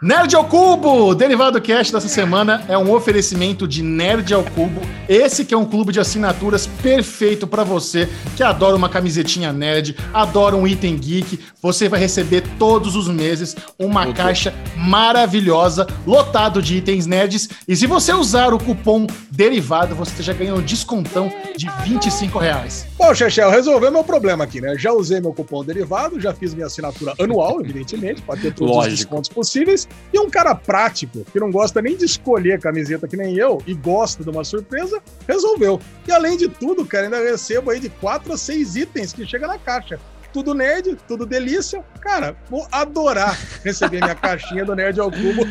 Nerd ao Cubo! Derivado Cast dessa semana é um oferecimento de Nerd ao Cubo. Esse que é um clube de assinaturas perfeito para você que adora uma camisetinha nerd, adora um item geek. Você vai receber todos os meses uma caixa maravilhosa, lotado de itens nerds. E se você usar o cupom Derivado, você já ganha um descontão de 25 reais. Bom, Chechel, resolveu meu problema aqui, né? Já usei meu cupom Derivado, já fiz minha assinatura anual, evidentemente, para ter todos Lógico. os descontos possíveis. E um cara prático, que não gosta nem de escolher camiseta que nem eu, e gosta de uma surpresa, resolveu. E além de tudo, cara, ainda recebo aí de 4 a 6 itens que chega na caixa tudo nerd, tudo delícia. Cara, vou adorar receber minha caixinha do Nerd ao Cubo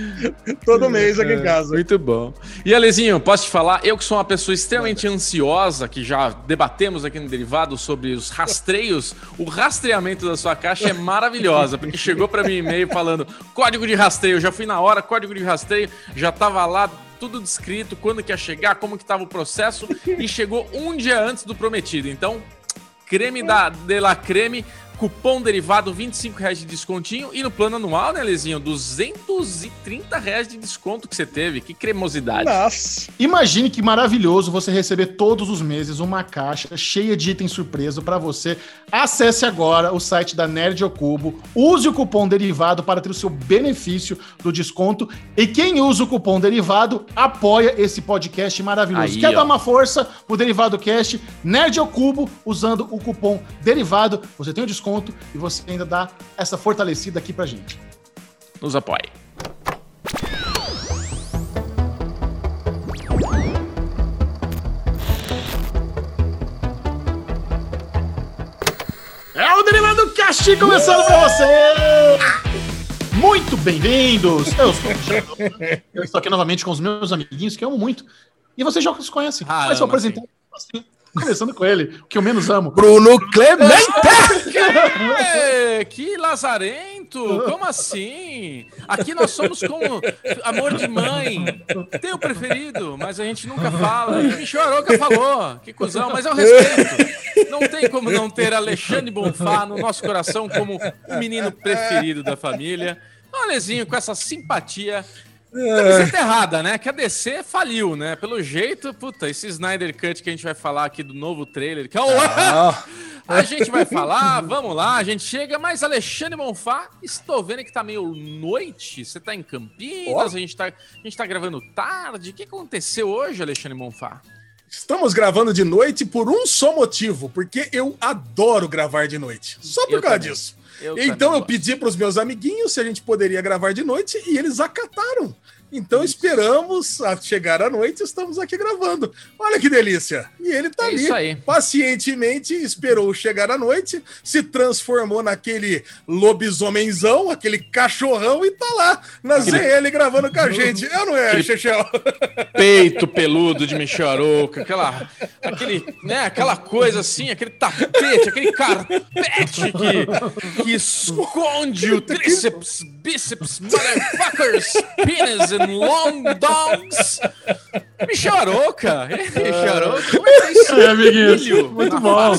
todo mês aqui em casa. Muito bom. E Alezinho, posso te falar? Eu que sou uma pessoa extremamente ansiosa, que já debatemos aqui no Derivado sobre os rastreios, o rastreamento da sua caixa é maravilhosa, porque chegou para mim e-mail falando código de rastreio, já fui na hora, código de rastreio, já tava lá tudo descrito, quando que ia chegar, como que tava o processo, e chegou um dia antes do prometido. Então, creme da De La Creme Cupom derivado, 25 reais de descontinho. E no plano anual, né, Lezinho? 230 reais de desconto que você teve. Que cremosidade. Nossa. Imagine que maravilhoso você receber todos os meses uma caixa cheia de itens surpresa para você. Acesse agora o site da Nerd ao Cubo. Use o cupom derivado para ter o seu benefício do desconto. E quem usa o cupom derivado apoia esse podcast maravilhoso. Aí, Quer ó. dar uma força pro Derivado Cast? Nerd ao Cubo, usando o cupom derivado. Você tem o desconto desconto e você ainda dá essa fortalecida aqui pra gente. Nos apoie. É o Derivado Cast começando pra você! Muito bem-vindos! Eu sou Eu estou aqui novamente com os meus amiguinhos que eu amo muito. E vocês já os conhecem. Ah, Mas eu apresentar assim. Começando com ele, o que eu menos amo. Bruno Clemente! É, que lazarento! Como assim? Aqui nós somos como amor de mãe. Tem o preferido, mas a gente nunca fala. E Michel Aroca falou. Que cuzão, mas eu respeito. Não tem como não ter Alexandre Bonfá no nosso coração como o menino preferido da família. Alezinho, com essa simpatia Camiseta errada, né? Que a DC faliu, né? Pelo jeito, puta, esse Snyder Cut que a gente vai falar aqui do novo trailer, que é o... Ah. a gente vai falar, vamos lá, a gente chega, mas Alexandre Monfá, estou vendo que tá meio noite, você tá em Campinas, oh. a, gente tá, a gente tá gravando tarde, o que aconteceu hoje, Alexandre Monfá? Estamos gravando de noite por um só motivo, porque eu adoro gravar de noite. Só por eu causa também. disso. Eu então eu pedi para os meus amiguinhos se a gente poderia gravar de noite e eles acataram. Então esperamos a chegar à noite, estamos aqui gravando. Olha que delícia! E ele tá é ali, pacientemente esperou chegar à noite, se transformou naquele lobisomenzão, aquele cachorrão e tá lá na aquele... ZL gravando com a gente. Eu não é, Chechel? Peito peludo de Michel Arouca, aquela, aquele, né, aquela coisa assim, aquele tapete, aquele carpete que, que esconde o tríceps, bíceps, motherfuckers, penis and long dogs. Me chorou, cara. Me chorou. Como é que é, é amiguinho? Muito bom.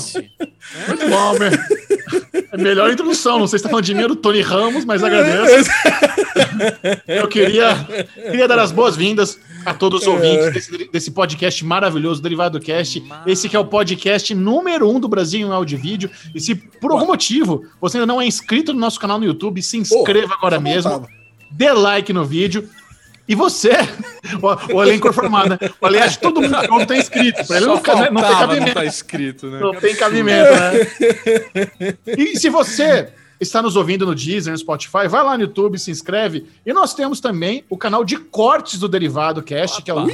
Muito bom, meu. É melhor introdução. Não sei se tá falando de mim do Tony Ramos, mas agradeço. Eu queria, queria dar as boas-vindas a todos os ouvintes desse, desse, podcast maravilhoso, Derivado Cast. Esse que é o podcast número um do Brasil em áudio e vídeo. E se por algum motivo você ainda não é inscrito no nosso canal no YouTube, se inscreva agora mesmo. Dê like no vídeo e você, o, o elenco formado, né? Aliás, todo mundo que tá inscrito. Pra ele não, faltava, não tem cabimento. Não tá escrito, né? Não tem cabimento, né? E se você está nos ouvindo no Deezer, no Spotify, vai lá no YouTube, se inscreve. E nós temos também o canal de cortes do Derivado Cast, que é o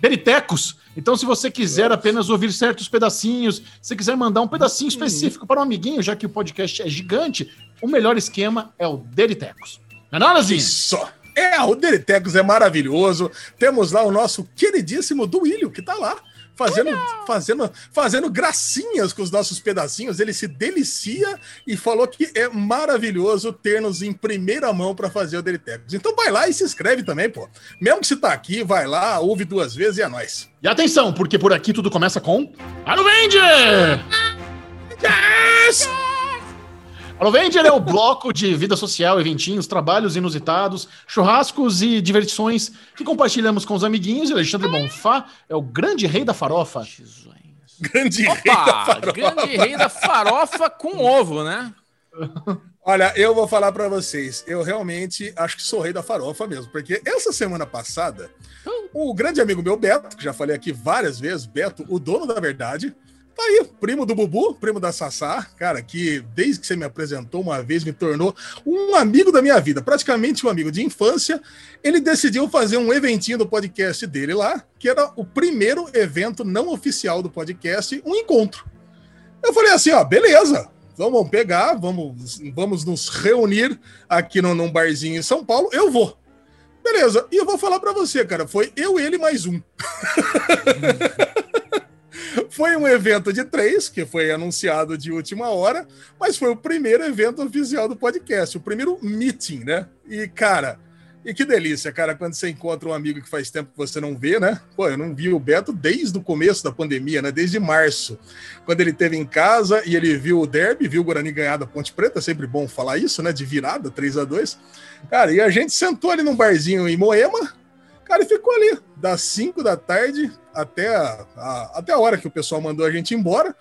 Deritecos. Então, se você quiser apenas ouvir certos pedacinhos, se quiser mandar um pedacinho específico para um amiguinho, já que o podcast é gigante, o melhor esquema é o Deritecos. Não é nada, Isso! É, o Deritecos é maravilhoso. Temos lá o nosso queridíssimo Duílio, que tá lá. Fazendo, fazendo, fazendo gracinhas com os nossos pedacinhos, ele se delicia e falou que é maravilhoso ter-nos em primeira mão para fazer o Deritecos. Então vai lá e se inscreve também, pô. Mesmo que você tá aqui, vai lá, ouve duas vezes e é nóis. E atenção, porque por aqui tudo começa com. Vende! Yes! Alô Venger é o bloco de vida social, eventinhos, trabalhos inusitados, churrascos e diversões que compartilhamos com os amiguinhos. E Alexandre Bonfá é o grande rei da farofa. Grande Opa, rei da farofa. Grande rei da farofa com ovo, né? Olha, eu vou falar para vocês, eu realmente acho que sou rei da farofa mesmo, porque essa semana passada, o grande amigo meu Beto, que já falei aqui várias vezes, Beto, o dono da verdade, Tá aí, primo do Bubu, primo da Sassá, cara, que desde que você me apresentou uma vez me tornou um amigo da minha vida, praticamente um amigo de infância. Ele decidiu fazer um eventinho do podcast dele lá, que era o primeiro evento não oficial do podcast, um encontro. Eu falei assim, ó, beleza, vamos pegar, vamos, vamos nos reunir aqui no, num barzinho em São Paulo, eu vou. Beleza, e eu vou falar para você, cara, foi eu, ele mais um. Foi um evento de três, que foi anunciado de última hora, mas foi o primeiro evento oficial do podcast, o primeiro meeting, né? E, cara, e que delícia, cara, quando você encontra um amigo que faz tempo que você não vê, né? Pô, eu não vi o Beto desde o começo da pandemia, né? Desde março, quando ele esteve em casa e ele viu o derby, viu o Guarani ganhar da Ponte Preta, sempre bom falar isso, né? De virada, 3 a 2 Cara, e a gente sentou ali num barzinho em Moema, cara, e ficou ali, das 5 da tarde até a, a, até a hora que o pessoal mandou a gente embora.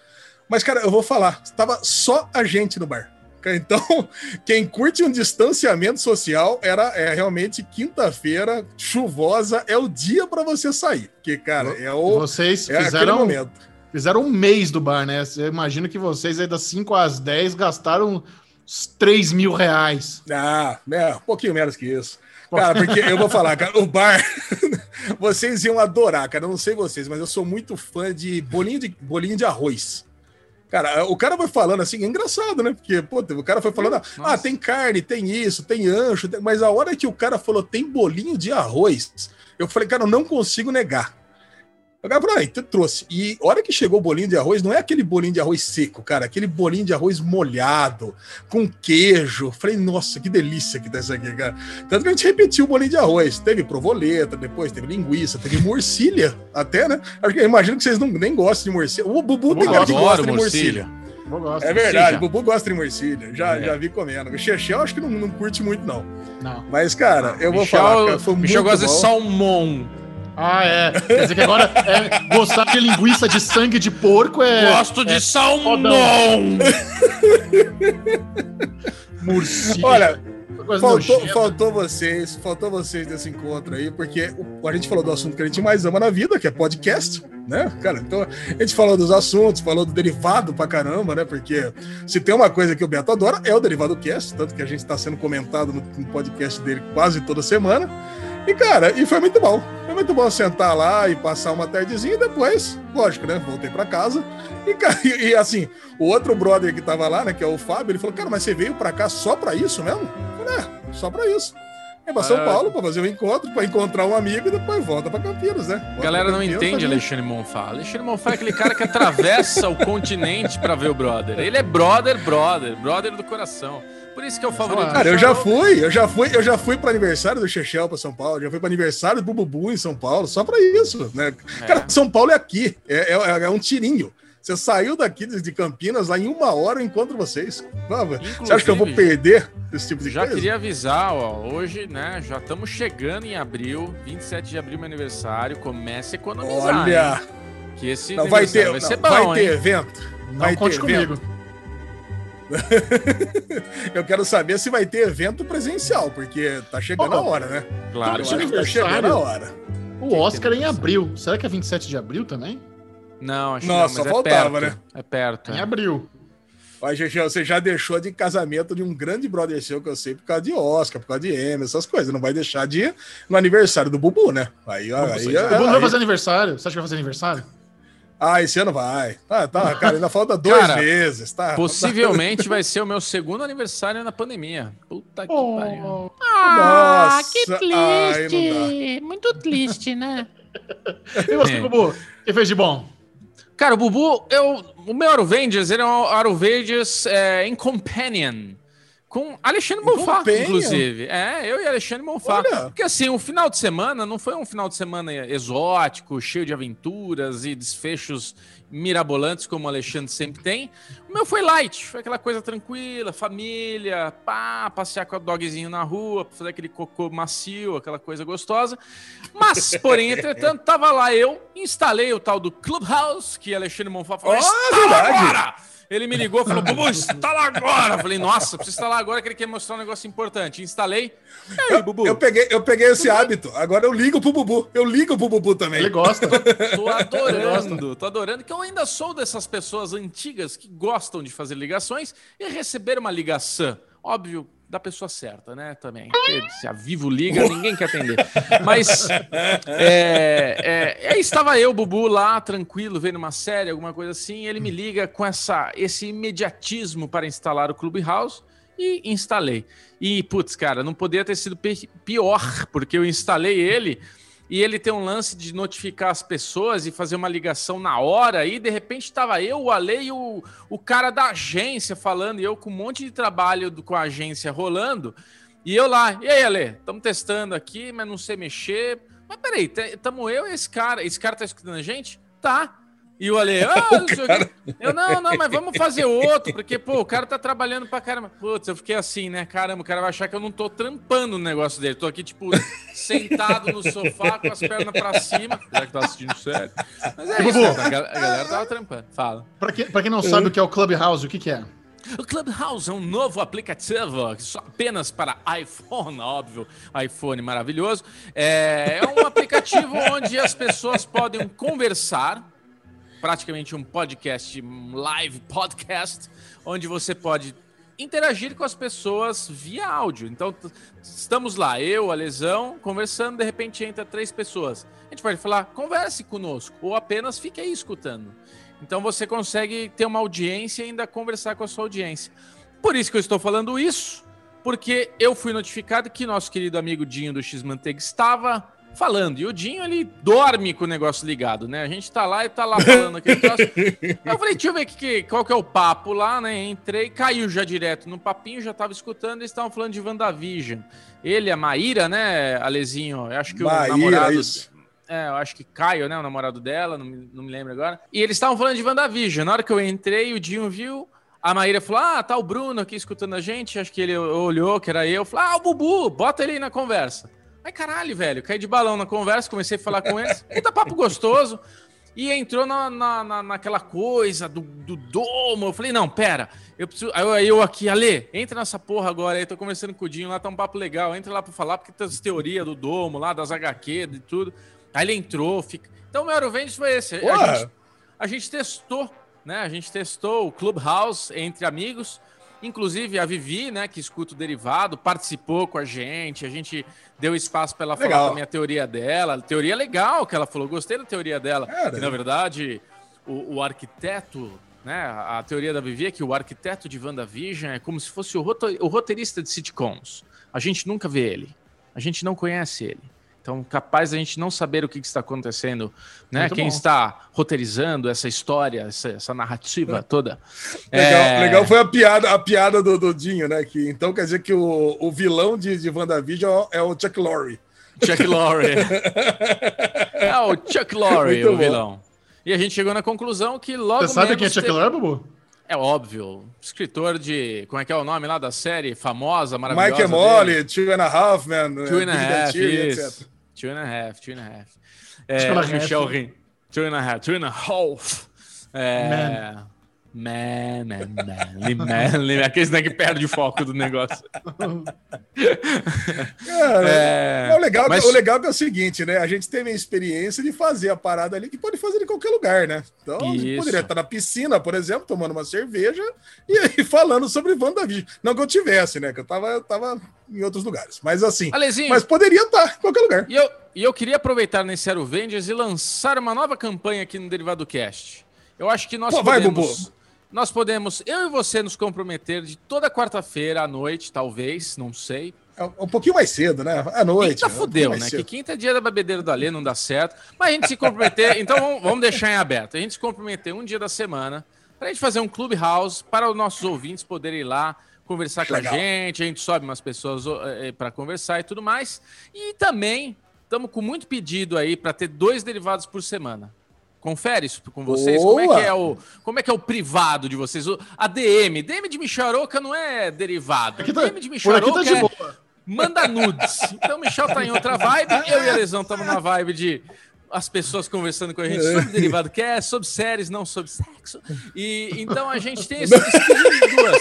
Mas, cara, eu vou falar, estava só a gente no bar. Então, quem curte um distanciamento social era é, realmente quinta-feira, chuvosa, é o dia para você sair. Porque, cara, é o. Vocês é fizeram, momento. fizeram um mês do bar, né? Eu imagino que vocês aí das 5 às 10 gastaram uns 3 mil reais. Ah, é, um pouquinho menos que isso. Cara, porque eu vou falar, cara, o bar, vocês iam adorar, cara. Eu não sei vocês, mas eu sou muito fã de bolinho de, bolinho de arroz. Cara, o cara vai falando assim, é engraçado, né? Porque, pô, o cara foi falando, Nossa. ah, tem carne, tem isso, tem ancho, tem... mas a hora que o cara falou tem bolinho de arroz, eu falei, cara, eu não consigo negar. O cara falou, ah, então trouxe. E hora que chegou o bolinho de arroz, não é aquele bolinho de arroz seco, cara, aquele bolinho de arroz molhado, com queijo. Falei, nossa, que delícia que tá isso aqui, cara. Tanto que a gente repetiu o bolinho de arroz. Teve provoleta, depois teve linguiça, teve morcilha até, né? Acho que eu imagino que vocês não, nem gostam de morcilha. O Bubu tem cara que gosta de morcilha. É verdade, o Bubu gosta de morcilha. Já, é. já vi comendo. O Chechel acho que não, não curte muito, não. Não. Mas, cara, eu vou Michel, falar, cara, foi Michel gosta de salmão. Ah, é. Quer dizer que agora é, gostar de linguiça de sangue de porco é. Gosto de é salmão! Murcia. Olha, faltou, faltou vocês, faltou vocês nesse encontro aí, porque a gente falou do assunto que a gente mais ama na vida, que é podcast, né? Cara, então a gente falou dos assuntos, falou do derivado pra caramba, né? Porque se tem uma coisa que o Beto adora, é o Derivado Cast, tanto que a gente está sendo comentado no, no podcast dele quase toda semana. E, cara, e foi muito bom. Foi muito bom sentar lá e passar uma tardezinha e depois, lógico, né? Voltei para casa. E, cara, e, e, assim, o outro brother que tava lá, né, que é o Fábio, ele falou: Cara, mas você veio para cá só para isso mesmo? Eu falei, é, só para isso. É pra São ah, Paulo pra fazer um encontro, pra encontrar um amigo e depois volta pra Campinas, né? Volta galera não entende Alexandre Monfá. Alexandre Monfá é aquele cara que atravessa o continente pra ver o brother. Ele é brother, brother, brother do coração. Por isso que é o favorito. Cara, eu já fui, eu já fui, eu já fui para aniversário do Chechel para São Paulo, já fui para aniversário do Bububu em São Paulo, só para isso, né? É. Cara, São Paulo é aqui, é, é, é um tirinho. Você saiu daqui de Campinas, lá em uma hora eu encontro vocês. Você acha que eu vou perder esse tipo de já coisa? Já queria avisar, ó, hoje, né, já estamos chegando em abril, 27 de abril, meu aniversário, comece a economizar. Olha! Hein? Que esse não, vai ter, vai, não, bom, vai ter evento. Não vai conte ter comigo. Evento. eu quero saber se vai ter evento presencial, porque tá chegando oh, a hora, né? Claro, acho que tá chegando a hora. O Oscar é em abril. Será que é 27 de abril também? Não, acho Nossa, que não, só é faltava, perto, né? É perto. Em é. abril. Mas, Gigi, você já deixou de casamento de um grande brother seu que eu sei por causa de Oscar, por causa de Emmy, essas coisas. Não vai deixar de ir no aniversário do Bubu, né? Aí, aí, aí, o Bubu não vai fazer aniversário? Você acha que vai fazer aniversário? Ah, esse ano vai. Ah, tá, cara, ainda falta dois cara, meses. Tá, possivelmente vai ser o meu segundo aniversário na pandemia. Puta que oh. pariu. Ah, Nossa. que triste. Ai, Muito triste, né? e você, é. Bubu? O que fez de bom? Cara, o Bubu, eu, o meu Aruvengers, ele é um Aruvengers é, em Companion com Alexandre Monfá, inclusive. É, eu e Alexandre Monfá. Porque assim, o final de semana não foi um final de semana exótico, cheio de aventuras e desfechos mirabolantes, como o Alexandre sempre tem. O meu foi light, foi aquela coisa tranquila, família, pá, passear com o dogzinho na rua, fazer aquele cocô macio, aquela coisa gostosa. Mas, porém, entretanto, tava lá eu, instalei o tal do Clubhouse, que Alexandre Monfá falou, oh, verdade. agora! Ele me ligou e falou: Bubu, instala agora. Eu falei: Nossa, preciso instalar agora que ele quer mostrar um negócio importante. Instalei. Aí, eu, Bubu? Eu peguei, eu peguei esse hábito. Agora eu ligo pro Bubu. Eu ligo pro Bubu também. Ele gosta. Tô adorando. Tô adorando. Que eu ainda sou dessas pessoas antigas que gostam de fazer ligações e receber uma ligação. Óbvio, da pessoa certa, né? Também. Se a Vivo liga, ninguém quer atender. Mas é, é, aí estava eu, Bubu, lá, tranquilo, vendo uma série, alguma coisa assim. ele me liga com essa, esse imediatismo para instalar o Clubhouse e instalei. E, putz, cara, não poderia ter sido pior, porque eu instalei ele e ele tem um lance de notificar as pessoas e fazer uma ligação na hora, e de repente estava eu, o Ale e o, o cara da agência falando, e eu com um monte de trabalho do, com a agência rolando, e eu lá, e aí, Ale, estamos testando aqui, mas não sei mexer. Mas peraí, estamos eu e esse cara, esse cara tá escutando a gente? Tá. E o Ale, ah, não cara... eu não, não, mas vamos fazer outro, porque, pô, o cara tá trabalhando pra caramba. Putz, eu fiquei assim, né? Caramba, o cara vai achar que eu não tô trampando no negócio dele. Tô aqui, tipo, sentado no sofá com as pernas pra cima. Já que tá assistindo sério. Mas é isso, né? a galera tava trampando. Fala. Pra, que, pra quem não sabe o que é o Clubhouse, o que, que é? O Clubhouse é um novo aplicativo só apenas para iPhone, óbvio, iPhone maravilhoso. É, é um aplicativo onde as pessoas podem conversar praticamente um podcast, um live podcast, onde você pode interagir com as pessoas via áudio. Então, estamos lá, eu, a Lesão, conversando, de repente entra três pessoas. A gente pode falar, converse conosco, ou apenas fique aí escutando. Então, você consegue ter uma audiência e ainda conversar com a sua audiência. Por isso que eu estou falando isso, porque eu fui notificado que nosso querido amigo Dinho do X-Manteiga estava falando. E o Dinho, ele dorme com o negócio ligado, né? A gente tá lá e tá lá falando aquele troço. eu falei, deixa eu ver que, qual que é o papo lá, né? Entrei, caiu já direto no papinho, já tava escutando, eles estavam falando de WandaVision. Ele, a Maíra, né, Alezinho? Eu acho que Maíra, o namorado... Isso. É, eu acho que Caio, né, o namorado dela, não me, não me lembro agora. E eles estavam falando de WandaVision. Na hora que eu entrei, o Dinho viu... A Maíra falou: Ah, tá o Bruno aqui escutando a gente. Acho que ele olhou, que era eu. Falei: Ah, o Bubu, bota ele aí na conversa. Aí, caralho, velho, caí de balão na conversa, comecei a falar com eles. Puta papo gostoso. E entrou na, na, na, naquela coisa do, do domo. Eu falei, não, pera. Eu preciso. Aí eu, eu aqui, Ale, entra nessa porra agora aí. Tô conversando com o Dinho lá, tá um papo legal. Entra lá pra falar, porque tem as teorias do domo lá, das HQ, de tudo. Aí ele entrou, fica. Então o meu Eurovendes foi esse. A gente, a gente testou, né? A gente testou o Clubhouse entre amigos. Inclusive a Vivi, né, que escuta o derivado, participou com a gente. A gente deu espaço para ela legal. falar a minha teoria dela. Teoria legal que ela falou, gostei da teoria dela. Na verdade, o, o, arquiteto, né? A teoria da Vivi é que o arquiteto de WandaVision é como se fosse o, o roteirista de sitcoms. A gente nunca vê ele. A gente não conhece ele. Então, capaz a gente não saber o que, que está acontecendo, né? Muito Quem bom. está roteirizando essa história, essa, essa narrativa é. toda. Legal, é... legal, foi a piada, a piada do, do Dinho, né? Que, então quer dizer que o, o vilão de, de WandaVision é o Chuck Lorre. Chuck Lorre. é o Chuck Lorre, Muito o bom. vilão. E a gente chegou na conclusão que logo. Você sabe quem é Chuck Lorre, Bubu? É óbvio. Escritor de. Como é que é o nome lá da série famosa, maravilhosa? Mike Molly, Two and a Half, man. Two and a Half, isso. Two and a half, two and a half. É, Michel Rin. Two and a half, two and a half. É, Man, man, man, man. Aqueles né, que perde o foco do negócio. Cara, é, é, o, legal, mas... o legal é o seguinte, né? A gente teve a experiência de fazer a parada ali que pode fazer em qualquer lugar, né? Então, a gente poderia estar na piscina, por exemplo, tomando uma cerveja e aí falando sobre WandaVision. Não que eu tivesse, né? Que eu tava, eu tava em outros lugares. Mas assim, Alezinho, mas poderia estar em qualquer lugar. E eu, e eu queria aproveitar nesse Aero Vendes e lançar uma nova campanha aqui no Derivado Cast. Eu acho que nós Pô, podemos... Vai, Bubu nós podemos, eu e você, nos comprometer de toda quarta-feira à noite, talvez, não sei. É um pouquinho mais cedo, né? À noite. Quinta fudeu, um né? Cedo. Que quinta é dia da bebedeira do Alê, não dá certo. Mas a gente se comprometer, então vamos deixar em aberto. A gente se comprometer um dia da semana para a gente fazer um clubhouse para os nossos ouvintes poderem ir lá conversar com Legal. a gente, a gente sobe umas pessoas é, para conversar e tudo mais. E também estamos com muito pedido aí para ter dois derivados por semana. Confere isso com vocês. Como é, que é o, como é que é o privado de vocês? O, a DM. DM de Micharoca não é derivado. Tá, DM de Micharoca tá é, manda nudes. Então o Michel tá em outra vibe, eu e a Lesão estamos na vibe de as pessoas conversando com a gente sobre derivado que é, sobre séries, não sobre sexo. E então a gente tem esse, esse de duas.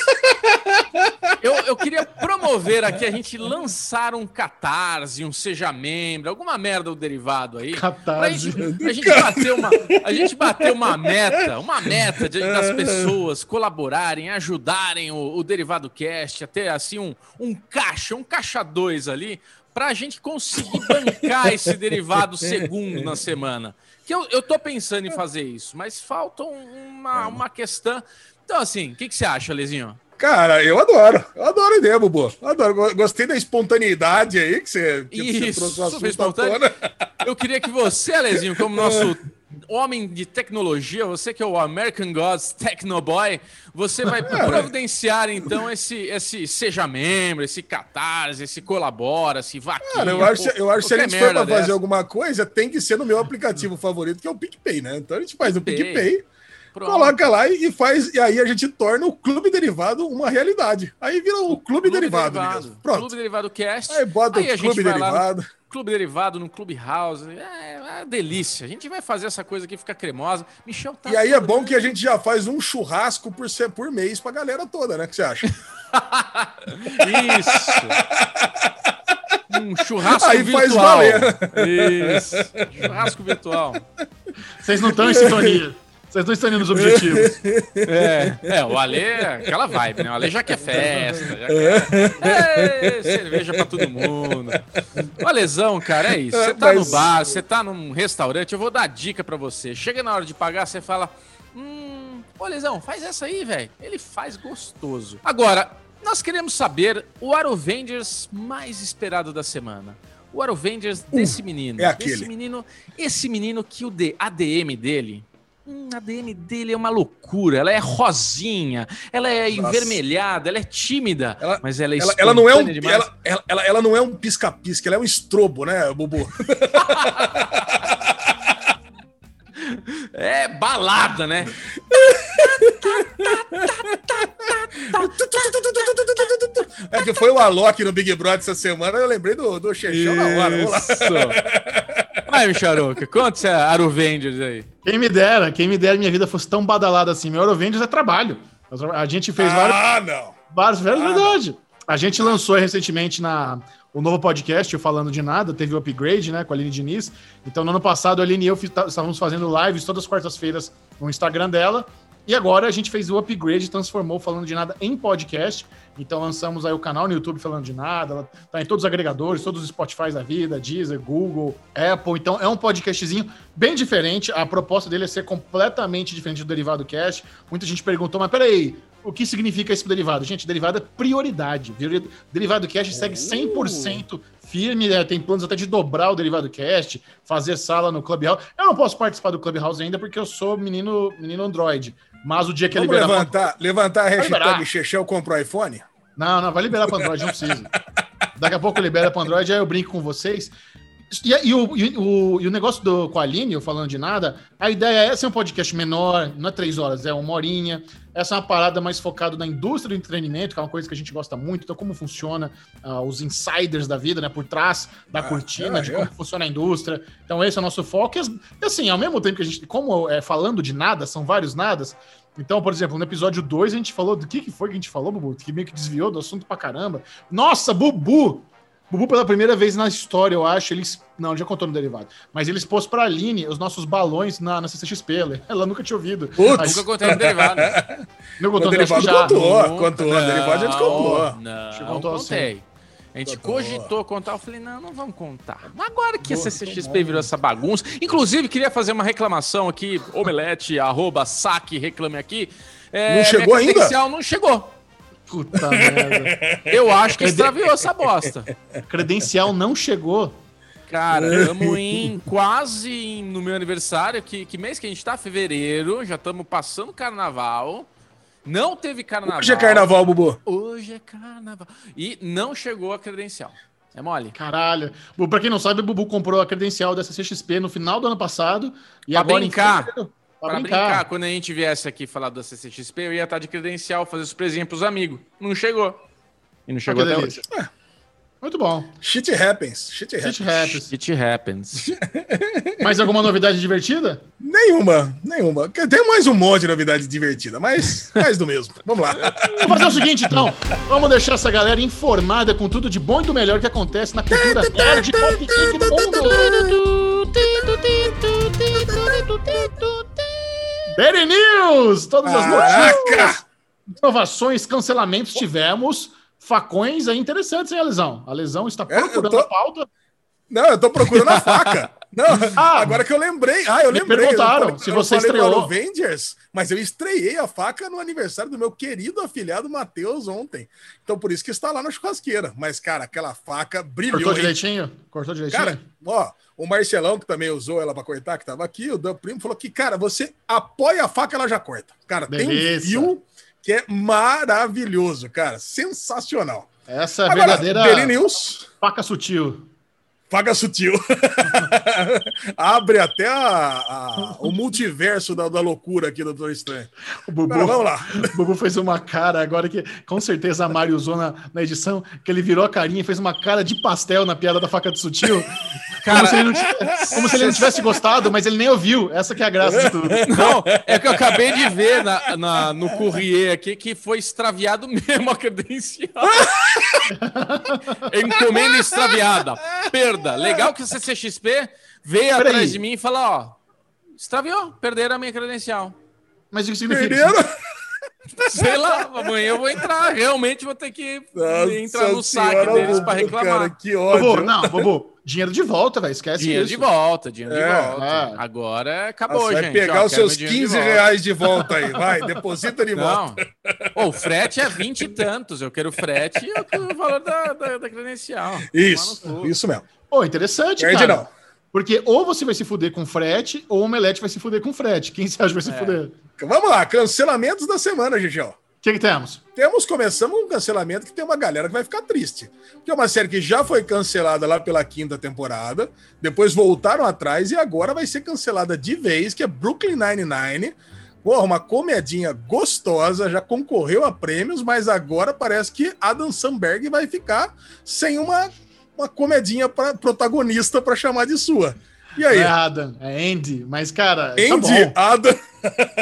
Eu, eu queria promover aqui a gente lançar um catarse, um seja membro, alguma merda do derivado aí. Catarse. Pra gente, pra gente bater uma, a gente bater uma meta, uma meta de, das pessoas colaborarem, ajudarem o, o Derivado Cast, até assim um, um caixa, um caixa dois ali, para a gente conseguir bancar esse derivado segundo na semana. Que eu, eu tô pensando em fazer isso, mas falta uma, uma questão. Então, assim, o que, que você acha, Lezinho? Cara, eu adoro. Eu adoro a ideia, Bubu. Adoro. Gostei da espontaneidade aí que você, que Isso, você trouxe o Eu queria que você, Alezinho, como nosso homem de tecnologia, você que é o American Gods Technoboy, você vai providenciar então esse, esse seja membro, esse catarse, esse colabora, esse vaquinha. Cara, eu acho, eu acho que se a gente for pra fazer alguma coisa, tem que ser no meu aplicativo favorito, que é o PicPay, né? Então a gente faz no PicPay. Pronto. Coloca lá e faz, e aí a gente torna o Clube Derivado uma realidade. Aí vira o Clube, Clube Derivado. derivado. Pronto. Clube Derivado Cast. Aí bota aí o Clube Derivado. Clube Derivado no Clube House. É, é uma delícia. A gente vai fazer essa coisa aqui ficar cremosa. Michel tá. E aí é bom que a gente já faz um churrasco por, ser, por mês pra galera toda, né? O que você acha? Isso. um churrasco aí virtual. Faz valer. Isso. Churrasco virtual. Vocês não estão em sintonia. Vocês não estão indo nos objetivos. É, é, o Ale é aquela vibe, né? O Ale já quer festa, já quer é, cerveja pra todo mundo. O Alezão, cara, é isso. Você tá no bar, você tá num restaurante, eu vou dar dica pra você. Chega na hora de pagar, você fala: Hum, ô Alezão, faz essa aí, velho. Ele faz gostoso. Agora, nós queremos saber o Arovengers mais esperado da semana. O Arovengers desse uh, menino. É aquele. Esse menino, esse menino que o ADM dele Hum, a DM dele é uma loucura. Ela é rosinha, ela é envermelhada, ela é tímida, ela, mas ela é ela, ela não é um, ela, ela, ela, não é um pisca-pisca, ela é um estrobo, né, Bubu? é balada, né? É que foi o Alok no Big Brother essa semana, eu lembrei do, do Xexão na hora. Vai, Micharuca, conta esse Arovengers aí. Quem me dera, quem me dera minha vida fosse tão badalada assim. Meu Arovengers é trabalho. A gente fez ah, vários. Ah, não! Vários, é ah, verdade. Não. A gente lançou recentemente na, o novo podcast, o Falando de Nada, teve o upgrade, né, com a Aline Diniz. Então, no ano passado, a Aline e eu estávamos fazendo lives todas as quartas-feiras no Instagram dela. E agora a gente fez o upgrade, transformou Falando de Nada em podcast. Então lançamos aí o canal no YouTube Falando de Nada, tá em todos os agregadores, todos os Spotify da vida, Deezer, Google, Apple. Então é um podcastzinho bem diferente. A proposta dele é ser completamente diferente do Derivado Cast. Muita gente perguntou, mas peraí, o que significa esse derivado? Gente, derivado é prioridade. Derivado Cash segue 100% firme, né? tem planos até de dobrar o Derivado Cast, fazer sala no Clubhouse. Eu não posso participar do Clubhouse ainda porque eu sou menino, menino Android. Mas o dia que Vamos liberar. Levantar, levantar a hashtag Chechel comprou iPhone? Não, não, vai liberar para Android, não precisa. Daqui a pouco libera para Android, aí eu brinco com vocês. E, e, o, e, o, e o negócio do, com a Aline, eu falando de nada, a ideia é ser um podcast menor, não é três horas, é uma horinha. Essa é uma parada mais focada na indústria do entretenimento, que é uma coisa que a gente gosta muito. Então, como funciona uh, os insiders da vida, né? Por trás da ah, cortina, é, de como é. funciona a indústria. Então, esse é o nosso foco. E, assim, ao mesmo tempo que a gente, como é, falando de nada, são vários nadas. Então, por exemplo, no episódio 2 a gente falou do que, que foi que a gente falou, Bubu? Que meio que desviou do assunto pra caramba. Nossa, Bubu! Bubu, pela primeira vez na história, eu acho, eles. Não, já contou no derivado. Mas eles pôs pra Aline os nossos balões na, na CCXP. Ela nunca tinha ouvido. Putz. Nunca contei no derivado. Não contou no derivado. Já. Contou, contou. No derivado a gente contou. Não, contou contei. Assim. A gente cogitou contar, eu falei, não, não vamos contar. Agora que a CCXP virou essa bagunça. Inclusive, queria fazer uma reclamação aqui, omelete, arroba, saque, reclame aqui. É, não chegou ainda? Não chegou. Puta merda. Eu acho que extraviou essa bosta. Credencial não chegou. Cara, estamos em quase no meu aniversário. Que, que mês que a gente tá? Fevereiro. Já estamos passando carnaval. Não teve carnaval. Hoje é carnaval, Bubu. Hoje é carnaval. E não chegou a credencial. É mole. Caralho. Pra quem não sabe, o Bubu comprou a credencial da CCXP no final do ano passado. E Pra agora brincar. em fevereiro, Pra Pra brincar. brincar. quando a gente viesse aqui falar do CCXP, eu ia estar de credencial, fazer surpresinha pros amigos. Não chegou. E não chegou até hoje. Muito bom. Shit happens. Shit happens. Shit happens. It happens. Mais alguma novidade divertida? Nenhuma, nenhuma. Tem mais um monte de novidade divertida, mas mais do mesmo. Vamos lá. Vamos fazer o seguinte, então. Vamos deixar essa galera informada com tudo de bom e do melhor que acontece na cultura nerd pop geek do mundo. Daily News! Todas as notícias, inovações, cancelamentos tivemos. Facões aí interessantes, hein, Alisão? A Lesão está É, procurando tô- a pauta. Não, eu tô procurando a faca. Não, Ah, agora que eu lembrei. Ah, eu me lembrei. perguntaram eu, se eu você estreou. Avengers, mas eu estreiei a faca no aniversário do meu querido afilhado Matheus ontem. Então por isso que está lá na churrasqueira. Mas, cara, aquela faca brilhou. Cortou direitinho? Cortou direitinho? Cara, ó, o Marcelão, que também usou ela pra cortar, que tava aqui, o Dan Primo, falou que, cara, você apoia a faca, ela já corta. Cara, tem um Beleza. fio que é maravilhoso, cara. Sensacional. Essa é a verdadeira faca sutil. Faca sutil. Abre até a- a- o multiverso da, da loucura aqui do Doutor Estranho. O Bubu, Agora, vamos lá. o Bubu fez uma cara agora que com certeza a Mari usou na, na edição, que ele virou a carinha e fez uma cara de pastel na piada da faca de sutil. como, se ele não tivesse, como se ele não tivesse gostado, mas ele nem ouviu. Essa que é a graça de tudo. Não, é que eu acabei de ver na, na- no Courrier aqui que foi extraviado mesmo a credencial. Encomenda extraviada. Perda. Legal que o CCXP veio Peraí. atrás de mim e falou, ó, extraviou, perderam a minha credencial. Mas o que significa? Perderam? Sei lá, amanhã eu vou entrar. Realmente vou ter que entrar no Nossa saque deles para reclamar. Cara, que ódio. Não, Bubu, dinheiro de volta, velho. Esquece Dinheiro isso. de volta, dinheiro É, de volta. é. Agora acabou, Nossa, vai gente. pegar Ó, os seus meu dinheiro de 15 volta. reais de volta aí. Vai, deposita de volta. Não. O frete é 20 e tantos. Eu quero frete e eu quero o valor da, da, da credencial. Isso, isso mesmo. Pô, interessante, Perde cara. não. Porque ou você vai se fuder com frete, ou o Omelete vai se fuder com frete. Quem você acha que vai se É. fuder? O Vamos lá, cancelamentos da semana, Gigião. que, que temos? Temos, começamos um cancelamento que tem uma galera que vai ficar triste. Que é uma série que já foi cancelada lá pela quinta temporada, depois voltaram atrás e agora vai ser cancelada de vez, que é Brooklyn Nine-Nine. Porra, uma comedinha gostosa, já concorreu a prêmios, mas agora parece que Adam Samberg vai ficar sem uma, uma comedinha pra, protagonista para chamar de sua. E Não aí? é Adam, é Andy. Mas, cara, Andy, tá bom. Adam,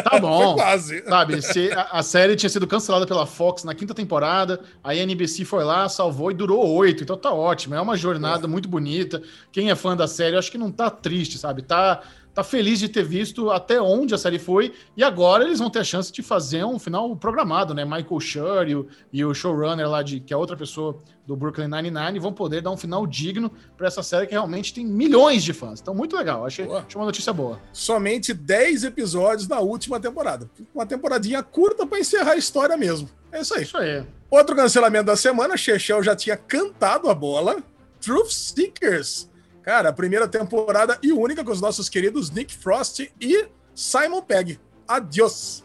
Tá bom. quase. Sabe, se a, a série tinha sido cancelada pela Fox na quinta temporada, aí a NBC foi lá, salvou e durou oito, então tá ótimo. É uma jornada muito bonita. Quem é fã da série, acho que não tá triste, sabe? Tá, tá feliz de ter visto até onde a série foi, e agora eles vão ter a chance de fazer um final programado, né? Michael Schur e o, e o showrunner lá, de, que é outra pessoa do Brooklyn Nine-Nine, vão poder dar um final digno pra essa série que realmente tem milhões de fãs. Então, muito legal. Achei, achei uma notícia boa. somente 10 episódios na última temporada. Uma temporadinha curta para encerrar a história mesmo. É isso aí. Isso aí. Outro cancelamento da semana, Chechel já tinha cantado a bola. Truth Seekers. Cara, a primeira temporada e única com os nossos queridos Nick Frost e Simon Pegg. Adiós.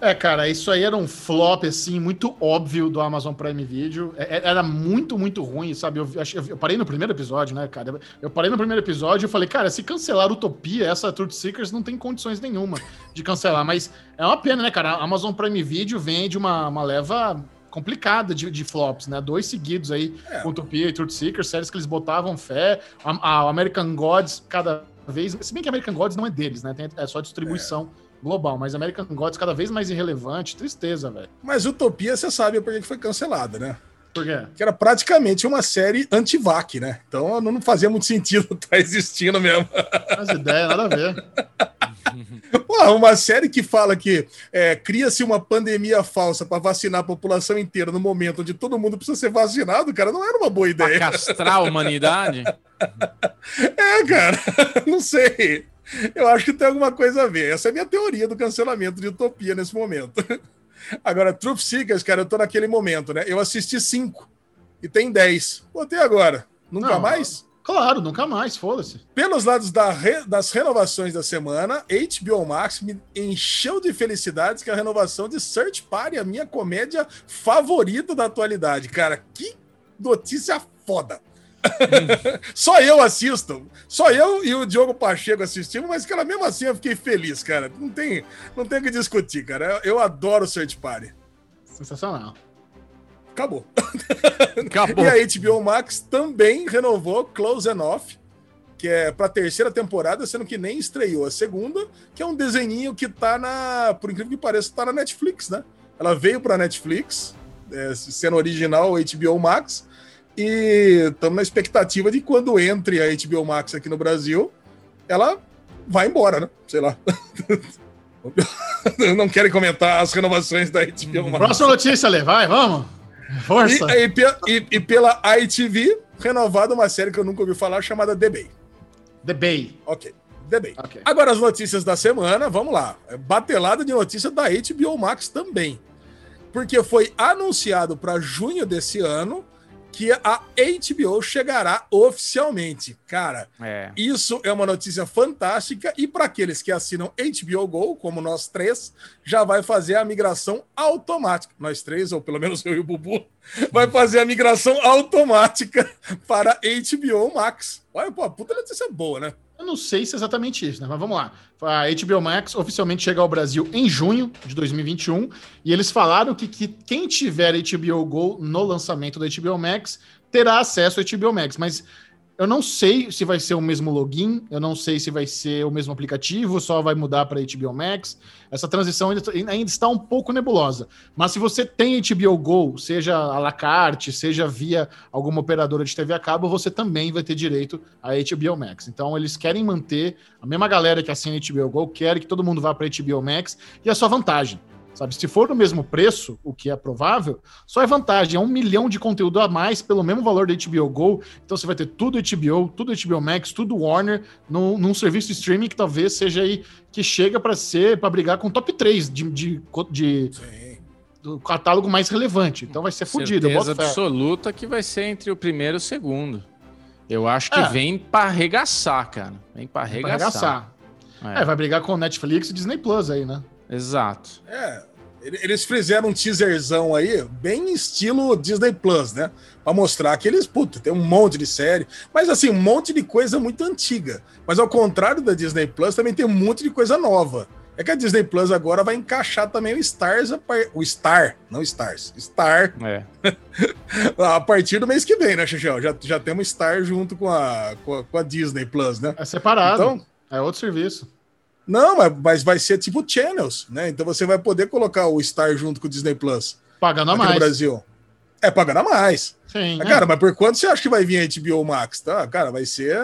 É, cara, isso aí era um flop, assim, muito óbvio do Amazon Prime Video. É- é- Era muito, muito ruim, sabe? Eu, acho- eu parei no primeiro episódio, né, cara? Eu parei no primeiro episódio e falei, cara, se cancelar Utopia, essa Truth Seekers não tem condições nenhuma de cancelar. Mas é uma pena, né, cara? A Amazon Prime Video vem de uma, uma leva complicada de, de flops, né? Dois seguidos aí, É. Utopia e Truth Seekers, séries que eles botavam fé. A, a American Gods, cada vez... Se bem que American Gods não é deles, né? Tem- é só distribuição global, mas American Gods cada vez mais irrelevante, tristeza, velho. Mas Utopia, você sabe por que que foi cancelada, né? Por quê? Que era praticamente uma série anti-vac, né? Então não fazia muito sentido estar existindo mesmo. As ideias, nada a ver. Uma série que fala que é, cria-se uma pandemia falsa para vacinar a população inteira no momento onde todo mundo precisa ser vacinado, cara, não era uma boa Pra ideia. castrar a humanidade? É, cara, não sei. Eu acho que tem alguma coisa a ver. Essa é a minha teoria do cancelamento de Utopia nesse momento. Agora, Truth Seekers, cara, eu tô naquele momento, né? Eu assisti cinco e tem dez. Botei agora. Nunca Não, mais? Claro, nunca mais, foda-se. Pelos lados da re- das renovações da semana, HBO Max me encheu de felicidades que a renovação de Search Party, a minha comédia favorita da atualidade. Cara, que notícia foda. Só eu assisto. Só eu e o Diogo Pacheco assistimos, mas, cara, mesmo assim eu fiquei feliz, cara. Não tem, não tem o que discutir, cara. Eu, eu adoro Search Party. Sensacional. Acabou. Acabou. E a HBO Max também renovou Close Enough, que é pra terceira temporada, sendo que nem estreou a segunda, que é um desenhinho que tá na, por incrível que pareça, tá na Netflix, né? Ela veio pra Netflix, é, sendo original HBO Max, e estamos na expectativa de quando entre a HBO Max aqui no Brasil, ela vai embora, né? Sei lá. Não querem comentar as renovações da HBO Max. Próxima notícia, Lê, vai, vamos. Força. E, e e- pela ITV, renovada uma série que eu nunca ouvi falar, chamada The Bay. The Bay. Ok, The Bay. Ok. Agora as notícias da semana, vamos lá. É Batelada de notícia da HBO Max também. Porque foi anunciado para junho desse ano que a HBO chegará oficialmente. Cara, É. isso é uma notícia fantástica e para aqueles que assinam HBO Go, como nós três, já vai fazer a migração automática. Nós três, ou pelo menos eu e o Bubu, vai fazer a migração automática para HBO Max. Olha, pô, puta notícia boa, né? Eu não sei se é exatamente isso, né? Mas vamos lá. A HBO Max oficialmente chega ao Brasil em junho de 2021 e eles falaram que, que quem tiver HBO Go no lançamento da HBO Max terá acesso ao HBO Max, mas eu não sei se vai ser o mesmo login, eu não sei se vai ser o mesmo aplicativo, só vai mudar para HBO Max. Essa transição ainda, ainda está um pouco nebulosa. Mas se você tem HBO Go, seja à la carte, seja via alguma operadora de TV a cabo, você também vai ter direito a HBO Max. Então eles querem manter a mesma galera que assina HBO Go, quer que todo mundo vá para HBO Max e é só vantagem. Sabe, se for no mesmo preço, o que é provável, só é vantagem. É um milhão de conteúdo a mais pelo mesmo valor da HBO Go. Então você vai ter tudo HBO, tudo HBO Max, tudo Warner, num, num serviço de streaming que talvez seja aí que chega para ser, para brigar com o top 3 de, de, de- do catálogo mais relevante. Então vai ser fodido. Certeza absoluta que vai ser entre o primeiro e o segundo. Eu acho que É. vem pra arregaçar, cara. Vem Pra arregaçar. arregaçar. É. vai brigar com o Netflix e Disney Plus aí, né? Exato. É, ele- eles fizeram um teaserzão aí, bem estilo Disney Plus, né? Pra mostrar que eles, puta, tem um monte de série, mas assim, um monte de coisa muito antiga. Mas ao contrário da Disney Plus, também tem um monte de coisa nova. É que a Disney Plus agora vai encaixar também o Stars, a par- o Star, não Stars, Star, É. a partir do mês que vem, né, Xixel? Já, já temos Star junto com a, com a, com a Disney Plus, né? É separado. Então, É outro serviço. Não, mas, mas vai ser tipo Channels, né? Então você vai poder colocar o Star junto com o Disney Plus. Pagando a aqui no mais. Brasil. É pagando a mais. Sim. Ah, é. Cara, mas por quanto você acha que vai vir a HBO Max? Tá? Cara, vai ser.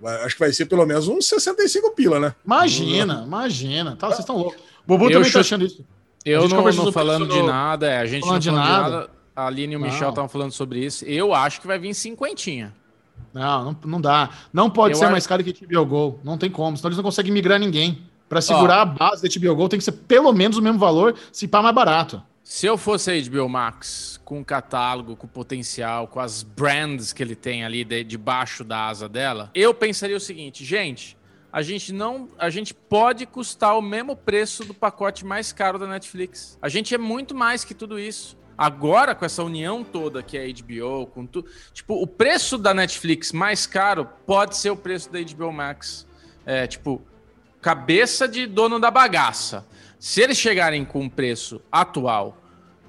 vai- acho que vai ser pelo menos uns 65 pila, né? Imagina, imagina. Tá, vocês estão loucos. Eu também tá achando isso. Eu não, não falando de no- nada, é, a gente falando não de falando de nada. nada. A Aline e o Não. Michel estavam falando sobre isso. Eu acho que vai vir cinquentinha. Não, não, não dá. Não pode Eu ser acho- mais caro que HBO Go. Não tem como. Senão eles não conseguem migrar ninguém. Pra segurar a base da HBO Go tem que ser pelo menos o mesmo valor, se pá mais barato. Se eu fosse a HBO Max, com o catálogo, com o potencial, com as brands que ele tem ali de- debaixo da asa dela, eu pensaria o seguinte, gente, a gente não, a gente pode custar o mesmo preço do pacote mais caro da Netflix. A gente é muito mais que tudo isso. Agora, com essa união toda que é a HBO, com tudo, tipo, o preço da Netflix mais caro pode ser o preço da HBO Max. É, tipo, cabeça de dono da bagaça. Se eles chegarem com um preço atual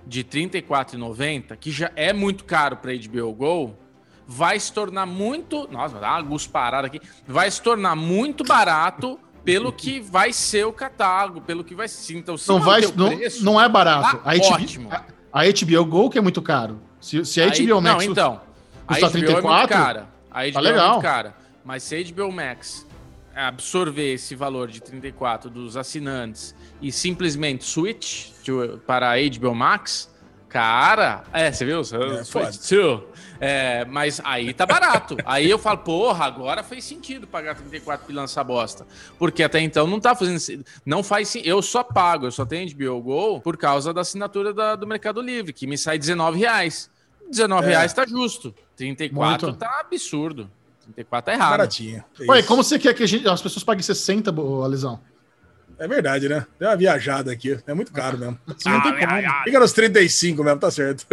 de R$ 34,90, que já é muito caro para HBO Go, vai se tornar muito. Nossa, vai dar uma gusparada aqui. Vai se tornar muito barato pelo que vai ser o catálogo, pelo que vai ser. Então, se Não, vai, não, preço, não é barato. tá a, HBO, ótimo. a, a HBO Go que é muito caro. Se, se a Aí- HBO Max. Não, então. A custa HBO é 34, muito cara. A HBO é legal. muito cara. Mas se a HBO Max absorver esse valor de 34 dos assinantes e simplesmente switch to- para a HBO Max, cara, é, você viu? É, to. É, mas aí tá barato. aí eu falo, porra, agora fez sentido pagar 34 pila nessa bosta. Porque até então não tá fazendo. se- Não faz Eu só pago, eu só tenho HBO Go por causa da assinatura da- do Mercado Livre, que me sai 19 reais. 19 É. reais tá justo. 34 Muito. tá absurdo. 34 é errado. Baratinho. É Ué, como você quer que gente, as pessoas paguem 60, Alisão? É verdade, né? Deu uma viajada aqui. É muito caro mesmo. Ah, Fica nos 35 mesmo, tá certo.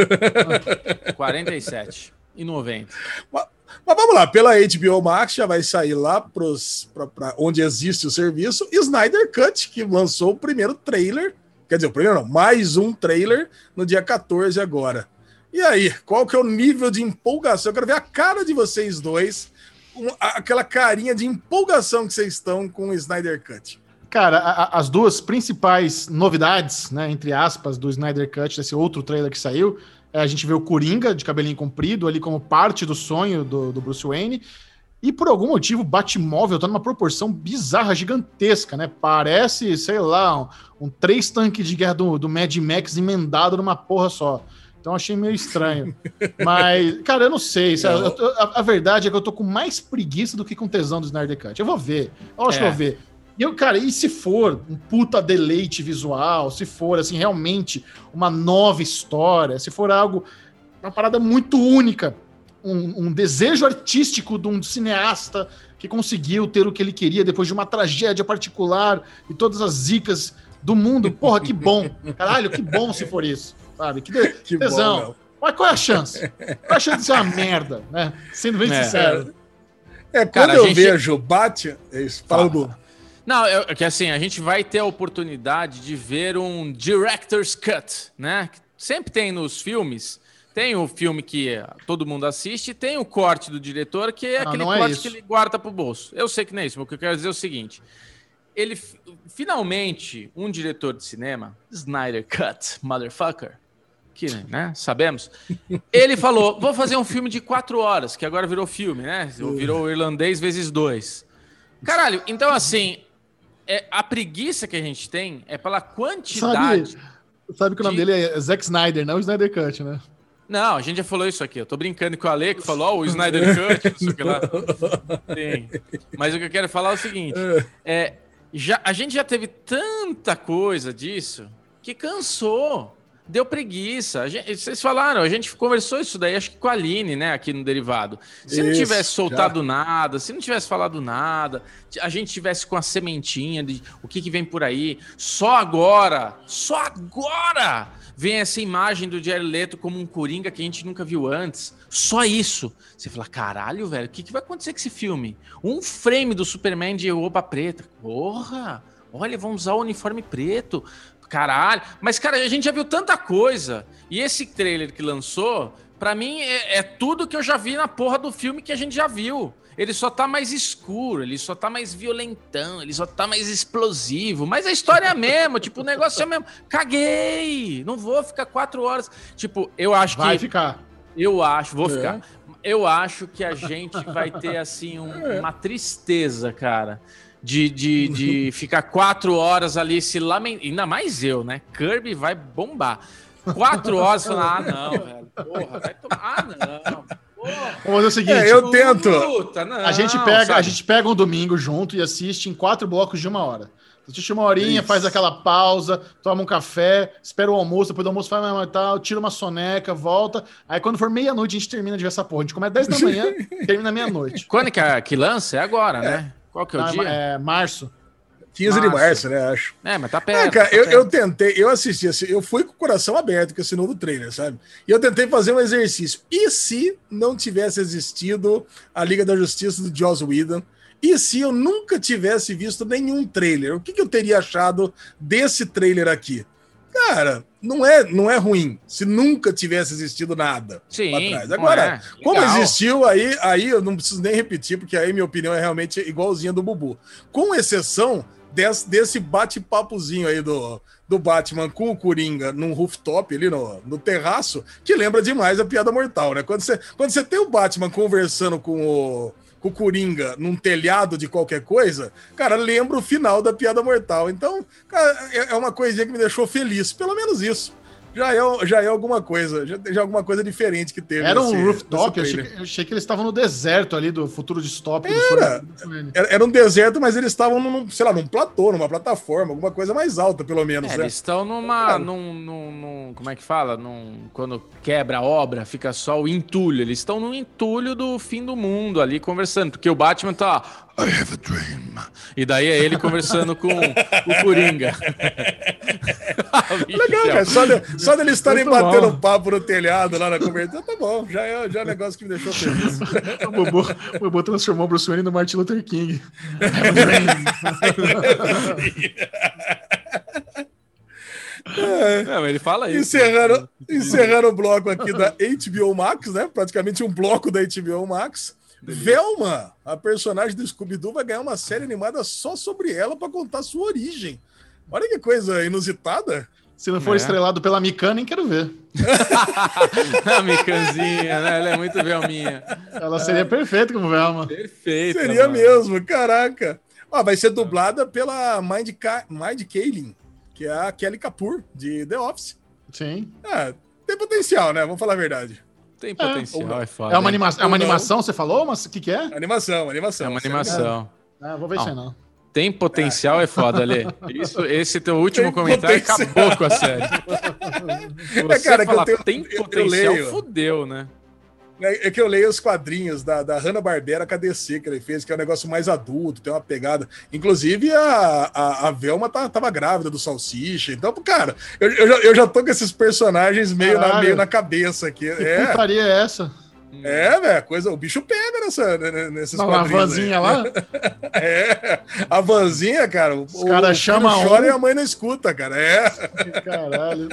47 e 90. Mas, mas, vamos lá, pela HBO Max já vai sair lá pros, pra, pra onde existe o serviço. Snyder Cut, que lançou o primeiro trailer. Quer dizer, o primeiro não, mais um trailer no dia 14 agora. E aí, qual que é o nível de empolgação? Eu quero ver a cara de vocês dois, um, aquela carinha de empolgação que vocês estão com o Snyder Cut. Cara, a, as duas principais novidades, né, entre aspas, do Snyder Cut, desse outro trailer que saiu, é a gente vê o Coringa de cabelinho comprido ali como parte do sonho do, do Bruce Wayne. E por algum motivo, o Batmóvel tá numa proporção bizarra, gigantesca, né? Parece, sei lá, um, um três tanques de guerra do, do Mad Max emendado numa porra só. Então achei meio estranho. Mas, cara, eu não sei. Sabe? Eu, a, a, verdade é que eu tô com mais preguiça do que com tesão do Snyder Cut. Eu vou ver. Eu acho é. que eu vou ver. E eu, cara, e se for um puta deleite visual, se for, assim, realmente uma nova história, se for algo, uma parada muito única, um, um desejo artístico de um cineasta que conseguiu ter o que ele queria depois de uma tragédia particular e todas as zicas do mundo, porra, que bom. Caralho, que bom se for isso, sabe? Que, de, que tesão. Bom, Mas qual é a chance? Qual é a chance de ser uma merda, né? Sendo bem é. sincero. É, quando Cara, eu gente... vejo Batman, é isso, fala, fala. Não, é que assim, a gente vai ter a oportunidade de ver um director's cut, né? Sempre tem nos filmes. Tem o filme que todo mundo assiste, tem o corte do diretor, que é aquele é corte é que ele guarda pro bolso. Eu sei que não é isso, mas o que eu quero dizer é o seguinte: ele finalmente, um diretor de cinema, Snyder Cut, motherfucker, que né, sabemos, ele falou: vou fazer um filme de quatro horas, que agora virou filme, né? Virou irlandês vezes dois. Caralho, então assim, é, a preguiça que a gente tem é pela quantidade. Sabe, sabe que o nome dele é Zack Snyder, não o Snyder Cut, né? Não, a gente já falou isso aqui. Eu tô brincando com o Ale, que falou, ó, oh, o Snyder Cut, não sei o que lá. Sim. Mas o que eu quero falar é o seguinte: é, já, a gente já teve tanta coisa disso que cansou. Deu preguiça. Gente, vocês falaram, a gente conversou isso daí, acho que com a Aline, né, aqui no Derivado. Se isso, não tivesse soltado já. nada, se não tivesse falado nada, a gente tivesse com a sementinha de o que, que vem por aí, só agora, só agora vem essa imagem do Jared Leto como um coringa que a gente nunca viu antes. Só isso. Você fala, caralho, velho, o que, que vai acontecer com esse filme? Um frame do Superman de roupa preta. Porra! Olha, vamos usar o uniforme preto. Caralho. Mas, cara, a gente já viu tanta coisa. E esse trailer que lançou, para mim, é, é, tudo que eu já vi na porra do filme que a gente já viu. Ele só tá mais escuro, ele só tá mais violentão, ele só tá mais explosivo. Mas a história é a mesma, tipo, o negócio é o mesmo. Caguei! Não vou ficar quatro horas. Tipo, eu acho vai que. Vai ficar. Eu acho, vou é. ficar. Eu acho que a gente vai ter, assim, um, é. uma tristeza, cara de, de, de ficar quatro horas ali se lamentando. Ainda mais eu, né? Kirby vai bombar. Quatro horas falando, ah, não, velho. Porra, vai tomar. Ah, não. Porra. Vamos fazer o seguinte: é, eu tento. Puta, não, a, gente pega, a gente pega um domingo junto e assiste em quatro blocos de uma hora. Assiste uma horinha, Isso. faz aquela pausa, toma um café, espera o almoço, depois do almoço faz uma tal, tira uma soneca, volta. Aí quando for meia-noite, a gente termina de ver essa porra. A gente começa 10 da manhã, termina meia-noite. Quando que, que lança? É agora, é. né? Qual que é o ah, dia? É março. 15 de março, né? Acho. É, mas tá perto. É, cara, tá eu, perto. eu tentei, eu assisti, assim, eu fui com o coração aberto com esse novo trailer, sabe? E eu tentei fazer um exercício. E se não tivesse existido a Liga da Justiça do Joss Whedon? E se eu nunca tivesse visto nenhum trailer? O que, que eu teria achado desse trailer aqui? Cara, não é, não é ruim se nunca tivesse existido nada Sim, atrás. Agora, é. como existiu, aí, aí eu não preciso nem repetir, porque aí minha opinião é realmente igualzinha do Bubu. Com exceção desse, desse bate-papozinho aí do, do Batman com o Coringa num rooftop ali no, no terraço, que lembra demais a piada mortal, né? Quando você, quando você tem o Batman conversando com o o Coringa num telhado de qualquer coisa, cara, lembra o final da piada mortal. Então, cara, é, é uma coisinha que me deixou feliz, pelo menos isso. Já é, já é alguma coisa, já, já é alguma coisa diferente que teve. Era um nesse, rooftop, nesse eu, achei, eu achei, que eles estavam no deserto ali do futuro distópico. Era, era, era, um deserto, mas eles estavam, num, sei lá, num platô, numa plataforma, alguma coisa mais alta, pelo menos. É, né? Eles estão numa, num, num, num, como é que fala? Num, quando quebra a obra, fica só o entulho. Eles estão no entulho do fim do mundo ali, conversando, porque o Batman tá, I have a dream. E daí é ele conversando com o Coringa. Legal, cara. Só, de, só deles estarem batendo bom. papo no telhado lá na conversa, tá bom. Já é, já é um negócio que me deixou feliz. o, Bobo, o Bobo transformou o Bruce Wayne no Martin Luther King. É. Não, ele fala isso. Encerrando, encerrando o bloco aqui da HBO Max, né? Praticamente um bloco da HBO Max. Velma, a personagem do Scooby-Doo, vai ganhar uma série animada só sobre ela para contar sua origem. Olha que coisa inusitada. Se não for é. estrelado pela Mikan, nem quero ver. a Mikanzinha, né? Ela é muito Velminha. Ela seria é. perfeita como Velma. Perfeita. Seria mano. mesmo, caraca. Ó, vai ser dublada pela Mind, Ka Mind Kaling, que é a Kelly Kapoor, de The Office. Sim. É, tem potencial, né? Vamos falar a verdade. Tem potencial, é, é foda. É uma, anima é uma animação, você falou? Mas o que, que é? Animação, animação. É uma animação. Ah, vou ver se não. Tem potencial, é, é foda, Ale. Isso, esse teu último tem comentário potencial. acabou com a série. Você é, cara, falar, que eu tenho, tem potencial, eu fudeu, né? É, é que eu leio os quadrinhos da, da Hanna-Barbera KDC que ele fez, que é um negócio mais adulto, tem uma pegada. Inclusive, a, a, a Velma tá, tava grávida do Salsicha. Então, cara, eu, eu, já, eu já tô com esses personagens meio, na, meio na cabeça aqui. Que é. putaria é essa? É, velho, coisa, o bicho pega nessa, né, né, nesses Não, a vanzinha lá? é, a vanzinha, cara. Os caras chamam chora um... e a mãe não escuta, cara. É. Caralho.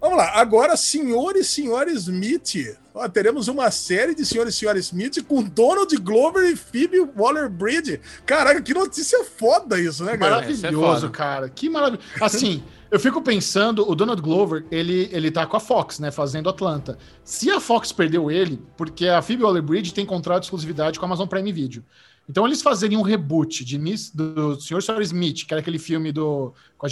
Vamos lá, agora, senhor e senhora Smith. Ó, teremos uma série de senhor e senhora Smith com Donald Glover e Phoebe Waller-Bridge. Caraca, que notícia foda isso, né, cara? Maravilhoso, é cara. Que maravilhoso. Assim. Eu fico pensando, o Donald Glover, ele, ele tá com a Fox, né, fazendo Atlanta. Se a Fox perdeu ele, porque a Phoebe Waller-Bridge tem contrato de exclusividade com a Amazon Prime Video. Então eles fazerem um reboot de Miss, do Sr. Sr. Smith, que era aquele filme do com a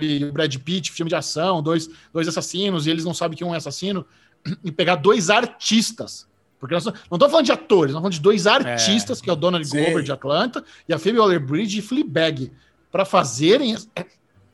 e o Brad Pitt, filme de ação, dois, dois assassinos, e eles não sabem que um é assassino, e pegar dois artistas. Porque nós não estou falando de atores, nós falando de dois artistas, é, que é o Donald. Glover de Atlanta e a Phoebe Waller-Bridge de Fleabag, para fazerem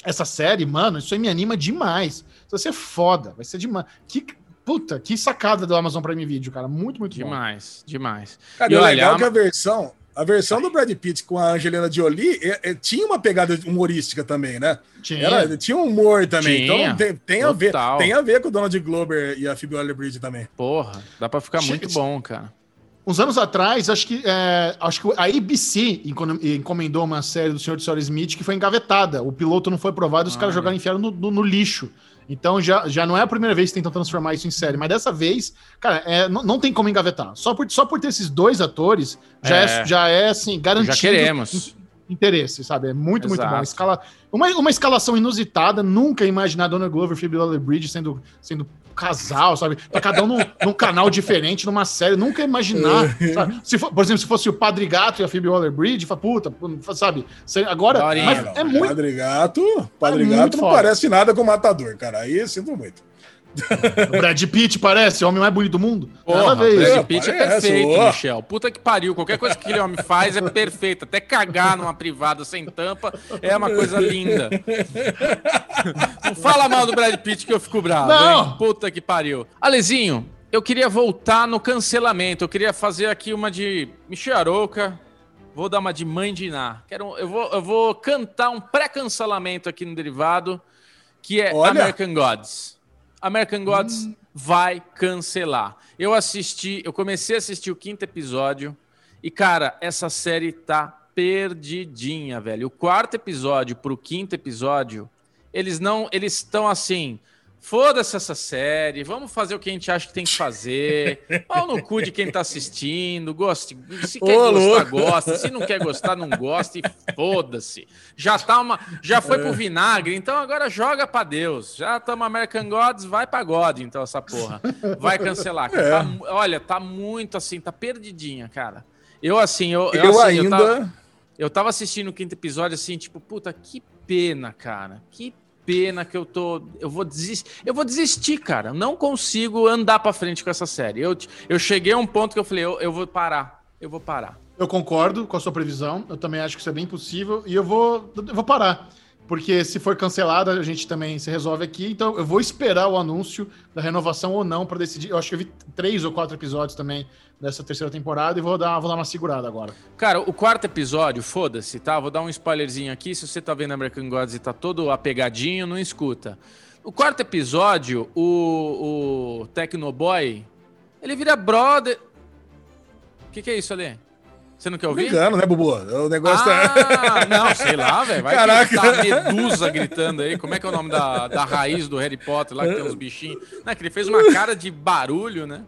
essa série, mano, isso aí me anima demais. Isso vai ser foda, vai ser demais. Que, puta, que sacada do Amazon Prime Video, cara. Muito, muito demais, bom. demais. Cara, e o legal é que a versão, a versão do Brad Pitt com a Angelina Jolie é, é, tinha uma pegada humorística também, né? Tinha. Era, tinha humor também. Então tinha. Então tem, tem a ver, tem a ver com o Donald Glover e a Phoebe Waller-Bridge também. Porra, dá para ficar muito bom, cara. Uns anos atrás, acho que, é, acho que a ABC encomendou uma série do Senhor e Senhora Smith que foi engavetada. O piloto não foi aprovado e os ah, caras jogaram enfiaram no, no, no, lixo. Então já, já não é a primeira vez que tentam transformar isso em série, mas dessa vez, cara, é, não, não tem como engavetar. Só por, só por ter esses dois atores, já é, é já é assim, garantido. Já queremos. Interesse, sabe? É muito, Exato. muito bom. Escala, uma, uma escalação inusitada, nunca imaginar Dona Glover e Phoebe Waller-Bridge sendo, sendo casal, sabe? Pra cada um num, num, canal diferente, numa série. Nunca imaginar. Se for, por exemplo, se fosse o Padre Gato e a Phoebe Waller-Bridge, puta, sabe? Agora, mas é muito... Padre Gato, Padre é Gato não foda. parece nada com o Matador, cara. Aí sinto muito. O Brad Pitt parece o homem mais bonito do mundo. Porra, o Brad Pitt é, é perfeito. Michel. Puta que pariu. Qualquer coisa que aquele homem faz é perfeito. Até cagar numa privada sem tampa é uma coisa linda. Não fala mal do Brad Pitt que eu fico bravo. Não. Hein? Puta que pariu. Alezinho, eu queria voltar no cancelamento. Eu queria fazer aqui uma de Michel Aroca. Vou dar uma de Mãe de Iná. Quero, eu, vou, eu vou cantar um pré-cancelamento aqui no Derivado, que é Olha. American Gods. American Gods hum. vai cancelar. Eu assisti, eu comecei a assistir o quinto episódio e, cara, essa série tá perdidinha, velho. O quarto episódio pro quinto episódio, eles não, eles estão assim, Foda-se essa série, vamos fazer o que a gente acha que tem que fazer. Pau no cu de quem tá assistindo, goste. Se quer Ô, gostar, louco. gosta. Se não quer gostar, não gosta e foda-se. Já tá uma, já foi pro vinagre, então agora joga para Deus. Já estamos American Gods, vai para God, então essa porra. Vai cancelar. É. Tá, olha, tá muito assim, tá perdidinha, cara. Eu assim, eu, eu, eu assim, ainda eu tava, eu tava assistindo o quinto episódio assim, tipo, puta, que pena, cara. Que pena que eu tô. Eu vou desistir. Eu vou desistir, cara. Não consigo andar para frente com essa série. Eu, eu cheguei a um ponto que eu falei, eu, eu vou parar. Eu vou parar. Eu concordo com a sua previsão. Eu também acho que isso é bem possível. E eu vou, eu vou parar. Porque se for cancelada, a gente também se resolve aqui. Então eu vou esperar o anúncio da renovação ou não para decidir. Eu acho que eu vi três ou quatro episódios também dessa terceira temporada e vou dar, vou dar uma segurada agora. Cara, o quarto episódio, foda-se, tá? Vou dar um spoilerzinho aqui. Se você tá vendo American Gods e tá todo apegadinho, não escuta. O quarto episódio, o, o Tecnoboy, ele vira brother. O que, que é isso ali? Você não quer ouvir? Engano, né, Bubu? O negócio ah, tá... não, sei lá, velho. Vai Caraca. que tá Medusa gritando aí. Como é que é o nome da, da raiz do Harry Potter lá, que tem uns bichinhos? Não, é que ele fez uma cara de barulho, né?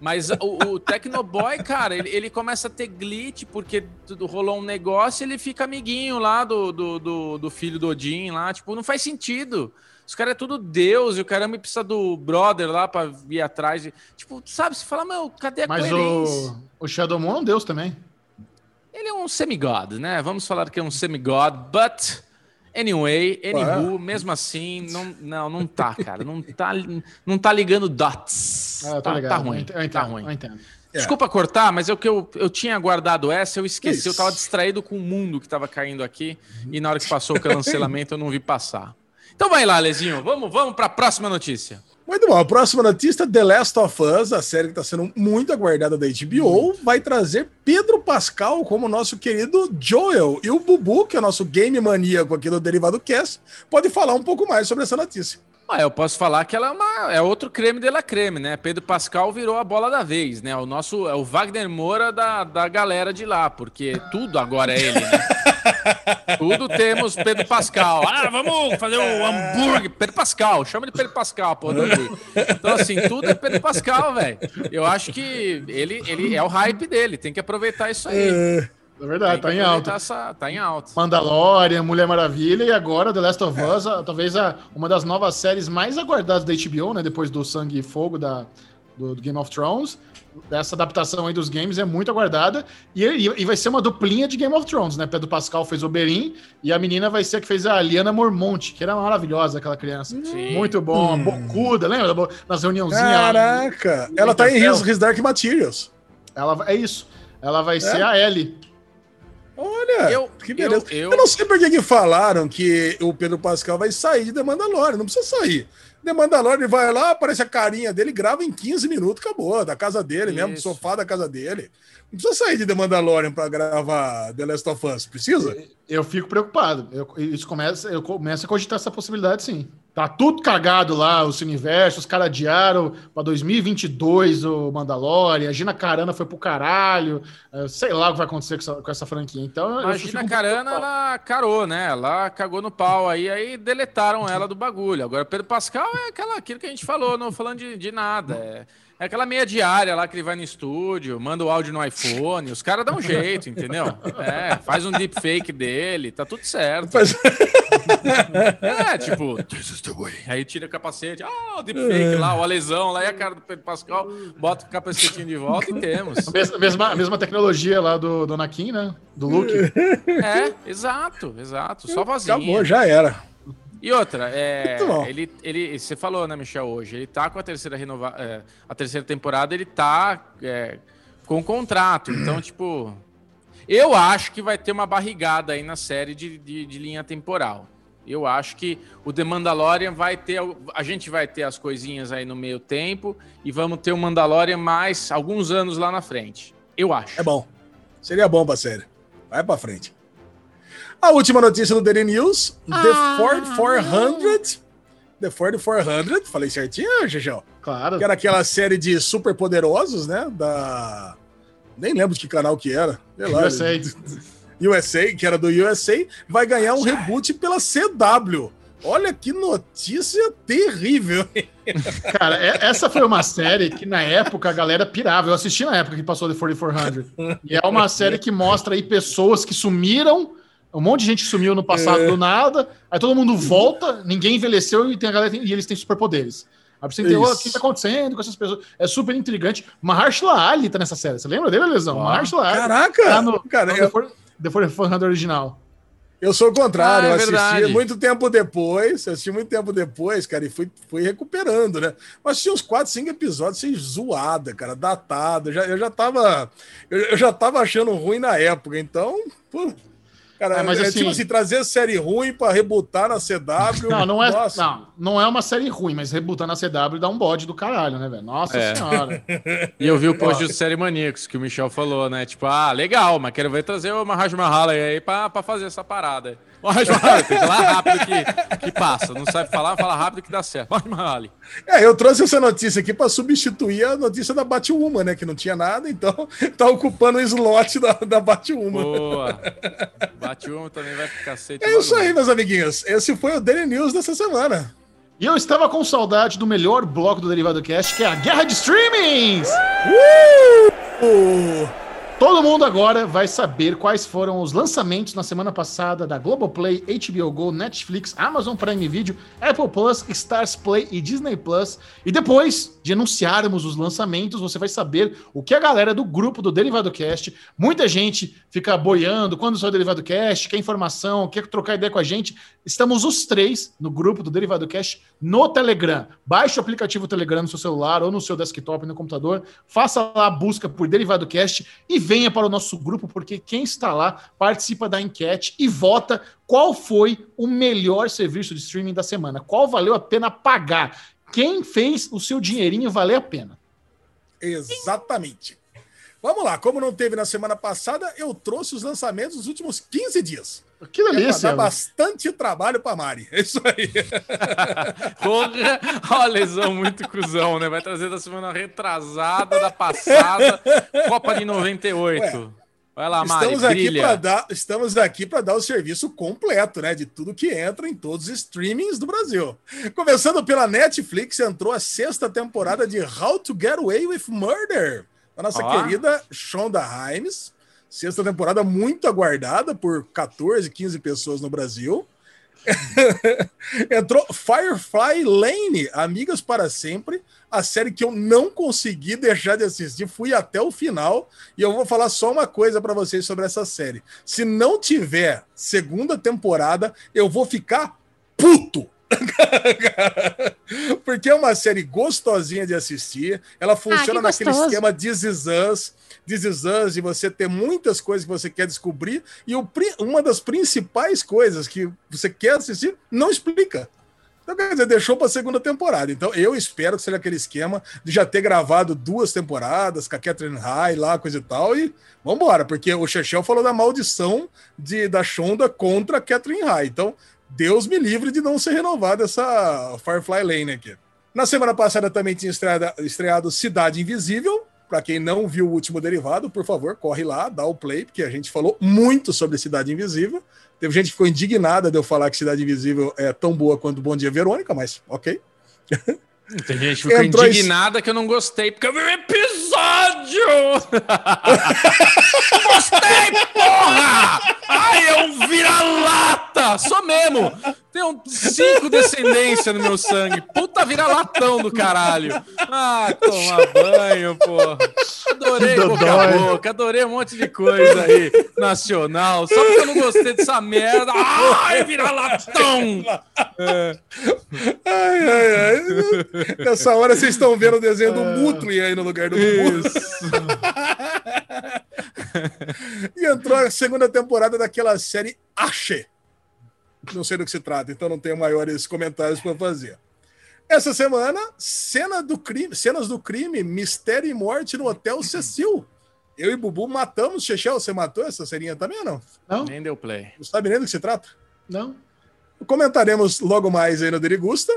Mas o, o Tecnoboy, cara, ele, ele começa a ter glitch porque rolou um negócio e ele fica amiguinho lá do, do, do, do filho do Odin lá. Tipo, não faz sentido. Os caras é tudo Deus e o caramba precisa do brother lá pra vir atrás. Tipo, sabe, você fala, meu, cadê a Mas coerência? Mas o, o Shadow Moon é um Deus também. Ele é um semigod, né? Vamos falar que é um semigod, but anyway, anywho, mesmo assim, não, não, não tá, cara. Não tá, não tá ligando dots. Ah, tá, tá, ruim. Eu entendo, tá ruim. Eu. É. Desculpa cortar, mas é o que eu, eu tinha guardado essa, eu esqueci. Isso. Eu tava distraído com o mundo que tava caindo aqui e na hora que passou o cancelamento eu não vi passar. Então vai lá, Lezinho, vamos, vamos para a próxima notícia. Muito bom. A próxima notícia: The Last of Us, a série que está sendo muito aguardada da HBO, vai trazer Pedro Pascal como nosso querido Joel. E o Bubu, que é nosso game maníaco aqui do Derivado Cast, pode falar um pouco mais sobre essa notícia. Ah, eu posso falar que ela é, uma, é outro creme de la creme, né? Pedro Pascal virou a bola da vez, né? O nosso é o Wagner Moura da, da galera de lá, porque tudo agora é ele, né? tudo temos Pedro Pascal. Ah, vamos fazer o hambúrguer. Pedro Pascal, chama de Pedro Pascal, pô. Então, assim, tudo é Pedro Pascal, velho. Eu acho que ele, ele é o hype dele, tem que aproveitar isso aí. É. É verdade, tá em alta. Essa, tá em alta. Mandalorian, Mulher Maravilha e agora The Last of Us, a, talvez a, uma das novas séries mais aguardadas da HBO, né? Depois do Sangue e Fogo da, do, do Game of Thrones. Essa adaptação aí dos games é muito aguardada. E, e, e, vai ser uma duplinha de Game of Thrones, né? Pedro Pascal fez Oberyn e a menina vai ser a que fez a Liana Mormonte, que era maravilhosa aquela criança. Sim. Muito bom, hum. bocuda, lembra? Nas reuniãozinhas. Caraca! Ela tá em His, His Dark Materials. Ela, é isso. Ela vai é? ser a Ellie. Olha, eu, que beleza. Eu, eu... eu não sei por que, que falaram que o Pedro Pascal vai sair de The Mandalorian. Não precisa sair. The Mandalorian vai lá, aparece a carinha dele, grava em 15 minutos, acabou. Da casa dele Isso. mesmo, do sofá da casa dele. Não precisa sair de The Mandalorian para gravar The Last of Us. Precisa? Eu fico preocupado. Eu, isso começa, eu começo a cogitar essa possibilidade, sim. Tá tudo cagado lá, o universo, os caras adiaram pra 2022 o Mandalorian, a Gina Carana foi pro caralho, é, sei lá o que vai acontecer com essa, com essa franquia. Então, a Gina Carana, ela carou, né? Ela cagou no pau aí, aí deletaram ela do bagulho. Agora, Pedro Pascal é aquela, aquilo que a gente falou, não falando de, de nada. É é aquela meia diária lá que ele vai no estúdio, manda o áudio no iPhone, os caras dão um jeito, entendeu? É, faz um deepfake dele, tá tudo certo. É, tipo, this is the way. Aí tira o capacete, ah, o deepfake lá, o alesão lá e a cara do Pedro Pascal, bota o capacetinho de volta e temos. A mesma, a mesma tecnologia lá do, do Anakin, né? Do Luke. É, exato, exato. Só vozinha. Acabou, já era. E outra, é, ele, ele, você falou, né, Michel, hoje, ele tá com a terceira renova, é, a terceira temporada, ele tá é, com contrato. Então, tipo, eu acho que vai ter uma barrigada aí na série de, de, de, linha temporal. Eu acho que o The Mandalorian vai ter. A gente vai ter as coisinhas aí no meio tempo e vamos ter o Mandalorian mais alguns anos lá na frente. Eu acho. É bom. Seria bom pra série. Vai pra frente. A última notícia do Daily News: ah, The Ford 400. The Ford 400, falei certinho, Jejão? Claro. Que era aquela série de super poderosos, né? Da. Nem lembro de que canal que era. Sei lá, USA. USA, que era do USA, vai ganhar um reboot pela CW. Olha que notícia terrível. Cara, essa foi uma série que na época a galera pirava. Eu assisti na época que passou The 4400. E é uma série que mostra aí pessoas que sumiram um monte de gente sumiu no passado é. do nada, aí todo mundo volta, ninguém envelheceu e, tem a galera, e eles têm superpoderes. Aí você entendeu o que está acontecendo com essas pessoas. É super intrigante. Mahershala Ali tá nessa série. Você lembra dele, Lesão? Oh. Mahershala Ali. Caraca! Tá no, cara, no eu... The 400 original. Eu sou o contrário, ah, é eu assisti verdade. muito tempo depois, assisti muito tempo depois, cara, e fui, fui recuperando, né? Mas tinha uns 4, 5 episódios sem zoada, cara, datado. Eu já, eu já tava. Eu, eu, já tava achando ruim na época, então. Pô, Cara, é, mas é, assim, tipo assim, trazer série ruim para rebutar na CW. Não, não é, não, não é uma série ruim, mas rebutar na CW dá um bode do caralho, né, velho? Nossa é. senhora. e eu vi o post do Série Maníacos que o Michel falou, né? Tipo, ah, legal, mas quero ver trazer o Mahaj Mahala aí pra, pra fazer essa parada. Mahaj Mahala, tem que falar rápido que, que passa. Não sabe falar, fala rápido que dá certo. Mahaj Mahala. É, eu trouxe essa notícia aqui para substituir a notícia da Batwoman, né? Que não tinha nada, então tá ocupando o slot da, da Batwoman. Boa. Batwoman também vai ficar cacete. É isso aí, meus amiguinhos. Esse foi o Daily News dessa semana. E eu estava com saudade do melhor bloco do Derivado Cast, que é a Guerra de Streamings! Uh! Todo mundo agora vai saber quais foram os lançamentos na semana passada da Globoplay, HBO Go, Netflix, Amazon Prime Video, Apple Plus, Stars Play e Disney Plus. E depois de anunciarmos os lançamentos, você vai saber o que a galera do grupo do Derivado Cast, muita gente fica boiando quando sai o Derivado Cast, quer informação, quer trocar ideia com a gente. Estamos os três no grupo do Derivado Cast no Telegram. Baixe o aplicativo Telegram no seu celular ou no seu desktop no computador, faça lá a busca por Derivado Cast e venha para o nosso grupo, porque quem está lá participa da enquete e vota qual foi o melhor serviço de streaming da semana, qual valeu a pena pagar, quem fez o seu dinheirinho valer a pena. Exatamente. Vamos lá, como não teve na semana passada, eu trouxe os lançamentos dos últimos 15 dias. Que delícia. É dá bastante trabalho para Mari. É isso aí. Porra, ó, lesão muito cruzão, né? Vai trazer da semana retrasada, da passada, Copa de 98. Ué, Vai lá, Mari, estamos aqui para dar, estamos aqui para dar o serviço completo, né, de tudo que entra em todos os streamings do Brasil. Começando pela Netflix, entrou a sexta temporada de How to Get Away with Murder, da nossa querida Shonda Rhimes. Sexta temporada muito aguardada por 14, 15 pessoas no Brasil. Entrou Firefly Lane, Amigas para Sempre, a série que eu não consegui deixar de assistir. Fui até o final e eu vou falar só uma coisa para vocês sobre essa série. Se não tiver segunda temporada, eu vou ficar puto. Porque é uma série gostosinha de assistir. Ela funciona ah, naquele esquema Is Us This Is Us, de você ter muitas coisas que você quer descobrir, e o, uma das principais coisas que você quer assistir não explica. Então, quer dizer, deixou para a segunda temporada. Então, eu espero que seja aquele esquema de já ter gravado duas temporadas com a Catherine High lá, coisa e tal, e vambora, porque o Chechel falou da maldição de, da Shonda contra a Catherine High. Então, Deus me livre de não ser renovada essa Firefly Lane aqui. Na semana passada também tinha estreado, estreado Cidade Invisível, para quem não viu o último derivado, por favor, corre lá, dá o play, porque a gente falou muito sobre Cidade Invisível. Teve gente que ficou indignada de eu falar que Cidade Invisível é tão boa quanto Bom Dia Verônica, mas ok. Tem gente que ficou Entrou indignada esse... que eu não gostei, porque eu vi um episódio! gostei, porra! Ai, é um vira-lata! Sou mesmo! Tenho cinco descendências no meu sangue. Puta vira-latão do caralho. Ah, tomar banho, porra. Adorei boca a boca, adorei um monte de coisa aí. Nacional. Só porque eu não gostei dessa merda. Ai, vira-latão! É. Ai, ai, ai. Nessa hora vocês estão vendo o desenho do Mutli aí no lugar do Isso. e entrou a segunda temporada daquela série Ache não sei do que se trata, então não tenho maiores comentários para fazer. Essa semana, cena do crime, cenas do crime, mistério e morte no Hotel Cecil. Eu e Bubu matamos Chechel. Você matou essa serinha também ou não? Não. Nem deu play. Não sabe nem do que se trata? Não. Comentaremos logo mais aí no Derigusta.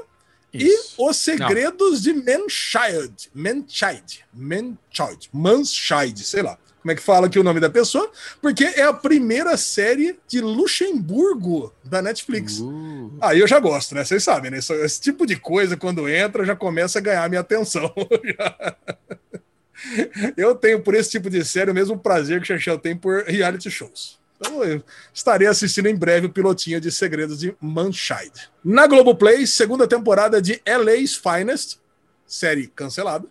E Os Segredos não. de Manchild. Manchild. Manchild. Manchild, sei lá como é que fala aqui o nome da pessoa, porque é a primeira série de Luxemburgo da Netflix. Uh. Aí eu já gosto, né? Vocês sabem, né? Esse, esse, tipo de coisa, quando entra, já começa a ganhar minha atenção. eu tenho por esse tipo de série o mesmo prazer que o Chachel tem por reality shows. Então eu estarei assistindo em breve o pilotinho de Segredos de Manchild. Na Globoplay, segunda temporada de LA's Finest, série cancelada.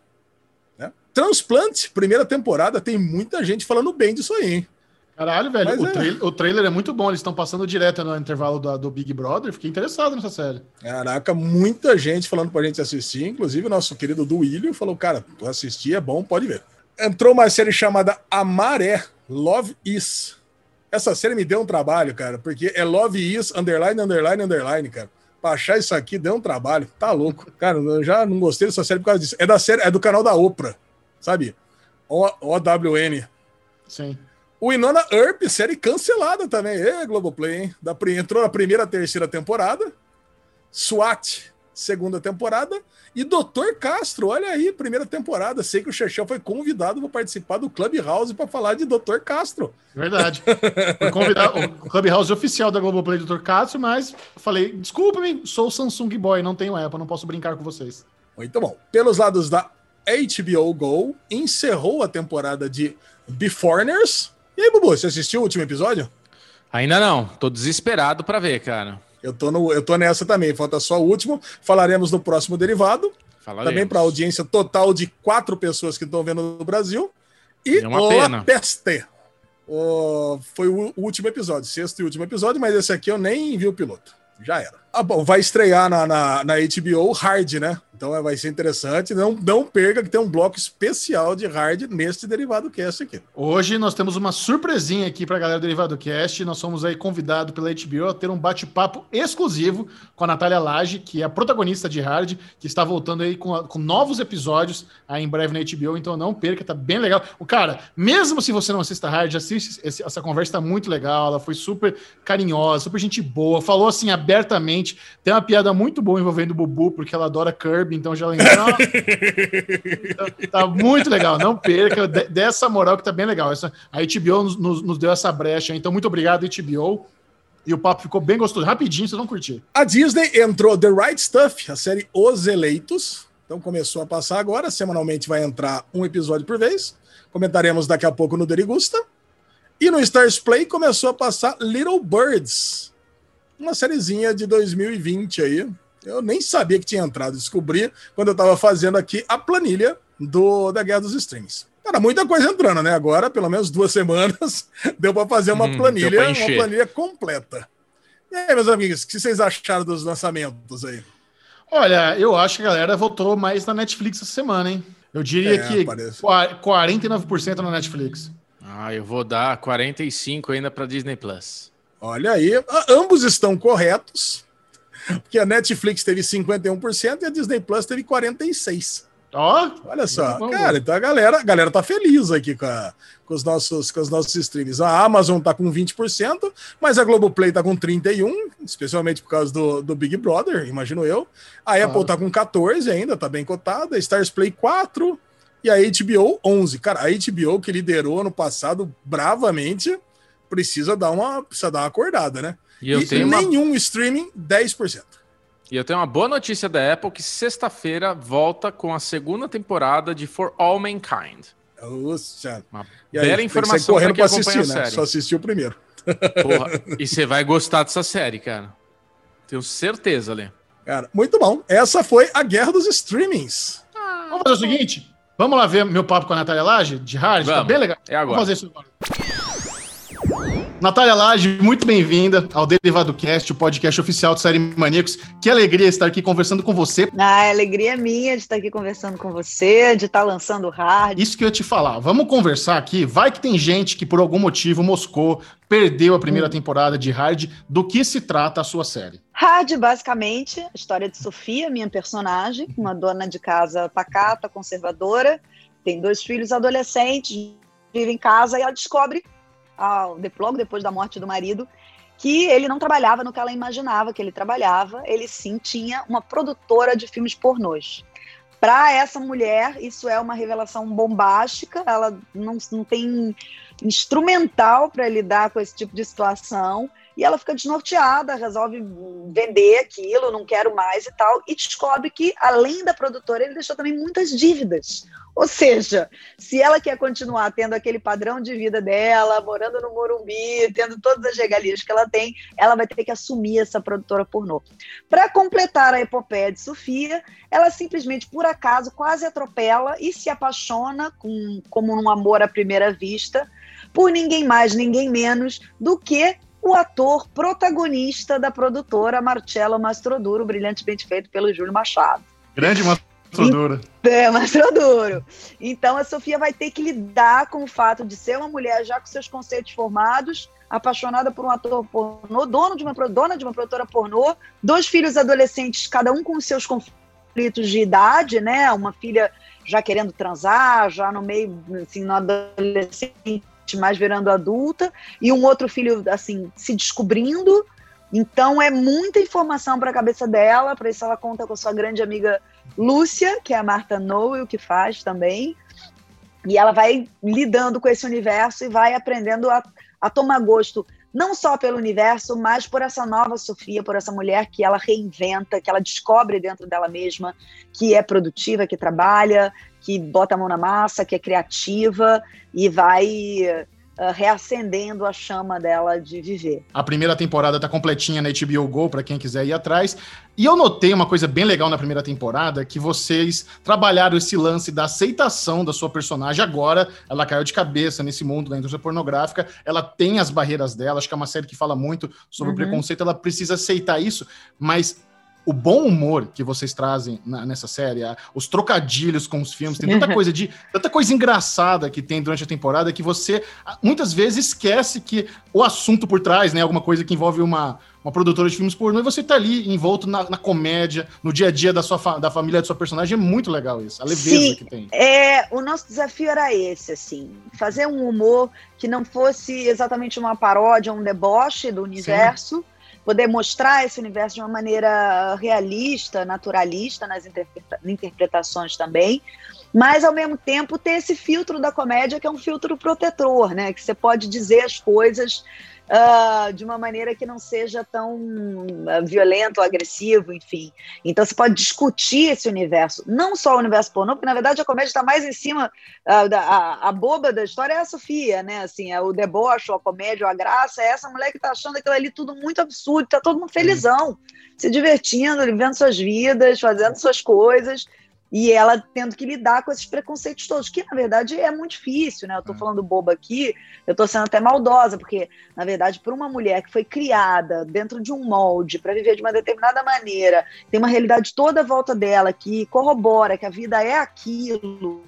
Transplante, primeira temporada, tem muita gente falando bem disso aí, hein? Caralho, velho, o, é. o, trailer é muito bom. Eles estão passando direto no intervalo do, do, Big Brother. Fiquei interessado nessa série. Caraca, muita gente falando pra gente assistir. Inclusive, o nosso querido Duílio falou: Cara, assistir é bom, pode ver. Entrou uma série chamada Amaré Love Is. Essa série me deu um trabalho, cara, porque é Love Is, underline, underline, underline, cara. Pra achar isso aqui deu um trabalho. Tá louco. Cara, eu já não gostei dessa série por causa disso. É da série, é do canal da Oprah, sabe? O OWN. Sim. O Inona Earp, série cancelada também. É, Globoplay, hein? Da, entrou na primeira, terceira temporada. SWAT, segunda temporada. E Doutor Castro, olha aí, primeira temporada. Sei que o Chechel foi convidado para participar do Clubhouse para falar de Doutor Castro. Verdade. Foi convidado, o Clubhouse oficial da Globoplay Doutor Castro, mas falei, desculpa-me, sou Samsung Boy, não tenho Apple, não posso brincar com vocês. Muito bom. Pelos lados da HBO Go, encerrou a temporada de Beforeigners. E aí, Bubu, você assistiu o último episódio? Ainda não, tô desesperado para ver, cara. Eu tô, no, eu tô nessa também, falta só o último. Falaremos no próximo derivado. Falaremos. Também para audiência total de quatro pessoas que estão vendo no Brasil. E é uma pena. Peste. Oh, foi o último episódio, sexto e último episódio, mas esse aqui eu nem vi o piloto. Já era. Ah, bom, vai estrear na, na, na HBO Hard, né? Então é, vai ser interessante. Não, não perca que tem um bloco especial de hard neste Derivado Cast aqui. Hoje nós temos uma surpresinha aqui para a galera do Derivado Cast. Nós somos aí convidados pela HBO a ter um bate-papo exclusivo com a Natália Lage, que é a protagonista de Hard, que está voltando aí com, com novos episódios aí em breve na HBO. Então não perca, tá bem legal. O cara, mesmo se você não assista Hard, assiste esse, essa conversa tá muito legal. Ela foi super carinhosa, super gente boa, falou assim abertamente. Tem uma piada muito boa envolvendo o Bubu, porque ela adora Kirby então já lembrou. tá, tá muito legal, não perca dessa moral que tá bem legal. Essa, a HBO nos, nos, nos deu essa brecha, então muito obrigado, HBO. E o papo ficou bem gostoso, rapidinho, vocês vão curtir. A Disney entrou The Right Stuff, a série Os Eleitos. Então começou a passar agora, semanalmente vai entrar um episódio por vez. Comentaremos daqui a pouco no Derigusta. E no Stars Play começou a passar Little Birds, uma sériezinha de 2020 aí, eu nem sabia que tinha entrado. Descobri quando eu estava fazendo aqui a planilha do da Guerra dos Streams. Cara, muita coisa entrando, né? Agora, pelo menos duas semanas, deu para fazer uma hum, planilha, uma planilha completa. E aí, meus amigos, o que vocês acharam dos lançamentos aí? Olha, eu acho que a galera votou mais na Netflix essa semana, hein? Eu diria é, que parece. 49% na Netflix. Ah, eu vou dar 45 ainda para Disney Plus. Olha aí, ambos estão corretos. Porque a Netflix teve 51% e a Disney Plus teve 46%. Ó, oh, olha só, cara, então a galera, a galera tá feliz aqui com, a, com, os nossos, com os nossos streams. A Amazon tá com 20%, mas a Globoplay tá com 31%, especialmente por causa do, do Big Brother, imagino eu. A Apple ah. tá com 14% ainda, tá bem cotada. A Stars Play 4%, e a HBO 11%. Cara, a HBO que liderou ano passado bravamente, precisa dar uma, precisa dar uma acordada, né? E, eu e tenho nenhum uma... streaming, 10%. E eu tenho uma boa notícia da Apple que sexta-feira volta com a segunda temporada de For All Mankind. Nossa. Uma e bela aí, informação para quem assistir, né? Só assistiu o primeiro. Porra, e você vai gostar dessa série, cara. Tenho certeza, Lê. Cara, muito bom. Essa foi a guerra dos streamings. Ah, vamos fazer o seguinte? Vamos lá ver meu papo com a Natália Lage, de hard? Tá bem legal. É agora. Vamos fazer isso agora. Natália Lage, muito bem-vinda ao Derivado Cast, o podcast oficial do Série Maníacos. Que alegria estar aqui conversando com você. Ah, alegria é minha de estar aqui conversando com você, de estar lançando hard. Isso que eu ia te falar. Vamos conversar aqui. Vai que tem gente que por algum motivo moscou, perdeu a primeira hum. temporada de Hard. Do que se trata a sua série? Hard, basicamente, a história de Sofia, minha personagem, uma dona de casa pacata, conservadora, tem dois filhos adolescentes, vive em casa e ela descobre ao, logo depois da morte do marido, que ele não trabalhava no que ela imaginava que ele trabalhava, ele sim tinha uma produtora de filmes pornôs. Para essa mulher, isso é uma revelação bombástica, ela não, não tem instrumental para lidar com esse tipo de situação, e ela fica desnorteada, resolve vender aquilo, não quero mais e tal, e descobre que, além da produtora, ele deixou também muitas dívidas. Ou seja, se ela quer continuar tendo aquele padrão de vida dela, morando no Morumbi, tendo todas as regalias que ela tem, ela vai ter que assumir essa produtora pornô. Para completar a epopeia de Sofia, ela simplesmente, por acaso, quase atropela e se apaixona, com, como um amor à primeira vista, por ninguém mais, ninguém menos do que o ator protagonista da produtora Marcello Mastroduro, brilhantemente feito pelo Júlio Machado. Grande Mastroduro. É, Mastroduro. Então a Sofia vai ter que lidar com o fato de ser uma mulher já com seus conceitos formados, apaixonada por um ator pornô, dono de uma, dona de uma produtora pornô, dois filhos adolescentes, cada um com seus conflitos de idade, né? Uma filha já querendo transar, já no meio, assim, no adolescente, mais virando adulta, e um outro filho, assim, se descobrindo. Então é muita informação para a cabeça dela, para isso ela conta com a sua grande amiga Lúcia, que é a Marta Noel, que faz também. E ela vai lidando com esse universo e vai aprendendo a, a tomar gosto não só pelo universo, mas por essa nova Sofia, por essa mulher que ela reinventa, que ela descobre dentro dela mesma, que é produtiva, que trabalha, que bota a mão na massa, que é criativa e vai uh, reacendendo a chama dela de viver. A primeira temporada tá completinha na HBO Go para quem quiser ir atrás. E eu notei uma coisa bem legal na primeira temporada, que vocês trabalharam esse lance da aceitação da sua personagem agora. Ela caiu de cabeça nesse mundo da indústria pornográfica. Ela tem as barreiras dela. Acho que é uma série que fala muito sobre uhum. o preconceito. Ela precisa aceitar isso, mas o bom humor que vocês trazem na, nessa série, os trocadilhos com os filmes, tem tanta coisa de tanta coisa engraçada que tem durante a temporada que você muitas vezes esquece que o assunto por trás, né, alguma coisa que envolve uma, uma produtora de filmes pornô, e você tá ali envolto na, na comédia, no dia a dia da sua da família da sua personagem, é muito legal isso, a leveza Sim, que tem. É, o nosso desafio era esse, assim, fazer um humor que não fosse exatamente uma paródia, um deboche do universo. Sim poder mostrar esse universo de uma maneira realista, naturalista nas interpreta interpretações também, mas ao mesmo tempo ter esse filtro da comédia que é um filtro protetor, né? Que você pode dizer as coisas uh, de uma maneira que não seja tão uh, violento, agressivo, enfim. Então você pode discutir esse universo, não só o universo pornô, porque na verdade a comédia está mais em cima, uh, da, a, a, boba da história é a Sofia, né? Assim, é o deboche, a comédia, a graça, é essa mulher que está achando aquilo ali tudo muito absurdo, tá todo mundo felizão, se divertindo, vivendo suas vidas, fazendo suas coisas e ela tendo que lidar com esses preconceitos todos, que na verdade é muito difícil, né? Eu tô é. falando boba aqui, eu tô sendo até maldosa, porque na verdade, para uma mulher que foi criada dentro de um molde para viver de uma determinada maneira, tem uma realidade toda à volta dela que corrobora que a vida é aquilo,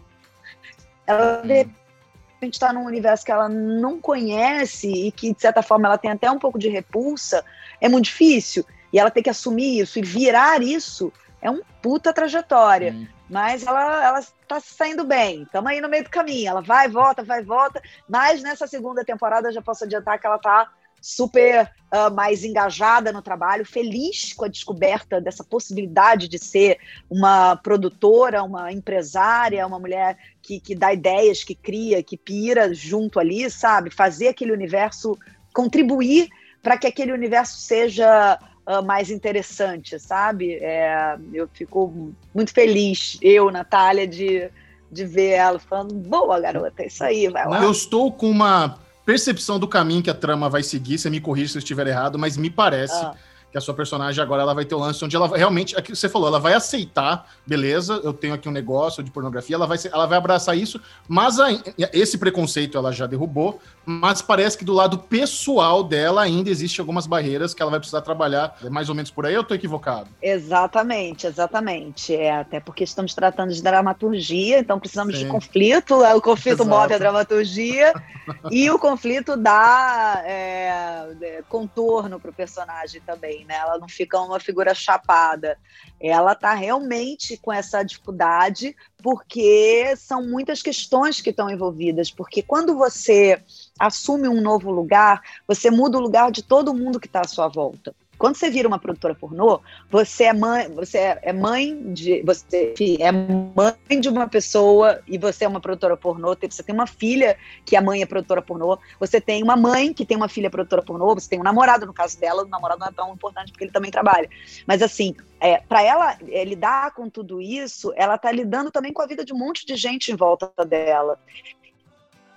ela de repente está num universo que ela não conhece e que de certa forma ela tem até um pouco de repulsa, é muito difícil. E ela tem que assumir isso e virar isso é um puta trajetória. Hum. Mas ela, ela tá saindo bem. Estamos aí no meio do caminho. Ela vai, volta, vai, volta. Mas nessa segunda temporada eu já posso adiantar que ela tá super uh, mais engajada no trabalho, feliz com a descoberta dessa possibilidade de ser uma produtora, uma empresária, uma mulher que, que dá ideias, que cria, que pira junto ali, sabe? Fazer aquele universo, contribuir para que aquele universo seja uh, mais interessante, sabe? É, eu fico muito feliz, eu, Natália, de, de ver ela falando, boa, garota, é isso aí, vai lá. Eu estou com uma percepção do caminho que a trama vai seguir, você me corrige se eu estiver errado, mas me parece ah que a sua personagem agora ela vai ter o um lance onde ela realmente, aqui você falou, ela vai aceitar, beleza, eu tenho aqui um negócio de pornografia, ela vai, ela vai abraçar isso, mas a, esse preconceito ela já derrubou, mas parece que do lado pessoal dela ainda existe algumas barreiras que ela vai precisar trabalhar, é mais ou menos por aí, eu tô equivocado? Exatamente, exatamente, é, até porque estamos tratando de dramaturgia, então precisamos Sim. de conflito, é, o conflito Exato. move a dramaturgia, e o conflito dá é, contorno para o personagem também, né? Ela não fica uma figura chapada. Ela está realmente com essa dificuldade porque são muitas questões que estão envolvidas. Porque quando você assume um novo lugar, você muda o lugar de todo mundo que está à sua volta. Quando você vira uma produtora pornô, você é mãe, você é mãe de, você é mãe de uma pessoa e você é uma produtora pornô. Você tem uma filha que a mãe é produtora pornô. Você tem uma mãe que tem uma filha produtora pornô. Você tem um namorado no caso dela. O namorado não é tão importante porque ele também trabalha. Mas assim, é, para ela é, lidar com tudo isso, ela está lidando também com a vida de um monte de gente em volta dela.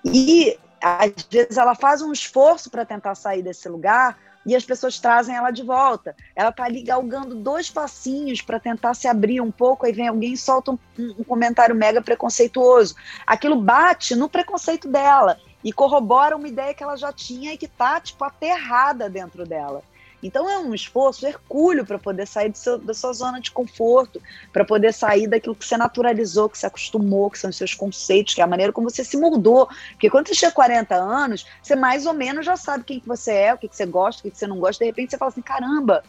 E às vezes ela faz um esforço para tentar sair desse lugar e as pessoas trazem ela de volta. Ela tá ali galgando dois passinhos para tentar se abrir um pouco, aí vem alguém e solta um, um, comentário mega preconceituoso. Aquilo bate no preconceito dela. e corrobora uma ideia que ela já tinha e que tá, tipo, aterrada dentro dela. Então é um esforço hercúleo para poder sair seu, da sua zona de conforto, para poder sair daquilo que você naturalizou, que você acostumou, que são os seus conceitos, que é a maneira como você se moldou. Porque quando você chega a 40 anos, você mais ou menos já sabe quem que você é, o que, que você gosta, o que, que você não gosta. De repente você fala assim: caramba,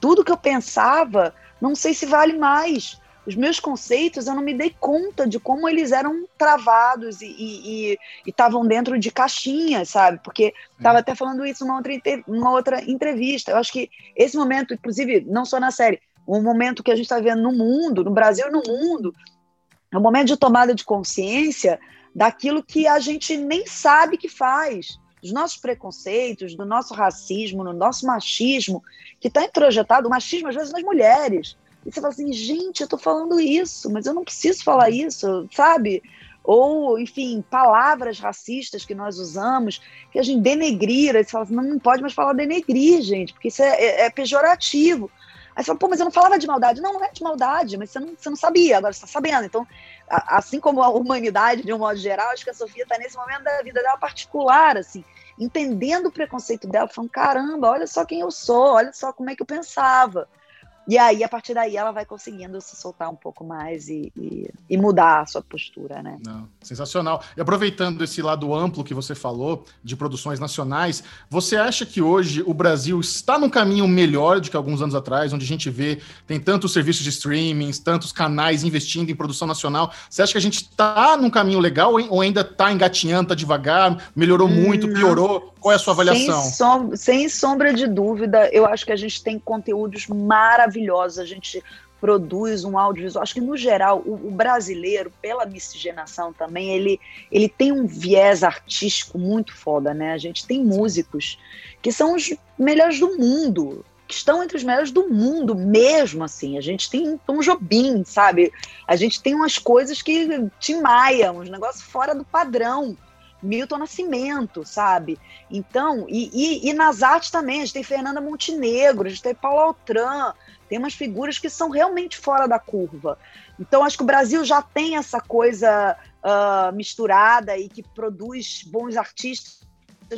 tudo que eu pensava, não sei se vale mais os meus conceitos, eu não me dei conta de como eles eram travados e estavam dentro de caixinhas, sabe? Porque estava até falando isso numa outra, numa outra entrevista. Eu acho que esse momento, inclusive, não só na série, um momento que a gente está vendo no mundo, no Brasil e no mundo, é um momento de tomada de consciência daquilo que a gente nem sabe que faz dos nossos preconceitos, do nosso racismo, no nosso machismo, que está introjetado, o machismo às vezes nas mulheres, e você fala assim, gente, eu tô falando isso, mas eu não preciso falar isso, sabe? Ou, enfim, palavras racistas que nós usamos, que a gente denegrira, e você fala assim, não, não pode mais falar denegrir, gente, porque isso é, é, é pejorativo. Aí você fala, pô, mas eu não falava de maldade. Não, não é de maldade, mas você não, você não sabia, agora você está sabendo. Então, assim como a humanidade, de um modo geral, acho que a Sofia está nesse momento da vida dela particular, assim, entendendo o preconceito dela, falando, caramba, olha só quem eu sou, olha só como é que eu pensava. E aí, a partir daí, ela vai conseguindo se soltar um pouco mais e, e, e mudar a sua postura, né? Não, sensacional. E aproveitando esse lado amplo que você falou, de produções nacionais, você acha que hoje o Brasil está num caminho melhor do que alguns anos atrás, onde a gente vê, tem tantos serviços de streaming, tantos canais investindo em produção nacional. Você acha que a gente está num caminho legal ou ainda está engatinhando, está devagar, melhorou muito, piorou? Qual é a sua avaliação? Sem, som sem sombra de dúvida, eu acho que a gente tem conteúdos maravilhosos, a gente produz um audiovisual. Acho que, no geral, o, o, brasileiro, pela miscigenação também, ele, ele tem um viés artístico muito foda, né? A gente tem músicos que são os melhores do mundo, que estão entre os melhores do mundo mesmo, assim. A gente tem Tom Jobim, sabe? A gente tem umas coisas que Tim Maia, uns negócios fora do padrão. Milton Nascimento, sabe? Então, e, e, e, nas artes também, a gente tem Fernanda Montenegro, a gente tem Paulo Altran, tem umas figuras que são realmente fora da curva. Então, acho que o Brasil já tem essa coisa uh, misturada e que produz bons artistas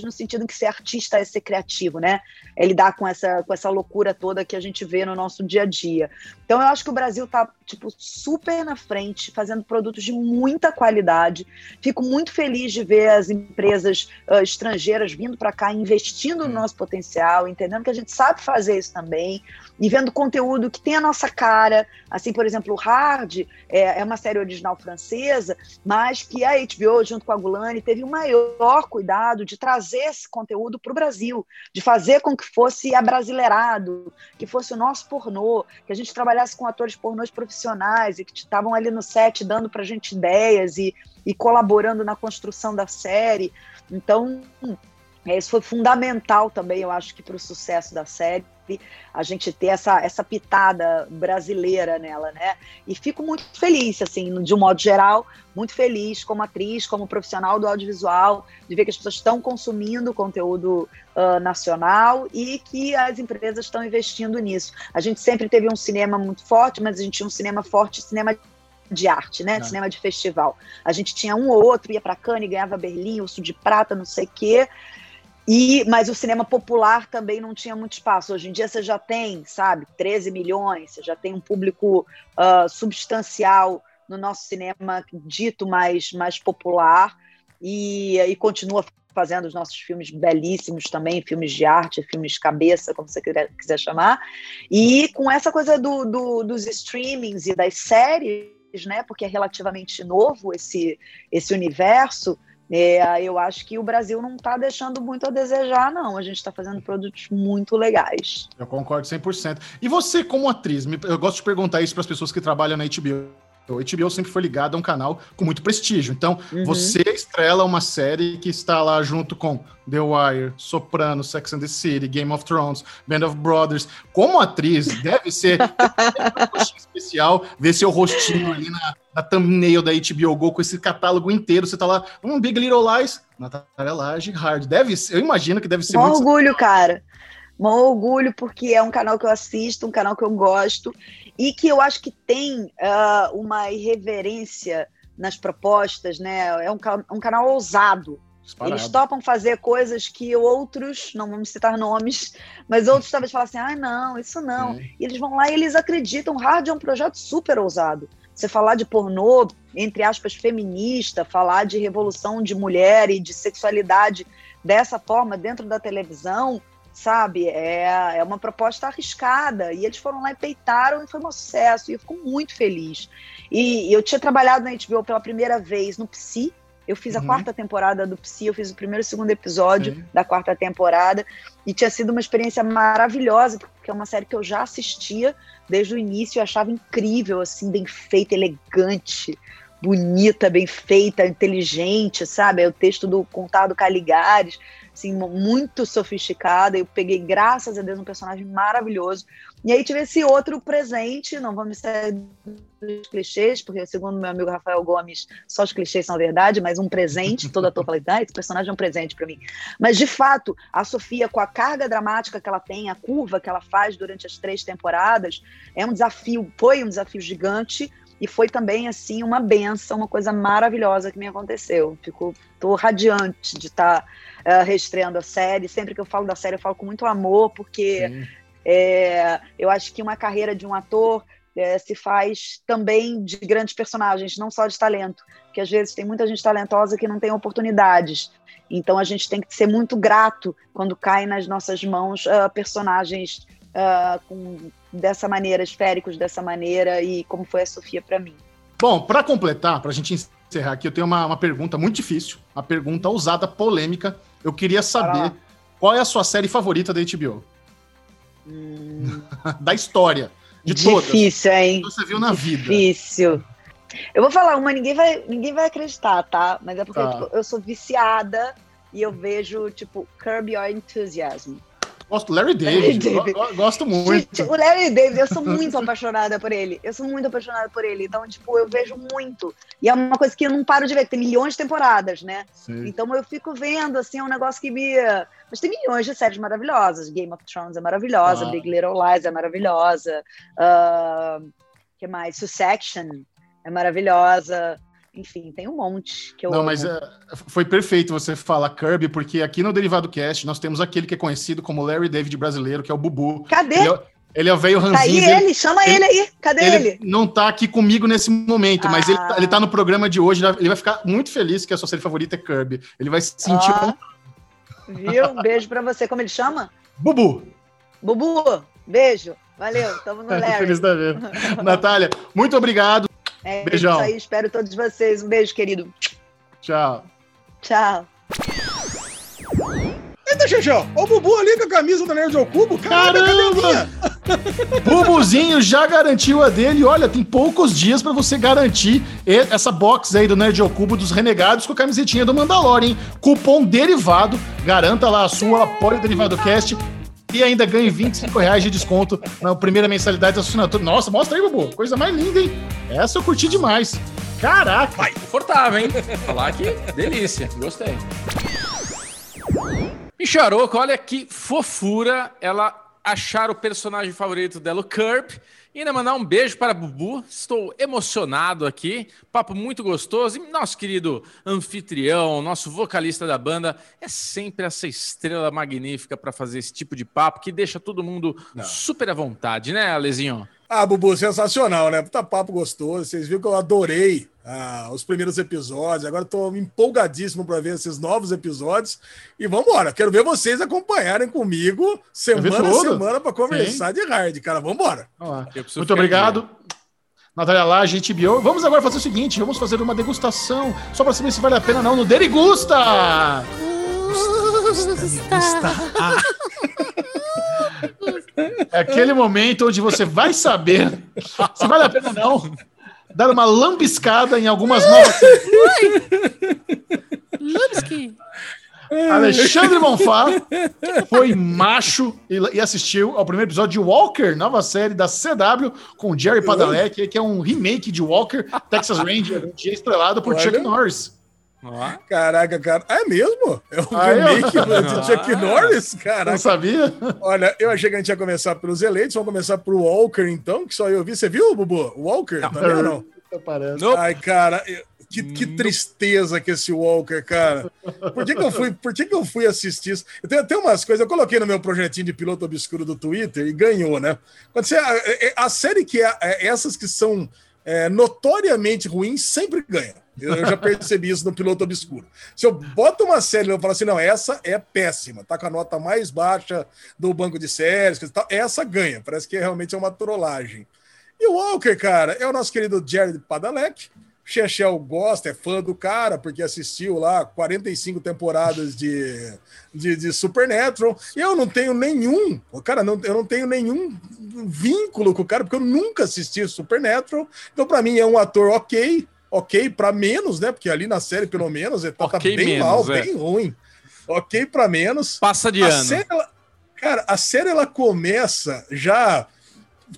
no sentido que ser artista é ser criativo, né? É lidar com essa, com essa loucura toda que a gente vê no nosso dia a dia. Então eu acho que o Brasil tá, tipo, super na frente, fazendo produtos de muita qualidade. Fico muito feliz de ver as empresas uh, estrangeiras vindo para cá, investindo no nosso potencial, entendendo que a gente sabe fazer isso também, e vendo conteúdo que tem a nossa cara. Assim, por exemplo, o Hard é, é uma série original francesa, mas que a HBO, junto com a Gulani, teve o maior cuidado de trazer esse conteúdo para o Brasil, de fazer com que fosse abrasileirado, que fosse o nosso pornô, que a gente trabalhasse com atores pornôs profissionais e que estavam ali no set dando para a gente ideias e, e colaborando na construção da série. Então, isso foi fundamental também, eu acho que para o sucesso da série a gente ter essa, essa pitada brasileira nela, né? E fico muito feliz, assim, de um modo geral, muito feliz como atriz, como profissional do audiovisual, de ver que as pessoas estão consumindo conteúdo uh, nacional e que as empresas estão investindo nisso. A gente sempre teve um cinema muito forte, mas a gente tinha um cinema forte, cinema de arte, né? É. Cinema de festival. A gente tinha um ou outro, ia para Cannes, ganhava Berlim, Urso de Prata, não sei o quê. E, mas o cinema popular também não tinha muito espaço. Hoje em dia você já tem, sabe, 13 milhões, você já tem um público uh, substancial no nosso cinema dito mais, mais popular e, e continua fazendo os nossos filmes belíssimos também, filmes de arte, filmes cabeça, como você quiser, quiser chamar. E com essa coisa do, do, dos streamings e das séries, né, porque é relativamente novo esse, esse universo, é, eu acho que o Brasil não está deixando muito a desejar, não. A gente está fazendo produtos muito legais. Eu concordo 100%. E você, como atriz, eu gosto de perguntar isso para as pessoas que trabalham na HBO. O HBO sempre foi ligado a um canal com muito prestígio. Então, uhum. você estrela uma série que está lá junto com The Wire, Soprano, Sex and the City, Game of Thrones, Band of Brothers. Como atriz, deve ser um especial ver seu rostinho ali na, na thumbnail da HBO Go com esse catálogo inteiro. Você tá lá, um Big Little Lies, Natália Laje, Hard. Deve ser, eu imagino que deve ser um muito... orgulho, cara. Um orgulho, porque é um canal que eu assisto, um canal que eu gosto e que eu acho que tem uh, uma irreverência nas propostas, né? É um, um canal ousado. Eles topam fazer coisas que outros, não vamos citar nomes, mas outros talvez falam assim: ah, não, isso não. Sim. E eles vão lá e eles acreditam. Hard é um projeto super ousado. Você falar de pornô, entre aspas, feminista, falar de revolução de mulher e de sexualidade dessa forma dentro da televisão, sabe? É, é uma proposta arriscada. E eles foram lá e peitaram e foi um sucesso. E eu fico muito feliz. E eu tinha trabalhado na HBO pela primeira vez no Psi. Eu fiz a Uhum. quarta temporada do Psi, eu fiz o primeiro e segundo episódio Sim. da quarta temporada. E tinha sido uma experiência maravilhosa, porque é uma série que eu já assistia desde o início. Eu achava incrível, assim, bem feita, elegante, bonita, bem feita, inteligente, sabe? É o texto do Contado Caligares, assim, muito sofisticada. Eu peguei, graças a Deus, um personagem maravilhoso. E aí tive esse outro presente, não vamos sair dos clichês, porque segundo meu amigo Rafael Gomes, só os clichês são verdade, mas um presente, todo ator fala, ah, esse personagem é um presente para mim. Mas de fato, a Sofia, com a carga dramática que ela tem, a curva que ela faz durante as três temporadas, é um desafio, foi um desafio gigante. E foi também, assim, uma benção, uma coisa maravilhosa que me aconteceu. Fico, tô radiante de estar tá, uh, reestreando a série. Sempre que eu falo da série, eu falo com muito amor, porque é, eu acho que uma carreira de um ator é, se faz também de grandes personagens, não só de talento, porque às vezes tem muita gente talentosa que não tem oportunidades. Então a gente tem que ser muito grato quando cai nas nossas mãos uh, personagens uh, com, dessa maneira, esféricos dessa maneira, e como foi a Sofia para mim. Bom, para completar, para a gente encerrar aqui, eu tenho uma, uma pergunta muito difícil, uma pergunta ousada, polêmica. Eu queria saber qual é a sua série favorita da HBO? Hum, da história. De todas. difícil, hein? Que você viu na vida. Difícil. Eu vou falar uma, ninguém vai, ninguém vai acreditar, tá? Mas é porque Tá. tipo, eu sou viciada e eu vejo, tipo, Curb Your Enthusiasm. Gosto do Larry David. David. go- go- Gosto muito. Gente, o Larry David, eu sou muito apaixonada por ele. Eu sou muito apaixonada por ele. Então, tipo, eu vejo muito. E é uma coisa que eu não paro de ver, tem milhões de temporadas, né? Sim. Então eu fico vendo, assim, é um negócio que me. Mas tem milhões de séries maravilhosas. Game of Thrones é maravilhosa, Ah. Big Little Lies é maravilhosa. ah, que mais? Succession é maravilhosa. Enfim, tem um monte que eu Não, amo. mas é, foi perfeito você falar Kirby, porque aqui no Derivado Cast nós temos aquele que é conhecido como Larry David brasileiro, que é o Bubu. Cadê? Ele é, ele é o velho Tá aí Ranzinho. ele? Chama ele- ele, aí. Cadê ele? Ele não tá aqui comigo nesse momento, mas Ah. ele, tá- ele tá no programa de hoje. Ele vai ficar muito feliz que a sua série favorita é Kirby. Ele vai se sentir viu? Um beijo pra você. Como ele chama? Bubu. Bubu, beijo. Valeu, tamo no Larry. Feliz da vida. Natália, muito obrigado. É Beijão. isso aí, espero todos vocês. Um beijo, querido. Tchau. Tchau. Eita, Xexão, ó o Bubu ali com a camisa do Nerd ao Cubo. Caramba! Caramba! Bubuzinho já garantiu a dele. Olha, tem poucos dias pra você garantir e- essa box aí do Nerd ao Cubo dos Renegados com a camisetinha do Mandalorian, hein? Cupom derivado. Garanta lá a sua, apoio o Derivado Cast e ainda ganhe 25 reais de desconto na primeira mensalidade da assinatura. Nossa, mostra aí, Bubu. Coisa mais linda, hein? Essa eu curti demais. Caraca! Confortável, hein? Falar que delícia. Gostei. Micharoca, olha que fofura ela achar o personagem favorito dela, o Kirby. E ainda mandar um beijo para a Bubu. Estou emocionado aqui. Papo muito gostoso. E nosso querido anfitrião, nosso vocalista da banda, é sempre essa estrela magnífica para fazer esse tipo de papo que deixa todo mundo super à vontade, né, Alezinho? Ah, Bubu, sensacional, né? Puta papo gostoso. Vocês viram que eu adorei ah, os primeiros episódios. Agora tô empolgadíssimo para ver esses novos episódios. E vambora. Quero ver vocês acompanharem comigo semana a semana para conversar de hard, cara. Vambora. Vamos preciso Muito ficar em obrigado. Natália Laje, HBO. Vamos agora fazer o seguinte: vamos fazer uma degustação só para saber se vale a pena ou não no Derigusta! É aquele momento onde você vai saber se vale a pena ou não dar uma lambiscada em algumas novas. Lubsky. Alexandre Bonfá foi macho e, assistiu ao primeiro episódio de Walker, nova série da CW, com Jerry Padalecki, que é um remake de Walker, Texas Ranger, um dia estrelado por Olha. Chuck Norris. Ó. Caraca, cara. É mesmo? É um Ah, eu- remake de Chuck Norris? Não Caraca. sabia? Olha, eu achei que a gente ia começar pelos eleitos. Vamos começar pro Walker, então, que só eu vi. Você viu, Bubu? O Walker? Também ou não? Parece. Nope. Ai, cara, eu- que, que, tristeza que esse Walker, cara. Por que, que eu fui, por que, que eu fui assistir isso? Eu tenho até umas coisas, eu coloquei no meu projetinho de piloto obscuro do Twitter e ganhou, né? Quando você, a, é, é, a série que é, é, essas que são é, notoriamente ruins sempre ganham. Eu já percebi isso no piloto obscuro. Se eu boto uma série e eu falo assim, não, essa é péssima, tá com a nota mais baixa do banco de séries, essa ganha. Parece que realmente é uma trollagem. E o Walker, cara, é o nosso querido Jared Padalecki. Chechel gosta, é fã do cara, porque assistiu lá 45 temporadas de, de, de Supernatural. Eu não tenho nenhum, cara, não, eu não tenho nenhum vínculo com o cara, porque eu nunca assisti Supernatural. Então, para mim, é um ator ok, ok para menos, né? Porque ali na série, pelo menos, ele tá, tá okay tá bem menos, mal, é. bem ruim. Ok para menos. Passa de a ano. Série, ela, cara, a série ela começa já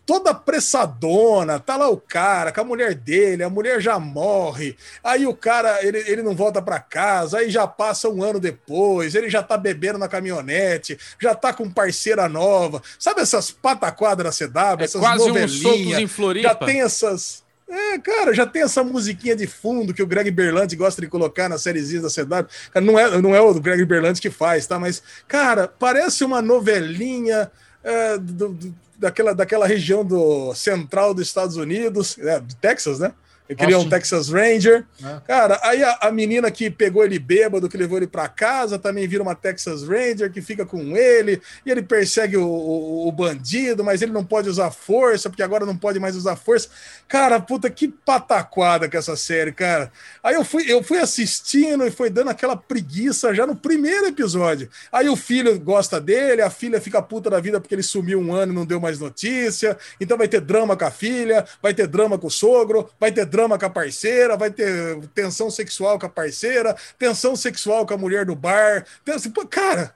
toda apressadona, tá lá o cara com a mulher dele, a mulher já morre, aí o cara, ele, ele não volta para casa, aí já passa um ano depois, ele já tá bebendo na caminhonete, já tá com parceira nova, sabe essas pataquadas da CW, é essas quase novelinhas, em Floripa. já tem essas... É, cara, já tem essa musiquinha de fundo que o Greg Berlanti gosta de colocar nas séries da CW. não é, não é o Greg Berlanti que faz, tá? Mas, cara, parece uma novelinha é, do, do daquela, daquela região do central dos Estados Unidos, é, Texas, né? Ele queria um Texas Ranger. É. Cara, aí a, a, menina que pegou ele bêbado, que levou ele para casa, também vira uma Texas Ranger que fica com ele, e ele persegue o, o, o, bandido, mas ele não pode usar força, porque agora não pode mais usar força. Cara, puta, que pataquada que essa série, cara. Aí eu fui, eu fui assistindo e foi dando aquela preguiça já no primeiro episódio. Aí o filho gosta dele, a filha fica puta da vida porque ele sumiu um ano e não deu mais notícia. Então vai ter drama com a filha, vai ter drama com o sogro, vai ter drama drama com a parceira, vai ter tensão sexual com a parceira, tensão sexual com a mulher do bar. Tensão... Cara,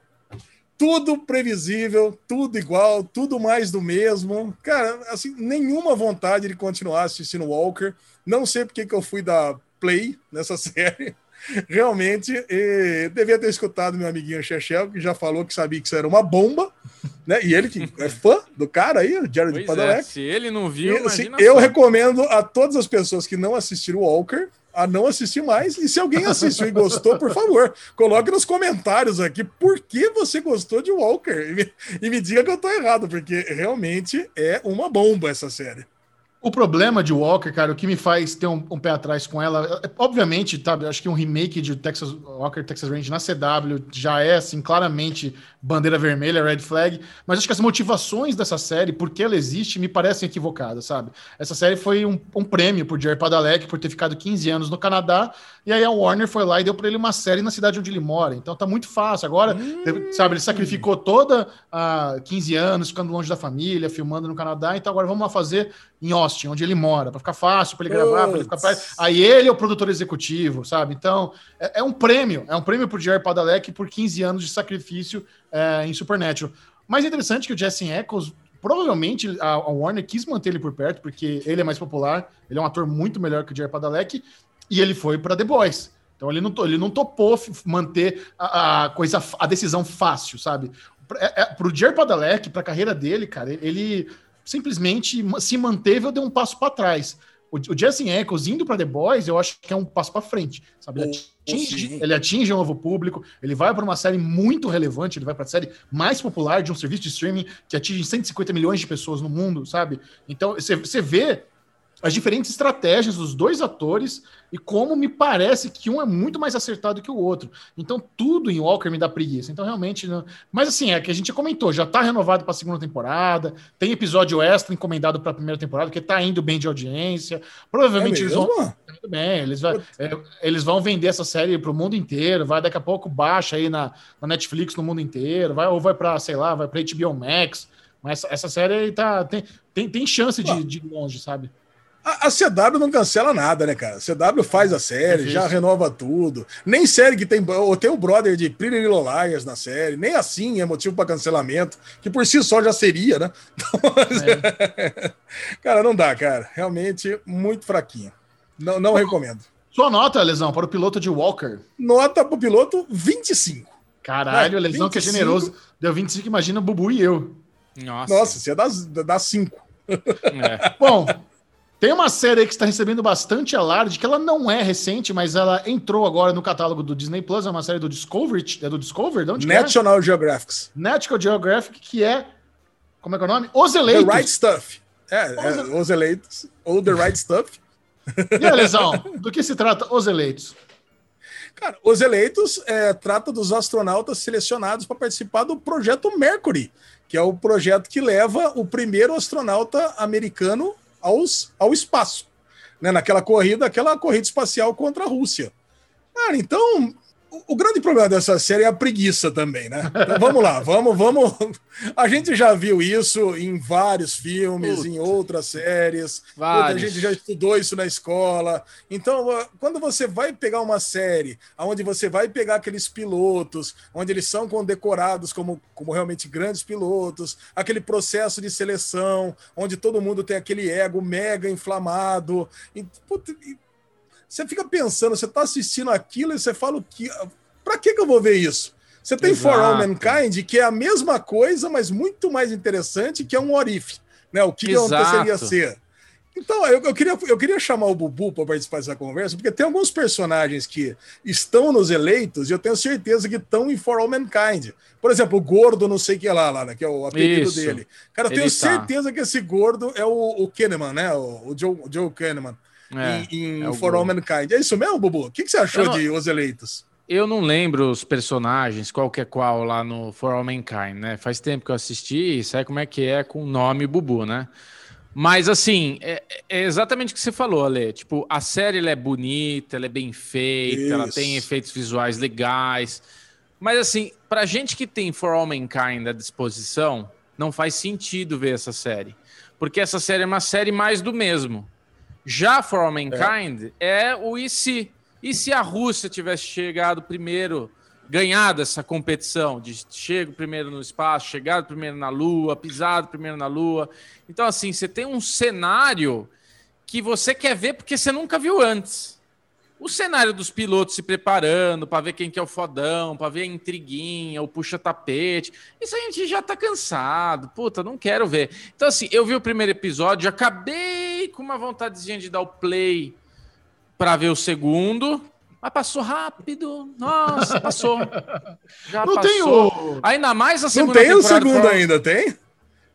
tudo previsível, tudo igual, tudo mais do mesmo. Cara, assim, nenhuma vontade de continuar assistindo Walker. Não sei porque que eu fui dar play nessa série. Realmente, devia ter escutado meu amiguinho Chechel, que já falou que sabia que isso era uma bomba, né? E ele que é fã do cara aí, o Jared pois Padalecki. É, se ele não viu, e, assim, eu recomendo a todas as pessoas que não assistiram Walker a não assistir mais. E se alguém assistiu e gostou, por favor, coloque nos comentários aqui por que você gostou de Walker e me, e me diga que eu tô errado, porque realmente é uma bomba essa série. O problema de Walker, cara, o que me faz ter um, um pé atrás com ela, é, obviamente, tá, acho que um remake de Texas Walker Texas Range na CW já é, assim, claramente bandeira vermelha, red flag, mas acho que as motivações dessa série, por que ela existe, me parecem equivocadas, sabe? Essa série foi um, um prêmio por Jerry Padalecki por ter ficado 15 anos no Canadá, e aí a Warner foi lá e deu para ele uma série na cidade onde ele mora, então tá muito fácil. Agora, hum. sabe, ele sacrificou toda a uh, 15 anos ficando longe da família, filmando no Canadá, então agora vamos lá fazer em Austin, onde ele mora, para ficar fácil para ele gravar, para ele ficar perto. Aí ele é o produtor executivo, sabe? Então, é, é um prêmio, é um prêmio pro Jerry Padalecki por 15 anos de sacrifício é, em Supernatural. Mais interessante que o Jesse Eccles, provavelmente a, a, Warner quis manter ele por perto, porque ele é mais popular, ele é um ator muito melhor que o Jerry Padalecki, e ele foi para The Boys. Então ele não, ele não topou manter a, a coisa, a decisão fácil, sabe? É, é, pro Jerry Padalecki, pra carreira dele, cara, ele simplesmente se manteve ou deu um passo para trás. O, o Justin Eccles indo para The Boys, eu acho que é um passo para frente, sabe? Ele atinge, ele atinge um novo público, ele vai para uma série muito relevante, ele vai para a série mais popular de um serviço de streaming que atinge 150 milhões de pessoas no mundo, sabe? Então, você vê as diferentes estratégias dos dois atores e como me parece que um é muito mais acertado que o outro. Então, tudo em Walker me dá preguiça. Então, realmente. Não... Mas, assim, é que a gente comentou, já está renovado para a segunda temporada, tem episódio extra encomendado para a primeira temporada, que está indo bem de audiência. Provavelmente é eles vão. Tudo bem, eles, vai, é, eles vão vender essa série para o mundo inteiro, vai daqui a pouco baixa aí na, na Netflix no mundo inteiro, vai, ou vai para, sei lá, vai para HBO Max. Mas essa, essa série tá, tem, tem, tem chance de, de ir longe, sabe? A, a, CW não cancela nada, né, cara? A CW faz a série, é já renova tudo. Nem série que tem. Ou tem o brother de Pretty Little Liars na série, nem assim é motivo para cancelamento, que por si só já seria, né? é. cara, não dá, cara. Realmente muito fraquinho. Não, não recomendo. Sua nota, Lesão, para o piloto de Walker? Nota para o piloto 25. Caralho, Lesão 25. que é generoso. Deu 25, imagina o Bubu e eu. Nossa, Nossa você é das 5. É. Bom, Tem uma série aí que está recebendo bastante alarde, que ela não é recente, mas ela entrou agora no catálogo do Disney Plus, é uma série do Discovery, é do Discovery? De onde é? National Geographic. National Geographic, que é. Como é que é o nome? Os Eleitos. The Right Stuff. É, é, Os Eleitos. Ou The Right Stuff. E aí, Lesão, do que se trata Os Eleitos? Cara, Os Eleitos é, trata dos astronautas selecionados para participar do projeto Mercury, que é o projeto que leva o primeiro astronauta americano aos, ao espaço. Né, naquela corrida, aquela corrida espacial contra a Rússia. Cara, então o grande problema dessa série é a preguiça também, né? Então vamos lá, vamos, vamos. A gente já viu isso em vários filmes, Putz. em outras séries. Vários. A gente já estudou isso na escola. Então, quando você vai pegar uma série onde você vai pegar aqueles pilotos, onde eles são condecorados como, como realmente grandes pilotos, aquele processo de seleção, onde todo mundo tem aquele ego mega inflamado. E, putz, você fica pensando, você está assistindo aquilo e você fala o que. Para que, que eu vou ver isso? Você tem Exato. For All Mankind, que é a mesma coisa, mas muito mais interessante, que é um Orif, né? O que aconteceria ser. Então, eu, eu, queria, eu queria chamar o Bubu para participar dessa conversa, porque tem alguns personagens que estão nos eleitos e eu tenho certeza que estão em For All Mankind. Por exemplo, o gordo, não sei o que lá, lá né, que é o apelido Isso. dele. Cara, eu tenho tá. certeza que esse gordo é o, o Kahneman, né? O, o Joe, o Joe Kahneman é, em, em é For All Mankind. É isso mesmo, Bubu? O que, que você achou não, de Os Eleitos? Eu não lembro os personagens, qual que é qual lá no For All Mankind, né? Faz tempo que eu assisti e sabe como é que é com o nome Bubu, né? Mas assim, é, é, exatamente o que você falou, Ale. Tipo, a série é bonita, ela é bem feita, Isso. ela tem efeitos visuais legais. Mas assim, pra gente que tem For All Mankind à disposição, não faz sentido ver essa série. Porque essa série é uma série mais do mesmo. Já For All Mankind é, é o e se. E se a Rússia tivesse chegado primeiro, ganhado essa competição de chego primeiro no espaço, chegado primeiro na Lua, pisado primeiro na Lua. Então, assim, você tem um cenário que você quer ver porque você nunca viu antes. O cenário dos pilotos se preparando para ver quem que é o fodão, para ver a intriguinha, o puxa-tapete. Isso a gente já tá cansado. Puta, não quero ver. Então, assim, eu vi o primeiro episódio, acabei com uma vontadezinha de dar o play para ver o segundo. Mas passou rápido. Nossa, passou. Já não passou. Tem o... Ainda mais a segunda Não tem o segundo ainda, tem?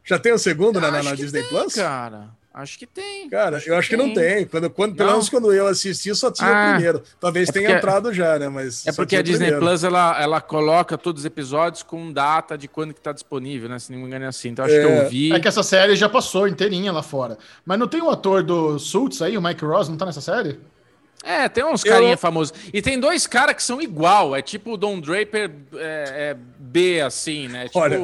Já tem o segundo na, na Disney tem, Plus? Cara. Acho que tem. Cara, acho eu acho que, que não tem. Quando, quando, pelo menos quando eu assisti, só tinha ah, o primeiro. Talvez é tenha entrado já, né? Mas é porque a Disney primeiro. Plus ela, ela coloca todos os episódios com data de quando que tá disponível, né? Se não me engano é assim. Então acho é. que eu vi. É que essa série já passou inteirinha lá fora. Mas não tem o ator do Suits aí, o Mike Ross, não tá nessa série? É, tem uns carinha eu... famosos. E tem dois caras que são igual. É tipo o Don Draper é, é B, assim, né? Tipo, Olha,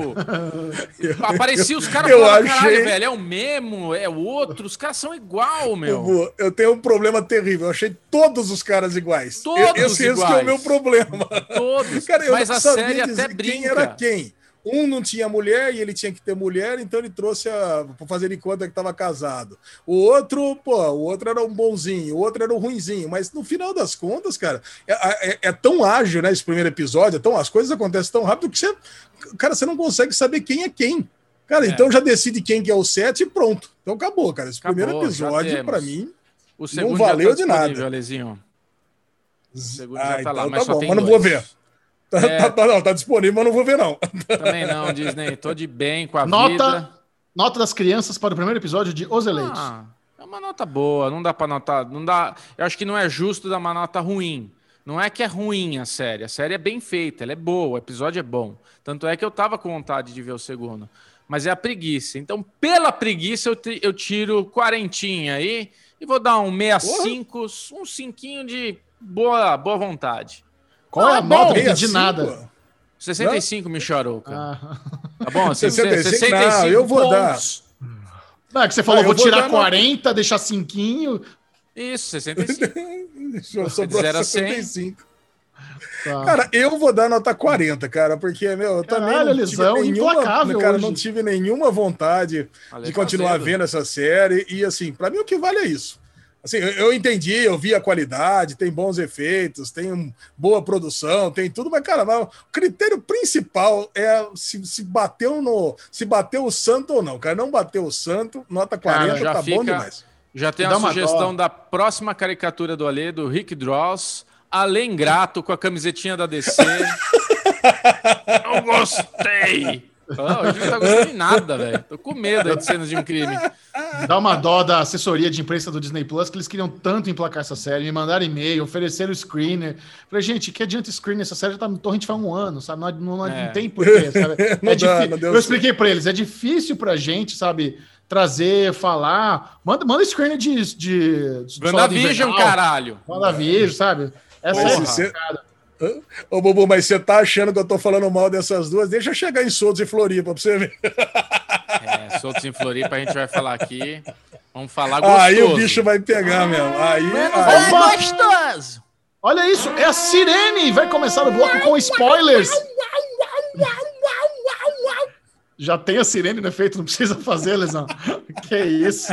aparecia os caras falando, achei... velho, é o mesmo, é o outro. Os caras são igual, meu. Eu tenho um problema terrível. Eu achei todos os caras iguais. Todos esse, iguais. Esse é o meu problema. Todos. Cara, Mas a série até brinca. Quem era quem? Um não tinha mulher e ele tinha que ter mulher, então ele trouxe a para fazer de conta que estava casado. O outro, pô, o outro era um bonzinho, o outro era um ruinzinho, mas no final das contas, cara, é, é, é tão ágil, né? Esse primeiro episódio, então as coisas acontecem tão rápido que você, cara, você não consegue saber quem é quem. Cara, é. então já decide quem que é o set e pronto. Então acabou, cara. Esse acabou, primeiro episódio, para mim, não valeu tá de nada. Alezinho. O segundo ah, já tá então lá, mas tá bom, mas não vou ver. Tá, é... tá, tá, não, tá disponível, mas não vou ver, não. Também não, Disney. Tô de bem com a nota, vida. Nota das crianças para o primeiro episódio de Os Eleitos. Ah, é uma nota boa, não dá para notar. Não dá, eu acho que não é justo dar uma nota ruim. Não é que é ruim a série, a série é bem feita, ela é boa, o episódio é bom. Tanto é que eu tava com vontade de ver o segundo. Mas é a preguiça. Então, pela preguiça, eu, eu tiro quarentinha aí e vou dar um 65, um cinquinho de boa, boa vontade. Qual é a nota de nada? 65, Micharouca. Ah. Tá bom? Assim, 65, 65 não, eu vou pontos. dar. Não, é que você falou, ah, vou, vou tirar 40, no... deixar 5. Isso, 65. Sobrou de 65. Tá. Cara, eu vou dar nota 40, cara, porque, meu, eu também Caralho, não tive nenhuma, cara, não tive nenhuma vontade de continuar fazendo. vendo essa série. E assim, para mim o que vale é isso. Assim, eu entendi, eu vi a qualidade, tem bons efeitos, tem boa produção, tem tudo, mas, cara, mas o critério principal é se, se bateu no. Se bateu o santo ou não. Cara, não bateu o santo, nota 40, cara, tá fica, bom demais. Já tem a sugestão da próxima caricatura do Alê, do Rick Dross. Além grato com a camisetinha da DC. Não gostei! Oh, hoje não tá gostando de nada, velho. Tô com medo de cenas de um crime. Dá uma dó da assessoria de imprensa do Disney Plus, que eles queriam tanto emplacar essa série, me mandaram e-mail, ofereceram o screener. Falei, gente, que adianta screener? Essa série já tá no torrent faz um ano, sabe? Não, não, é. não tem porquê, sabe? É dá, difícil. Eu expliquei para eles, é difícil pra gente, sabe? Trazer, falar. Manda, manda screener de. de, de WandaVision, caralho. Vision, sabe? Essa Porra. é a Ô, Bubu, mas você tá achando que eu tô falando mal dessas duas? Deixa eu chegar em Soltos e Floripa pra você ver. É, Soltos em Floripa a gente vai falar aqui. Vamos falar gostoso. Aí o bicho vai pegar mesmo. Aí, aí... gostoso. Olha isso, é a Sirene. Vai começar o bloco com spoilers. Já tem a Sirene no efeito, não precisa fazer, Lesão. que isso.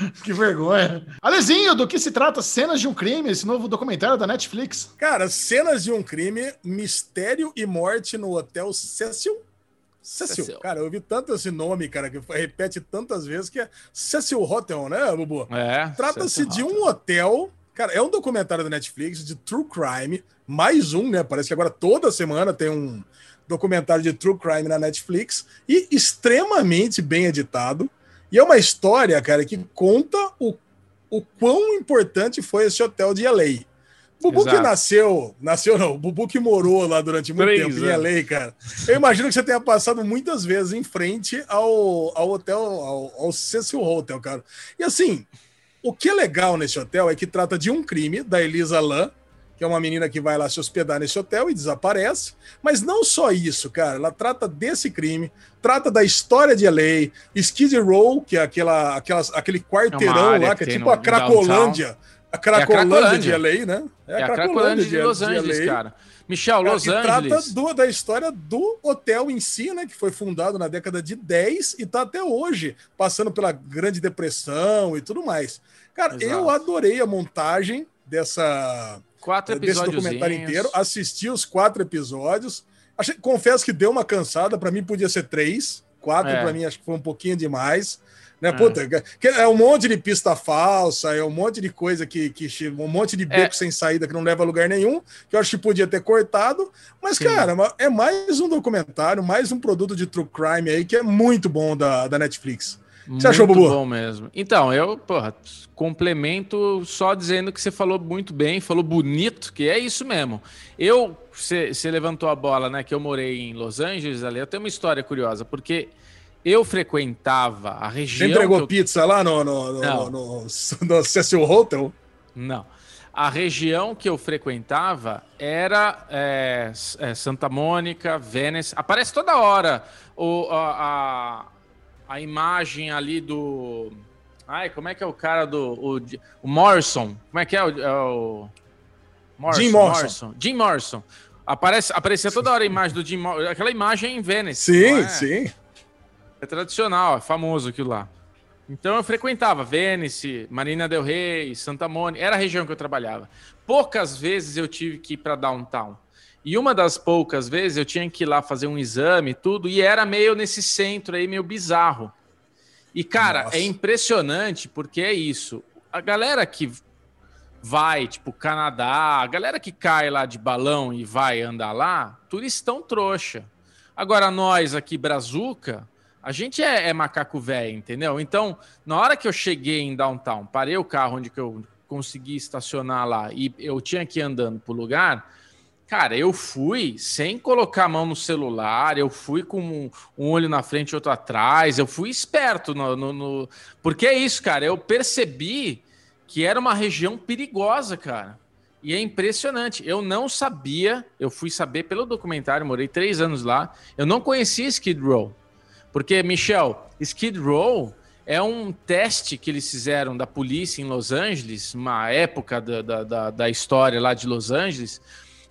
Que vergonha. Alezinho, do que se trata Cenas de um Crime, esse novo documentário da Netflix? Cara, Cenas de um Crime, Mistério e Morte no Hotel Cecil. Cecil. Cecil. Cara, eu ouvi tanto esse nome, cara, que repete tantas vezes que é Cecil Hotel, né, Bubu? É. Trata-se de um hotel. Cara, é um documentário da Netflix de True Crime. Mais um, né? Parece que agora toda semana tem um documentário de True Crime na Netflix. E extremamente bem editado e é uma história, cara, que conta o, o quão importante foi esse hotel de LA. Bubu Exato. que nasceu, nasceu não, Bubu que morou lá durante muito Três, tempo em LA, cara. Eu imagino que você tenha passado muitas vezes em frente ao, ao hotel, ao, ao Cecil Hotel, cara. E assim, o que é legal nesse hotel é que trata de um crime da Elisa Lam, que é uma menina que vai lá se hospedar nesse hotel e desaparece. Mas não só isso, cara. Ela trata desse crime, trata da história de LA, Skid Row, que é aquela, aquela, aquele quarteirão é lá, que, que é tipo a Cracolândia. A Cracolândia, é a de LA, né? É, é a Cracolândia de, de, Los Angeles, de cara. Michel, Los é, Angeles. trata do, da história do hotel em si, né? Que foi fundado na década de 10 e tá até hoje, passando pela Grande Depressão e tudo mais. Cara, Exato. eu adorei a montagem dessa Quatro episódios. Desse documentário inteiro. Assisti os quatro episódios. Achei, confesso que deu uma cansada. Para mim podia ser três. Quatro, é. para mim, acho que foi um pouquinho demais. Né? É. Puta, é um monte de pista falsa, é um monte de coisa que. que um monte de beco é. sem saída que não leva a lugar nenhum, que eu acho que podia ter cortado. Mas, Sim. cara, é mais um documentário, mais um produto de true crime aí que é muito bom da, da Netflix. Você achou, Bubu? bom mesmo. Então, eu, porra, complemento só dizendo que você falou muito bem, falou bonito, que é isso mesmo. Eu, você levantou a bola, né, que eu morei em Los Angeles ali, eu tenho uma história curiosa, porque eu frequentava a região... Você entregou eu... pizza lá no, no, no, no, no, no Cecil Hotel? Não. A região que eu frequentava era é, é, Santa Mônica, Venice. Aparece toda hora o, a, a imagem ali do. Ai, como é que é o cara do. O, o Morrison. Como é que é o. É o... Morrison, Jim Morrison. Morrison. Jim Morrison. Aparece, aparecia toda hora a imagem do Jim Morrison. Aquela imagem é em Venice. Sim, é? sim. É tradicional, é famoso aquilo lá. Então eu frequentava Venice, Marina del Rey, Santa Mônica. Era a região que eu trabalhava. Poucas vezes eu tive que ir para downtown. E uma das poucas vezes eu tinha que ir lá fazer um exame e tudo, e era meio nesse centro aí, meio bizarro. E, cara, Nossa. é impressionante porque é isso. A galera que vai, tipo, Canadá, a galera que cai lá de balão e vai andar lá, turistão trouxa. Agora, nós aqui, Brazuca, a gente é, é macaco velho, entendeu? Então, na hora que eu cheguei em downtown, parei o carro onde que eu consegui estacionar lá e eu tinha que ir andando pro lugar Cara, eu fui sem colocar a mão no celular, eu fui com um, um olho na frente e outro atrás, eu fui esperto no, no, no, Porque é isso, cara. Eu percebi que era uma região perigosa, cara. E é impressionante. Eu não sabia, eu fui saber pelo documentário, morei três anos lá. Eu não conhecia Skid Row. Porque, Michel, Skid Row é um teste que eles fizeram da polícia em Los Angeles, uma época da, da, da, da história lá de Los Angeles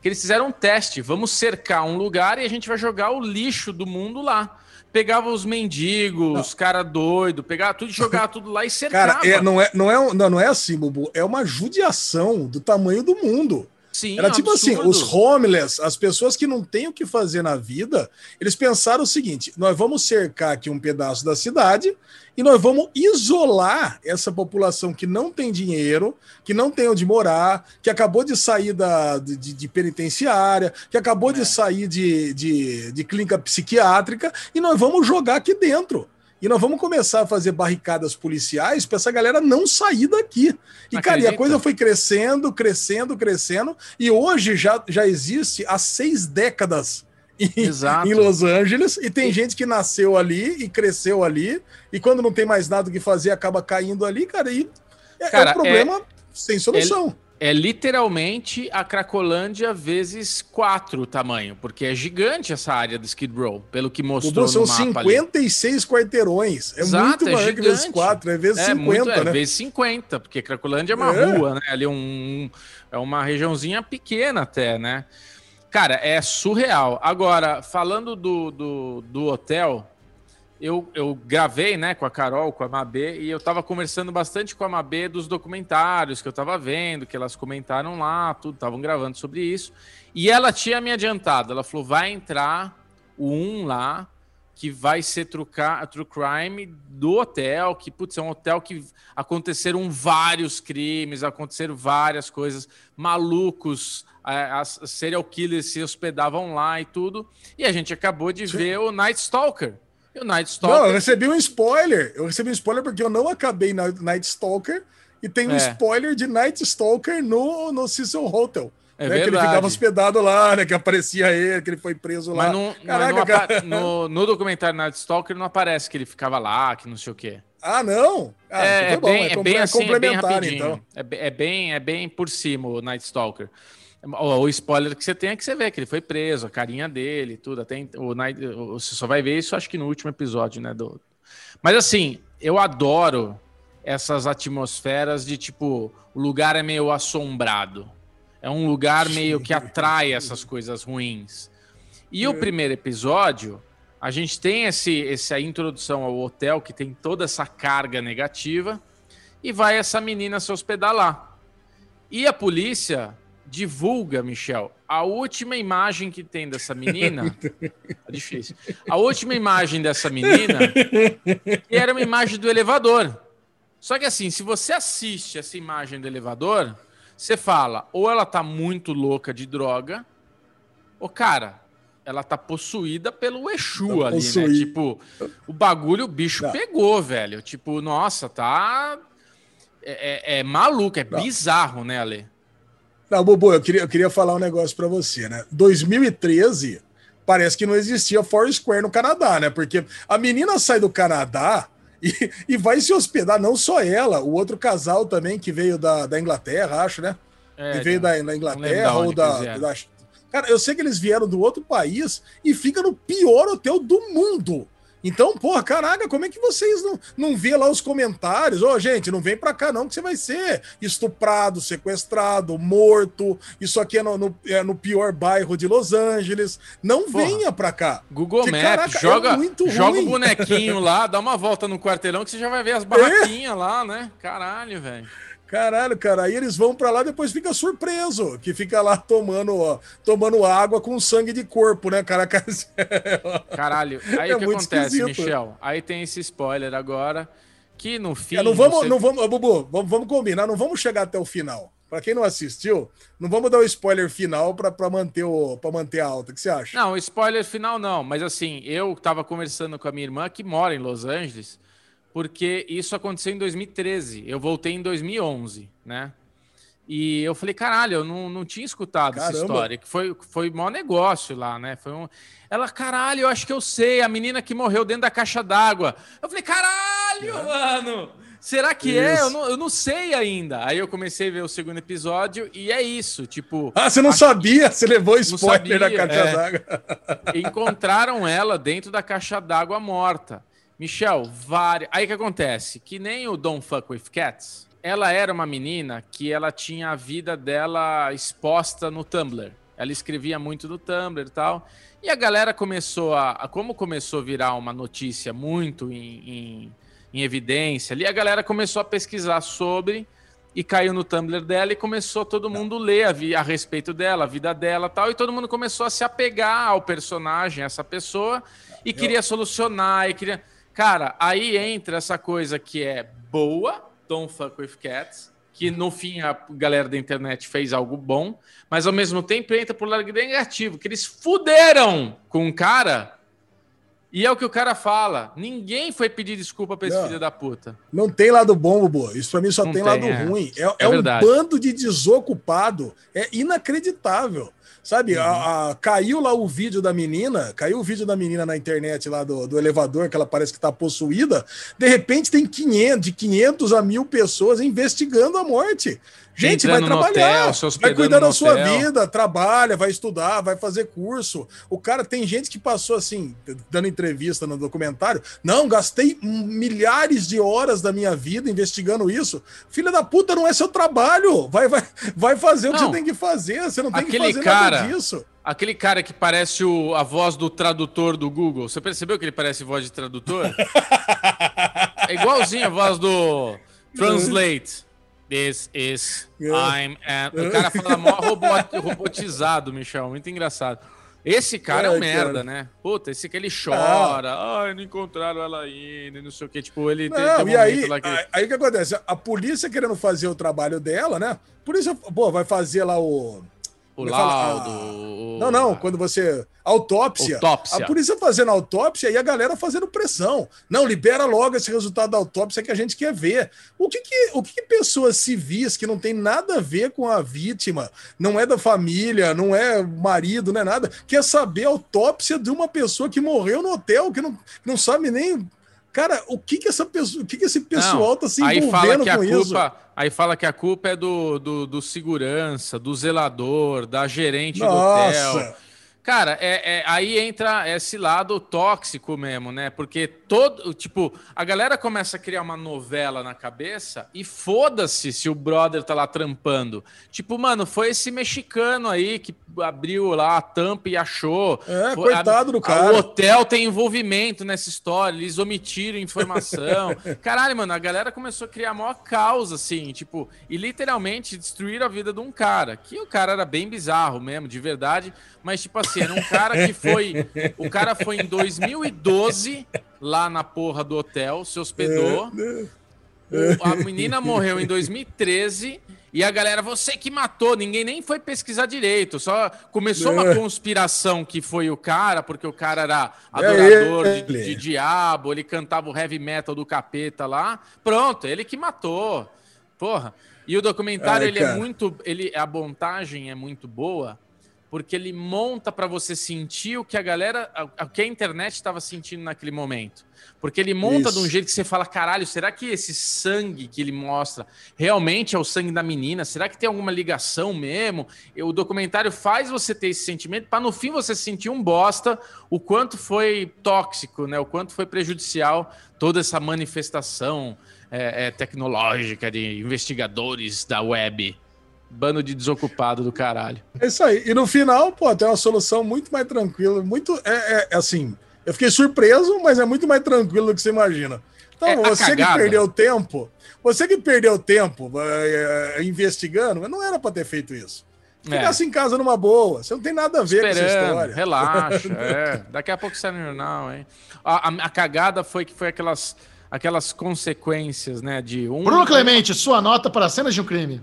que eles fizeram um teste. Vamos cercar um lugar e a gente vai jogar o lixo do mundo lá. Pegava os mendigos, os cara doido, pegava tudo e jogava tudo lá e cercava. Cara, é, não, é, não, é, não, não é assim, Bubu. É uma judiação do tamanho do mundo. Sim, Era tipo assim, absurdo. assim, os homeless, as pessoas que não têm o que fazer na vida, eles pensaram o seguinte: nós vamos cercar aqui um pedaço da cidade e nós vamos isolar essa população que não tem dinheiro, que não tem onde morar, que acabou de sair da, de, de penitenciária, que acabou é. de sair de, de, de clínica psiquiátrica, e nós vamos jogar aqui dentro. E nós vamos começar a fazer barricadas policiais para essa galera não sair daqui. E, cara, e a coisa foi crescendo, crescendo, crescendo. E hoje já, já existe há seis décadas em, em Los Angeles. E tem gente que nasceu ali e cresceu ali. E quando não tem mais nada que fazer, acaba caindo ali, cara. E é, cara, é um problema é... sem solução. É literalmente a Cracolândia vezes quatro o tamanho, porque é gigante essa área do Skid Row, pelo que mostrou São no mapa 56 ali. quarteirões. É Exato, muito é maior gigante. que vezes quatro, é vezes é 50, muito, é, né? vezes 50, porque Cracolândia é uma é. rua, né? Ali um, é uma regiãozinha pequena até, né? Cara, é surreal. Agora, falando do, do, do hotel, eu, eu gravei né, com a Carol, com a Mabê, e eu estava conversando bastante com a Mabê dos documentários que eu estava vendo, que elas comentaram lá, tudo, estavam gravando sobre isso. E ela tinha me adiantado, ela falou: vai entrar o um lá, que vai ser true, true crime do hotel, que, putz, é um hotel que aconteceram vários crimes, aconteceram várias coisas, malucos, as serial killers se hospedavam lá e tudo. E a gente acabou de ver o Night Stalker e o Night Stalker. Não, eu recebi um spoiler. Eu recebi um spoiler porque eu não acabei na Night Stalker e tem um é. spoiler de Night Stalker no, no Cecil Hotel. É né, que ele ficava hospedado lá, né? Que aparecia ele, que ele foi preso lá. Mas, não, Caraca, mas cara... no, no, documentário Night Stalker não aparece que ele ficava lá, que não sei o quê. Ah, não? Ah, é, então é, bem, é, é, bem assim, complementar, é bem então. É, bem, é bem por cima o Night Stalker. O, o, spoiler que você tem é que você vê que ele foi preso, a carinha dele, tudo. Até o Night, você só vai ver isso, acho que no último episódio, né? Do... Mas assim, eu adoro essas atmosferas de tipo, o lugar é meio assombrado. É um lugar meio que atrai essas coisas ruins. E o primeiro episódio, a gente tem esse, essa introdução ao hotel que tem toda essa carga negativa e vai essa menina se hospedar lá. E a polícia divulga, Michel, a última imagem que tem dessa menina. é difícil. A última imagem dessa menina era uma imagem do elevador. Só que assim, se você assiste essa imagem do elevador, você fala, ou ela tá muito louca de droga, ou cara, ela tá possuída pelo Exu tá ali, né? Tipo, o bagulho, o bicho Não. pegou, velho. Tipo, nossa, tá. É, é, é maluco, é Não. bizarro, né, Ale? Não, Bobo, eu queria, eu queria falar um negócio para você, né? 2013, parece que não existia Foursquare no Canadá, né? Porque a menina sai do Canadá e, e vai se hospedar, não só ela, o outro casal também que veio da, da Inglaterra, acho, né? É, que veio da, da Inglaterra ou da, da. Cara, eu sei que eles vieram do outro país e fica no pior hotel do mundo. Então, porra, caraca, como é que vocês não, não vê lá os comentários? Ô, oh, gente, não vem pra cá não que você vai ser estuprado, sequestrado, morto. Isso aqui é no, no, é no pior bairro de Los Angeles. Não porra. venha pra cá. Google Maps, caraca, joga, é joga o bonequinho lá, dá uma volta no quarteirão que você já vai ver as barraquinhas é. lá, né? Caralho, velho. Caralho, cara, aí eles vão para lá depois fica surpreso, que fica lá tomando, ó, tomando água com sangue de corpo, né, cara? Caralho, aí é o que acontece, esquisito. Michel? Aí tem esse spoiler agora, que no fim... É, não vamos, você... não vamos, Bubu, vamos, vamos combinar, não vamos chegar até o final. Para quem não assistiu, não vamos dar o spoiler final para manter o para manter a alta. O que você acha? Não, spoiler final não, mas assim, eu tava conversando com a minha irmã que mora em Los Angeles porque isso aconteceu em 2013. Eu voltei em 2011, né? E eu falei, caralho, eu não, não tinha escutado Caramba. essa história, que foi, foi maior negócio lá, né? Foi um... Ela, caralho, eu acho que eu sei, a menina que morreu dentro da caixa d'água. Eu falei, caralho, é. mano! Será que é? isso. é? Eu não, eu não sei ainda. Aí eu comecei a ver o segundo episódio e é isso, tipo... Ah, você não sabia? Você levou spoiler da caixa é. d'água. Encontraram ela dentro da caixa d'água morta. Michel, várias. Aí que acontece? Que nem o Don't Fuck with Cats, ela era uma menina que ela tinha a vida dela exposta no Tumblr. Ela escrevia muito no Tumblr e tal. E a galera começou a. a como começou a virar uma notícia muito em, em, em, evidência ali, a galera começou a pesquisar sobre e caiu no Tumblr dela e começou todo mundo ler a, a respeito dela, a vida dela tal, e todo mundo começou a se apegar ao personagem, essa pessoa, e queria solucionar, e queria. Cara, aí entra essa coisa que é boa, don't fuck with cats, que no fim a galera da internet fez algo bom, mas ao mesmo tempo entra por lado negativo, que eles fuderam com o cara. E é o que o cara fala. Ninguém foi pedir desculpa pra esse não, filho da puta. Não tem lado bom, Bobo. Isso pra mim só tem, tem, lado é. ruim. É, é, é um bando de desocupado. É inacreditável. Sabe, uhum. a, a, caiu lá o vídeo da menina, caiu o vídeo da menina na internet lá do, do elevador, que ela parece que tá possuída. De repente tem 500, de 500 a mil pessoas investigando a morte. Gente, vai trabalhar, hotel, vai cuidar da sua vida, trabalha, vai estudar, vai fazer curso. O cara tem gente que passou assim, dando entrevista no documentário. Não, gastei milhares de horas da minha vida investigando isso. Filha da puta, não é seu trabalho. Vai, vai, vai fazer não, o que você tem que fazer. Você não tem que fazer cara, nada disso. Aquele cara que parece o, a voz do tradutor do Google. Você percebeu que ele parece voz de tradutor? é igualzinho a voz do Translate. This is I'm at... O cara fala mó robot, robotizado, Michel. Muito engraçado. Esse cara é, é um merda, cara. né? Puta, esse que ele chora. Ah. Ai, não encontraram ela ainda, não sei o que. Tipo, ele não, tem, tem um e aí, que... aí o que acontece? A polícia querendo fazer o trabalho dela, né? A polícia, pô, vai fazer lá o o laudo. Ah, não, não, quando você. Autópsia. autópsia. A polícia fazendo autópsia e a galera fazendo pressão. Não, libera logo esse resultado da autópsia que a gente quer ver. O que, que, o que, que pessoas civis que não tem nada a ver com a vítima, não é da família, não é marido, não é nada, quer saber a autópsia de uma pessoa que morreu no hotel, que não, não sabe nem Cara, o que que essa pessoa, o que que esse pessoal não, tá se envolvendo aí fala que a culpa, isso? Aí fala que a culpa é do, do, do segurança, do zelador, da gerente Nossa. do hotel. Cara, é, é, aí entra esse lado tóxico mesmo, né? Porque todo. Tipo, a galera começa a criar uma novela na cabeça e foda-se se o brother tá lá trampando. Tipo, mano, foi esse mexicano aí que abriu lá a tampa e achou. É, foi, coitado a, do cara. O hotel tem envolvimento nessa história, eles omitiram informação. Caralho, mano, a galera começou a criar a maior causa, assim, tipo, e literalmente destruir a vida de um cara. Que o cara era bem bizarro mesmo, de verdade. Mas, tipo assim, era um cara que foi. O cara foi em 2012 lá na porra do hotel, se hospedou. O, a menina morreu em 2013 e a galera, você que matou, ninguém nem foi pesquisar direito. Só começou uma conspiração que foi o cara, porque o cara era adorador de, de diabo, ele cantava o heavy metal do capeta lá. Pronto, ele que matou. Porra. E o documentário, Ai, ele é muito. Ele, a montagem é muito boa porque ele monta para você sentir o que a galera, o que a internet estava sentindo naquele momento. Porque ele monta Isso. de um jeito que você fala, caralho, será que esse sangue que ele mostra realmente é o sangue da menina? Será que tem alguma ligação mesmo? O documentário faz você ter esse sentimento para no fim você sentir um bosta o quanto foi tóxico, né? O quanto foi prejudicial toda essa manifestação é, é, tecnológica de investigadores da web. Bando de desocupado do caralho. É isso aí. E no final, pô, tem uma solução muito mais tranquila. Muito. É, é assim. Eu fiquei surpreso, mas é muito mais tranquilo do que você imagina. Então, é, você que perdeu tempo, você que perdeu tempo é, é, investigando, não era para ter feito isso. Ficasse é. em casa numa boa. Você não tem nada a ver Esperando, com essa história. Relaxa. é. Daqui a pouco sai no jornal, hein? A, a, a, cagada foi que foi aquelas, aquelas consequências, né? De um. Bruno Clemente, sua nota para cenas de um crime.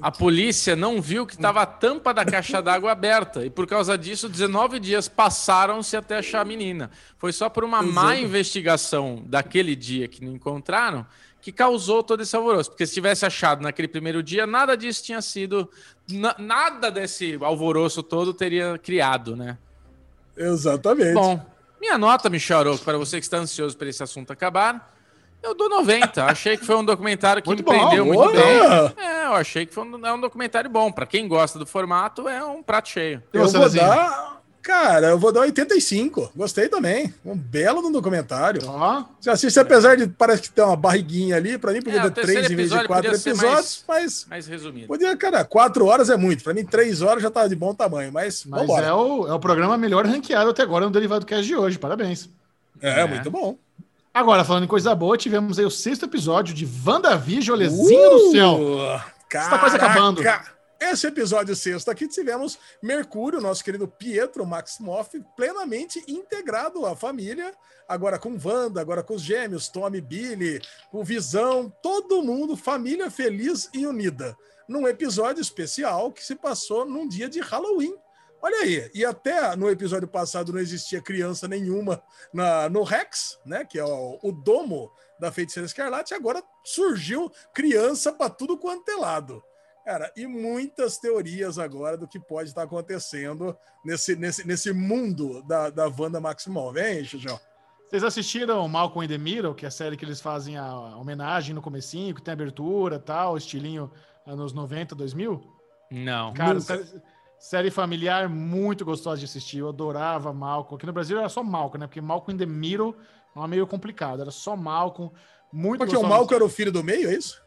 A polícia não viu que estava a tampa da caixa d'água aberta e por causa disso 19 dias passaram-se até achar a menina. Foi só por uma má investigação daquele dia que não encontraram que causou todo esse alvoroço. Porque se tivesse achado naquele primeiro dia, nada disso tinha sido. nada desse alvoroço todo teria criado, né? Exatamente. Bom, minha nota, Michel para você que está ansioso por esse assunto acabar. Eu dou 90. Achei que foi um documentário que muito me bom, prendeu boa. muito bem. É, eu achei que foi um, é um documentário bom. Para quem gosta do formato, é um prato cheio. Eu vou dar. Cara, eu vou dar 85. Gostei também. Um belo no documentário. Ó. Você assiste, apesar de parece que tem uma barriguinha ali, para mim podia é, ter três em vez de quatro episódios, mais, mas. Mais resumido. Podia, cara, quatro horas é muito. Para mim, três horas já tá de bom tamanho, mas. Mas é o, é o programa melhor ranqueado até agora no Derivado Cast de hoje. Parabéns. É, é. muito bom. Agora, falando em coisa boa, tivemos aí o sexto episódio de WandaVision, Olezinha uh, do Céu. Está quase acabando. Esse episódio sexto aqui tivemos Mercúrio, nosso querido Pietro Maximoff, plenamente integrado à família, agora com Wanda, agora com os gêmeos, Tommy, Billy, o Visão, todo mundo, família feliz e unida, num episódio especial que se passou num dia de Halloween. Olha aí, e até no episódio passado não existia criança nenhuma na, no Rex, né, que é o, o domo da Feiticeira Escarlate, agora surgiu criança para tudo quanto é lado. Cara, e muitas teorias agora do que pode estar acontecendo nesse, nesse, nesse mundo da, da Wanda Maximov, hein, Xijão? Vocês assistiram Malcolm in the Middle, que é a série que eles fazem a homenagem no comecinho, que tem abertura tal, estilinho anos 90, 2000? Não. Cara, série, série, familiar muito gostosa de assistir. Eu adorava Malcolm. Aqui no Brasil era só Malcolm, né? Porque Malcolm in the Middle é meio complicado. Era só Malcolm. Muito Porque o Malcolm era o filho do meio, é isso?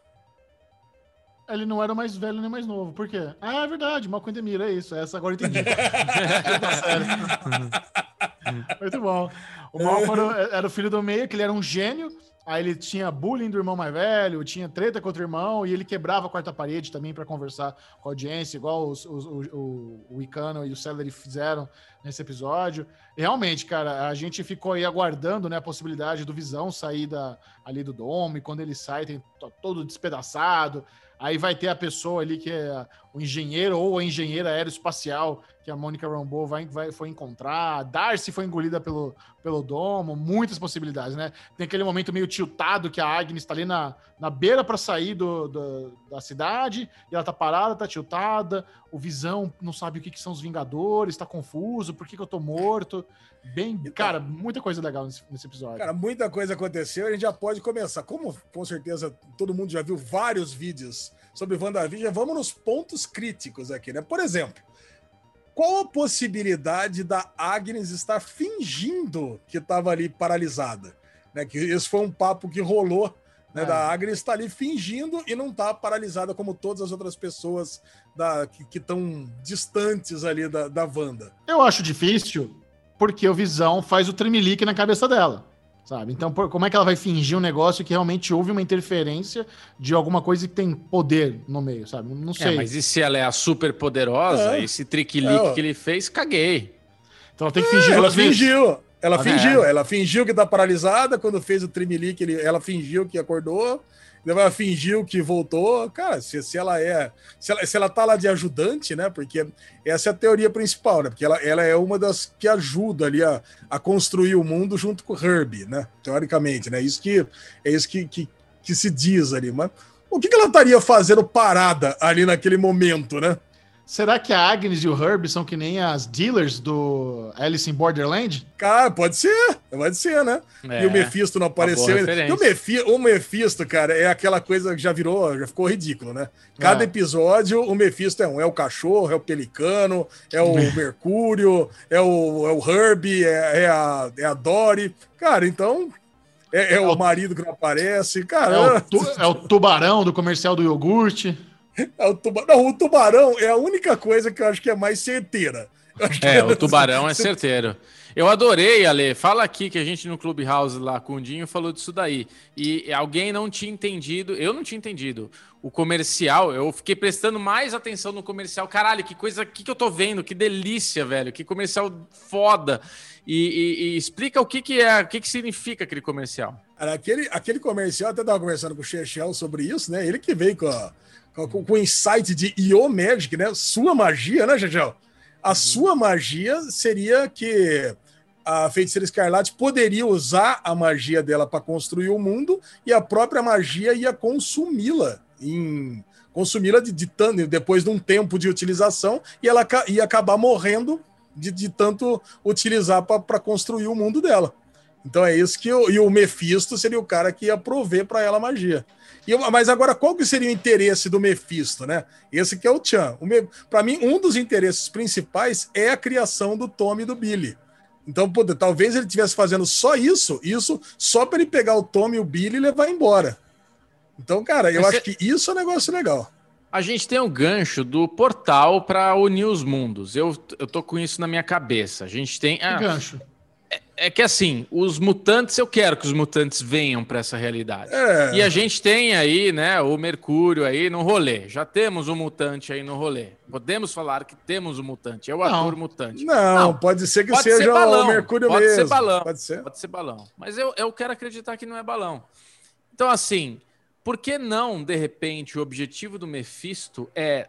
Ele não era mais velho nem mais novo. Por quê? Ah, é verdade, Malcolm Demir, é isso. Essa agora eu entendi. Muito bom. O Malcolm era o filho do meio, que ele era um gênio. Aí ele tinha bullying do irmão mais velho, tinha treta contra o irmão, e ele quebrava a quarta parede também para conversar com a audiência, igual os, os, o, o, Icano e o Celery fizeram nesse episódio. Realmente, cara, a gente ficou aí aguardando né, a possibilidade do Visão sair da, ali do Dome, quando ele sai, tem todo despedaçado. Aí vai ter a pessoa ali que é o engenheiro ou a engenheira aeroespacial que a Mônica Rambeau vai, vai, foi encontrar. A Darcy foi engolida pelo, pelo domo. Muitas possibilidades, né? Tem aquele momento meio tiltado que a Agnes está ali na, na beira para sair do, do, da cidade e ela tá parada, tá tiltada. O Visão não sabe o que, que são os Vingadores, tá confuso, por que, que eu tô morto. Bem, então, cara, muita coisa legal nesse, nesse, episódio. Cara, muita coisa aconteceu. A gente já pode começar. Como com certeza todo mundo já viu vários vídeos sobre WandaVision, vamos nos pontos críticos aqui, né? Por exemplo, qual a possibilidade da Agnes estar fingindo que estava ali paralisada? Né? Que esse foi um papo que rolou né, é. da Agnes estar tá ali fingindo e não tá paralisada como todas as outras pessoas da, que estão distantes ali da, da Wanda. Eu acho difícil, porque o Visão faz o tremelique na cabeça dela. Sabe? Então, por, como é que ela vai fingir um negócio que realmente houve uma interferência de alguma coisa que tem poder no meio, sabe? Não é, sei. É, mas e se ela é a super poderosa, é. esse triquilique é. que ele fez, caguei. Então ela tem que fingir. É, ela fingiu. Ela ah, fingiu. Ela fingiu que tá paralisada. Quando fez o tremelique, ele, ela fingiu que acordou ela fingiu que voltou. Cara, se, se ela é. Se ela, se ela tá lá de ajudante, né? Porque essa é a teoria principal, né? Porque ela, ela é uma das que ajuda ali a, a construir o mundo junto com o Herbie, né? Teoricamente, né? Isso que, é isso que, que, que se diz ali. Mas o que, que ela estaria fazendo parada ali naquele momento, né? Será que a Agnes e o Herb são que nem as dealers do Alice in Borderland? Cara, pode ser. Pode ser, né? É, e o Mephisto não apareceu. E o, Mephisto, o Mephisto, cara, é aquela coisa que já virou, já ficou ridículo, né? Cada é. episódio, o Mephisto é um. É o cachorro, é o pelicano, é o Mercúrio, é o, é o Herb, é, é, a, é a Dory. Cara, então é, é, o, é marido que não aparece. Cara, é o, tu, é o tubarão do comercial do iogurte. É o, tubarão. Não, o tubarão é a única coisa que eu acho que é mais certeira. É, é, o tubarão é certeiro. Eu adorei, Ale. Fala aqui que a gente no Clubhouse lá com o Dinho falou disso daí. E alguém não tinha entendido, eu não tinha entendido. O comercial, eu fiquei prestando mais atenção no comercial. Caralho, que coisa que, que eu tô vendo, que delícia, velho. Que comercial foda. E, e, e explica o que, que é, o que, que significa aquele comercial. Aquele, aquele comercial, até tava conversando com o Chechel sobre isso, né? Ele que veio com a com, o insight de Io Magic, né? Sua magia, né, Jajel? A uhum. sua magia seria que a feiticeira escarlate poderia usar a magia dela para construir o mundo e a própria magia ia consumi-la em consumi-la de, de, depois de um tempo de utilização e ela ia acabar morrendo de, de tanto utilizar para construir o mundo dela. Então é isso que o, e o Mephisto seria o cara que ia prover para ela magia. E, mas agora, qual que seria o interesse do Mephisto, né? Esse que é o Chan. Para mim, um dos interesses principais é a criação do Tommy e do Billy. Então, pô, talvez ele estivesse fazendo só isso, isso só para ele pegar o Tommy e o Billy e levar embora. Então, cara, eu acho que isso é um negócio legal. A gente tem um gancho do portal para unir os mundos. Eu, eu tô com isso na minha cabeça. A gente tem. Ah, gancho. É, é que assim, os mutantes, eu quero que os mutantes venham para essa realidade. É. E a gente tem aí, né, o Mercúrio aí no rolê. Já temos um mutante aí no rolê. Podemos falar que temos um mutante. É o não. ator mutante. Não, não, pode ser que pode seja ser balão, o Mercúrio pode mesmo. Ser balão, pode ser Pode ser balão. Mas eu, eu quero acreditar que não é balão. Então, assim, por que não, de repente, o objetivo do Mephisto é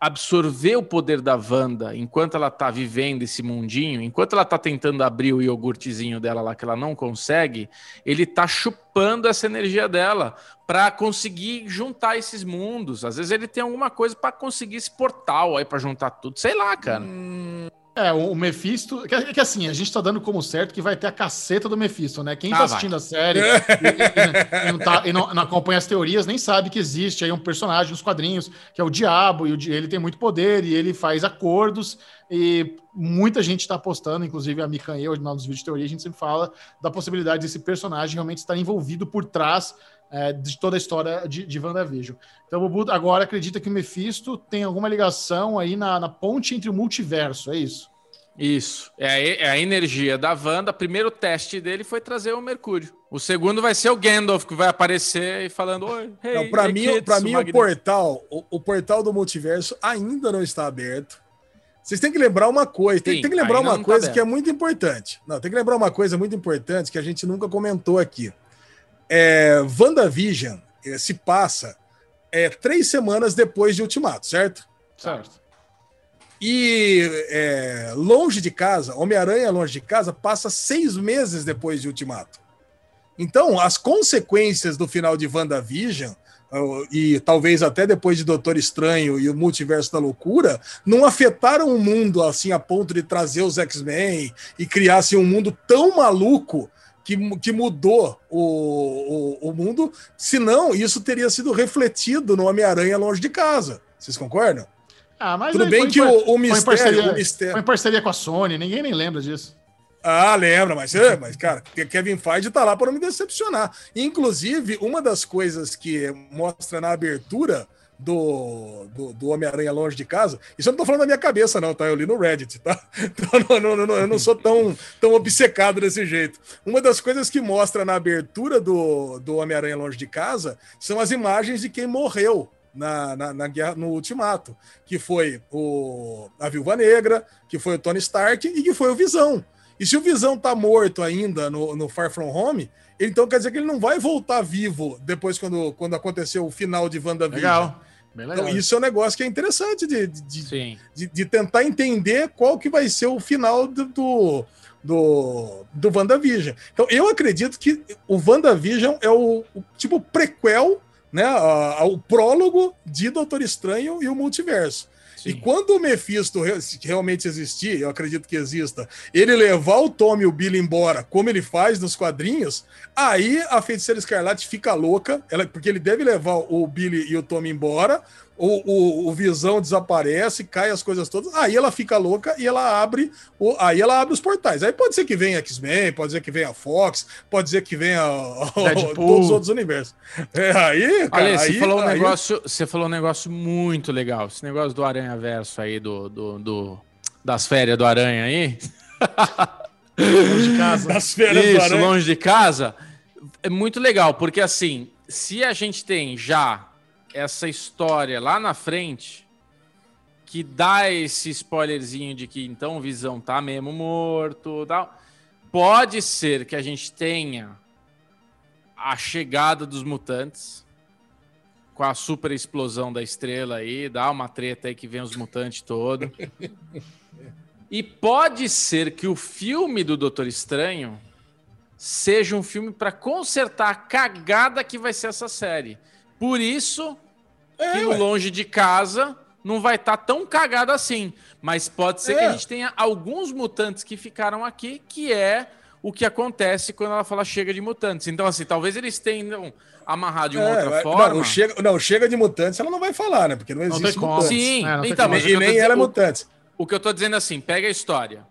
absorver o poder da Wanda enquanto ela tá vivendo esse mundinho, enquanto ela tá tentando abrir o iogurtezinho dela lá que ela não consegue, ele tá chupando essa energia dela para conseguir juntar esses mundos. Às vezes ele tem alguma coisa para conseguir esse portal aí para juntar tudo, sei lá, cara. Hum... É, o Mephisto. Que, que, assim, a gente tá dando como certo que vai ter a caceta do Mephisto, né? Quem ah, tá assistindo vai. a série e, e, e, não, tá, e não, não, acompanha as teorias nem sabe que existe aí um personagem nos quadrinhos que é o Diabo, e o, ele tem muito poder e ele faz acordos. E muita gente está apostando, inclusive a Mikan e eu, nos vídeos de teoria, a gente sempre fala da possibilidade desse personagem realmente estar envolvido por trás é, de toda a história de, de WandaVision. Então o Bubu agora acredita que o Mephisto tem alguma ligação aí na, na ponte entre o multiverso, é isso? Isso. É a, é a, energia da Wanda. O primeiro teste dele foi trazer o Mercúrio. O segundo vai ser o Gandalf, que vai aparecer e falando: Oi, hey, não, pra hey, mim, kids, pra mim o portal, o, o, portal do multiverso ainda não está aberto. Vocês têm que lembrar uma coisa, tem, Sim, tem que lembrar uma tá coisa tá que é muito importante. Não, tem que lembrar uma coisa muito importante que a gente nunca comentou aqui. É, WandaVision é, se passa é, três semanas depois de Ultimato, certo? Certo. E é, Longe de Casa, Homem-Aranha Longe de Casa, passa seis meses depois de Ultimato. Então, as consequências do final de WandaVision, e talvez até depois de Doutor Estranho e o Multiverso da Loucura, não afetaram o mundo assim a ponto de trazer os X-Men e criar assim, um mundo tão maluco que, que mudou o, o, o mundo, senão isso teria sido refletido no Homem-Aranha Longe de Casa. Vocês concordam? Ah, mas Tudo bem que o, o, mistério, parceria, o mistério. Foi em parceria com a Sony, ninguém nem lembra disso. Ah, lembra, mas, é, mas cara, Kevin Feige tá lá para não me decepcionar. Inclusive, uma das coisas que mostra na abertura do, do, do Homem-Aranha Longe de Casa, isso eu não tô falando da minha cabeça, não, tá? Eu li no Reddit, tá? Então, não, não, não, eu não sou tão, tão obcecado desse jeito. Uma das coisas que mostra na abertura do, do Homem-Aranha Longe de Casa são as imagens de quem morreu na, na, na, guerra, no Ultimato, que foi o, a Viúva Negra, que foi o Tony Stark e que foi o Visão. E se o Visão tá morto ainda no, no Far From Home, então quer dizer que ele não vai voltar vivo depois quando, quando aconteceu o final de WandaVision. Legal. Então, isso é um negócio que é interessante de, de, de, de, tentar entender qual que vai ser o final do, do, do, do WandaVision. Então, eu acredito que o WandaVision é o, o tipo prequel né, o prólogo de Doutor Estranho e o multiverso. Sim. E quando o Mephisto realmente existir, eu acredito que exista, ele levar o Tommy e o Billy embora, como ele faz nos quadrinhos, aí a Feiticeira Escarlate fica louca, ela, porque ele deve levar o Billy e o Tommy embora, o, o, o, Visão desaparece, cai as coisas todas, aí ela fica louca e ela abre o, aí ela abre os portais. Aí pode ser que venha X-Men, pode ser que venha Fox, pode ser que venha todos os outros universos. É, aí, cara, Olha, você, aí, falou um negócio, você falou um negócio muito legal, esse negócio do Aranha Verso aí, do, do, do das férias do Aranha aí. longe de casa. Das férias Isso, do Aranha. longe de casa. É muito legal, porque assim, se a gente tem já essa história lá na frente que dá esse spoilerzinho de que então o Visão tá mesmo morto, tal. Pode ser que a gente tenha a chegada dos mutantes com a super explosão da estrela aí, dá uma treta aí que vem os mutantes todo. e pode ser que o filme do Doutor Estranho seja um filme para consertar a cagada que vai ser essa série. Por isso é, que o longe de casa não vai estar tá tão cagado assim. Mas pode ser é. que a gente tenha alguns mutantes que ficaram aqui, que é o que acontece quando ela fala chega de mutantes. Então, assim, talvez eles tenham amarrado de uma é, outra forma. Não chega, não, chega de mutantes, ela não vai falar, né? Porque não existe não mutantes. Sim, é, então, mas e nem ela é mutante. O, o que eu tô dizendo assim, pega a história.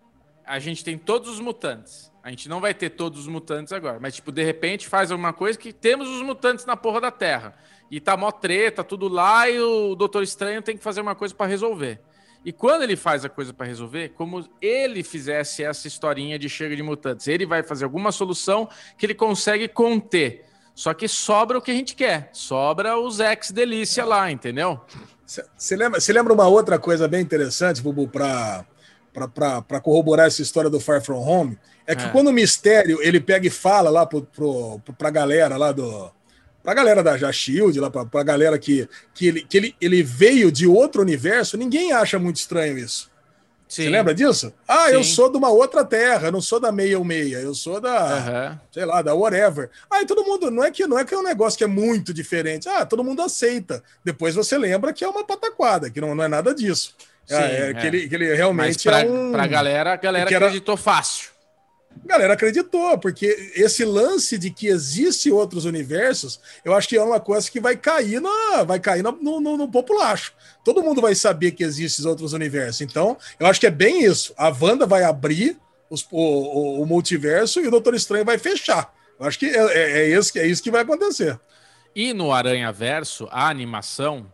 A gente tem todos os mutantes. A gente não vai ter todos os mutantes agora, mas, tipo, de repente faz alguma coisa que temos os mutantes na porra da Terra. E tá mó treta, tudo lá, e o Doutor Estranho tem que fazer uma coisa para resolver. E quando ele faz a coisa para resolver, como ele fizesse essa historinha de chega de mutantes, ele vai fazer alguma solução que ele consegue conter. Só que sobra o que a gente quer, sobra os ex delícia lá, entendeu? Você lembra, lembra uma outra coisa bem interessante, Bubu, para para corroborar essa história do Far From Home? É que é. quando o Mistério ele pega e fala lá pro, pro, pra galera lá do. Pra galera da já Shield, lá pra, pra galera que, que, ele, que ele, ele veio de outro universo, ninguém acha muito estranho isso. Você lembra disso? Ah, Sim. eu sou de uma outra terra, não sou da meia ou meia, eu sou da, uhum. sei lá, da whatever. Aí todo mundo, não é que não é que é um negócio que é muito diferente. Ah, todo mundo aceita. Depois você lembra que é uma pataquada, que não, não é nada disso. Sim, é, é, Que, ele, que ele realmente Mas pra, é um... pra galera, a galera acreditou fácil. A galera acreditou, porque esse lance de que existe outros universos, eu acho que é uma coisa que vai cair na, vai cair no, no, no populacho. Todo mundo vai saber que existem outros universos. Então, eu acho que é bem isso. A Wanda vai abrir os, o, o, o, multiverso e o Doutor Estranho vai fechar. Eu acho que é, é, é, isso, é isso que vai acontecer. E no Aranha Verso, a animação,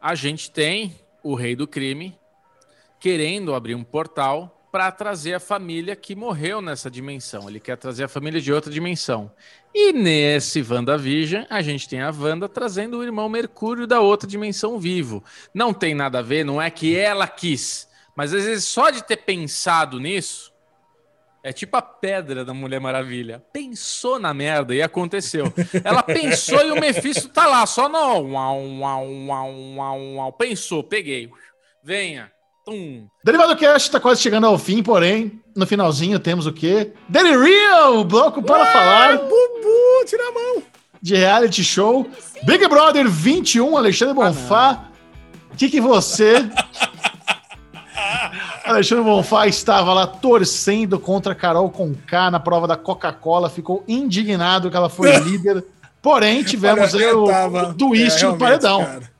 a gente tem o Rei do Crime querendo abrir um portal para trazer a família que morreu nessa dimensão. Ele quer trazer a família de outra dimensão. E nesse WandaVision, a gente tem a Wanda trazendo o irmão Mercúrio da outra dimensão vivo. Não tem nada a ver, não é que ela quis, mas às vezes só de ter pensado nisso, é tipo a pedra da Mulher Maravilha. Pensou na merda e aconteceu. Ela pensou e o Mephisto tá lá, só não. Uau, uau, uau, uau, uau. Pensou, peguei. Venha. Tum. Derivado Cast está quase chegando ao fim, porém, no finalzinho temos o quê? Daily Real, bloco para Ué, falar. Bubu, tira a mão. De reality show. Sim. Big Brother 21, Alexandre Bonfá. O que, que você. Alexandre Bonfá estava lá torcendo contra Carol Conká na prova da Coca-Cola, ficou indignado que ela foi líder. Porém, tivemos Olha, o, tava... o twist é, no paredão. Cara.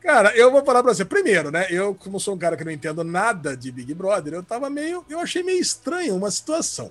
Cara, eu vou falar pra você. Primeiro, né? Eu, como sou um cara que não entendo nada de Big Brother, eu tava meio. Eu achei meio estranho uma situação.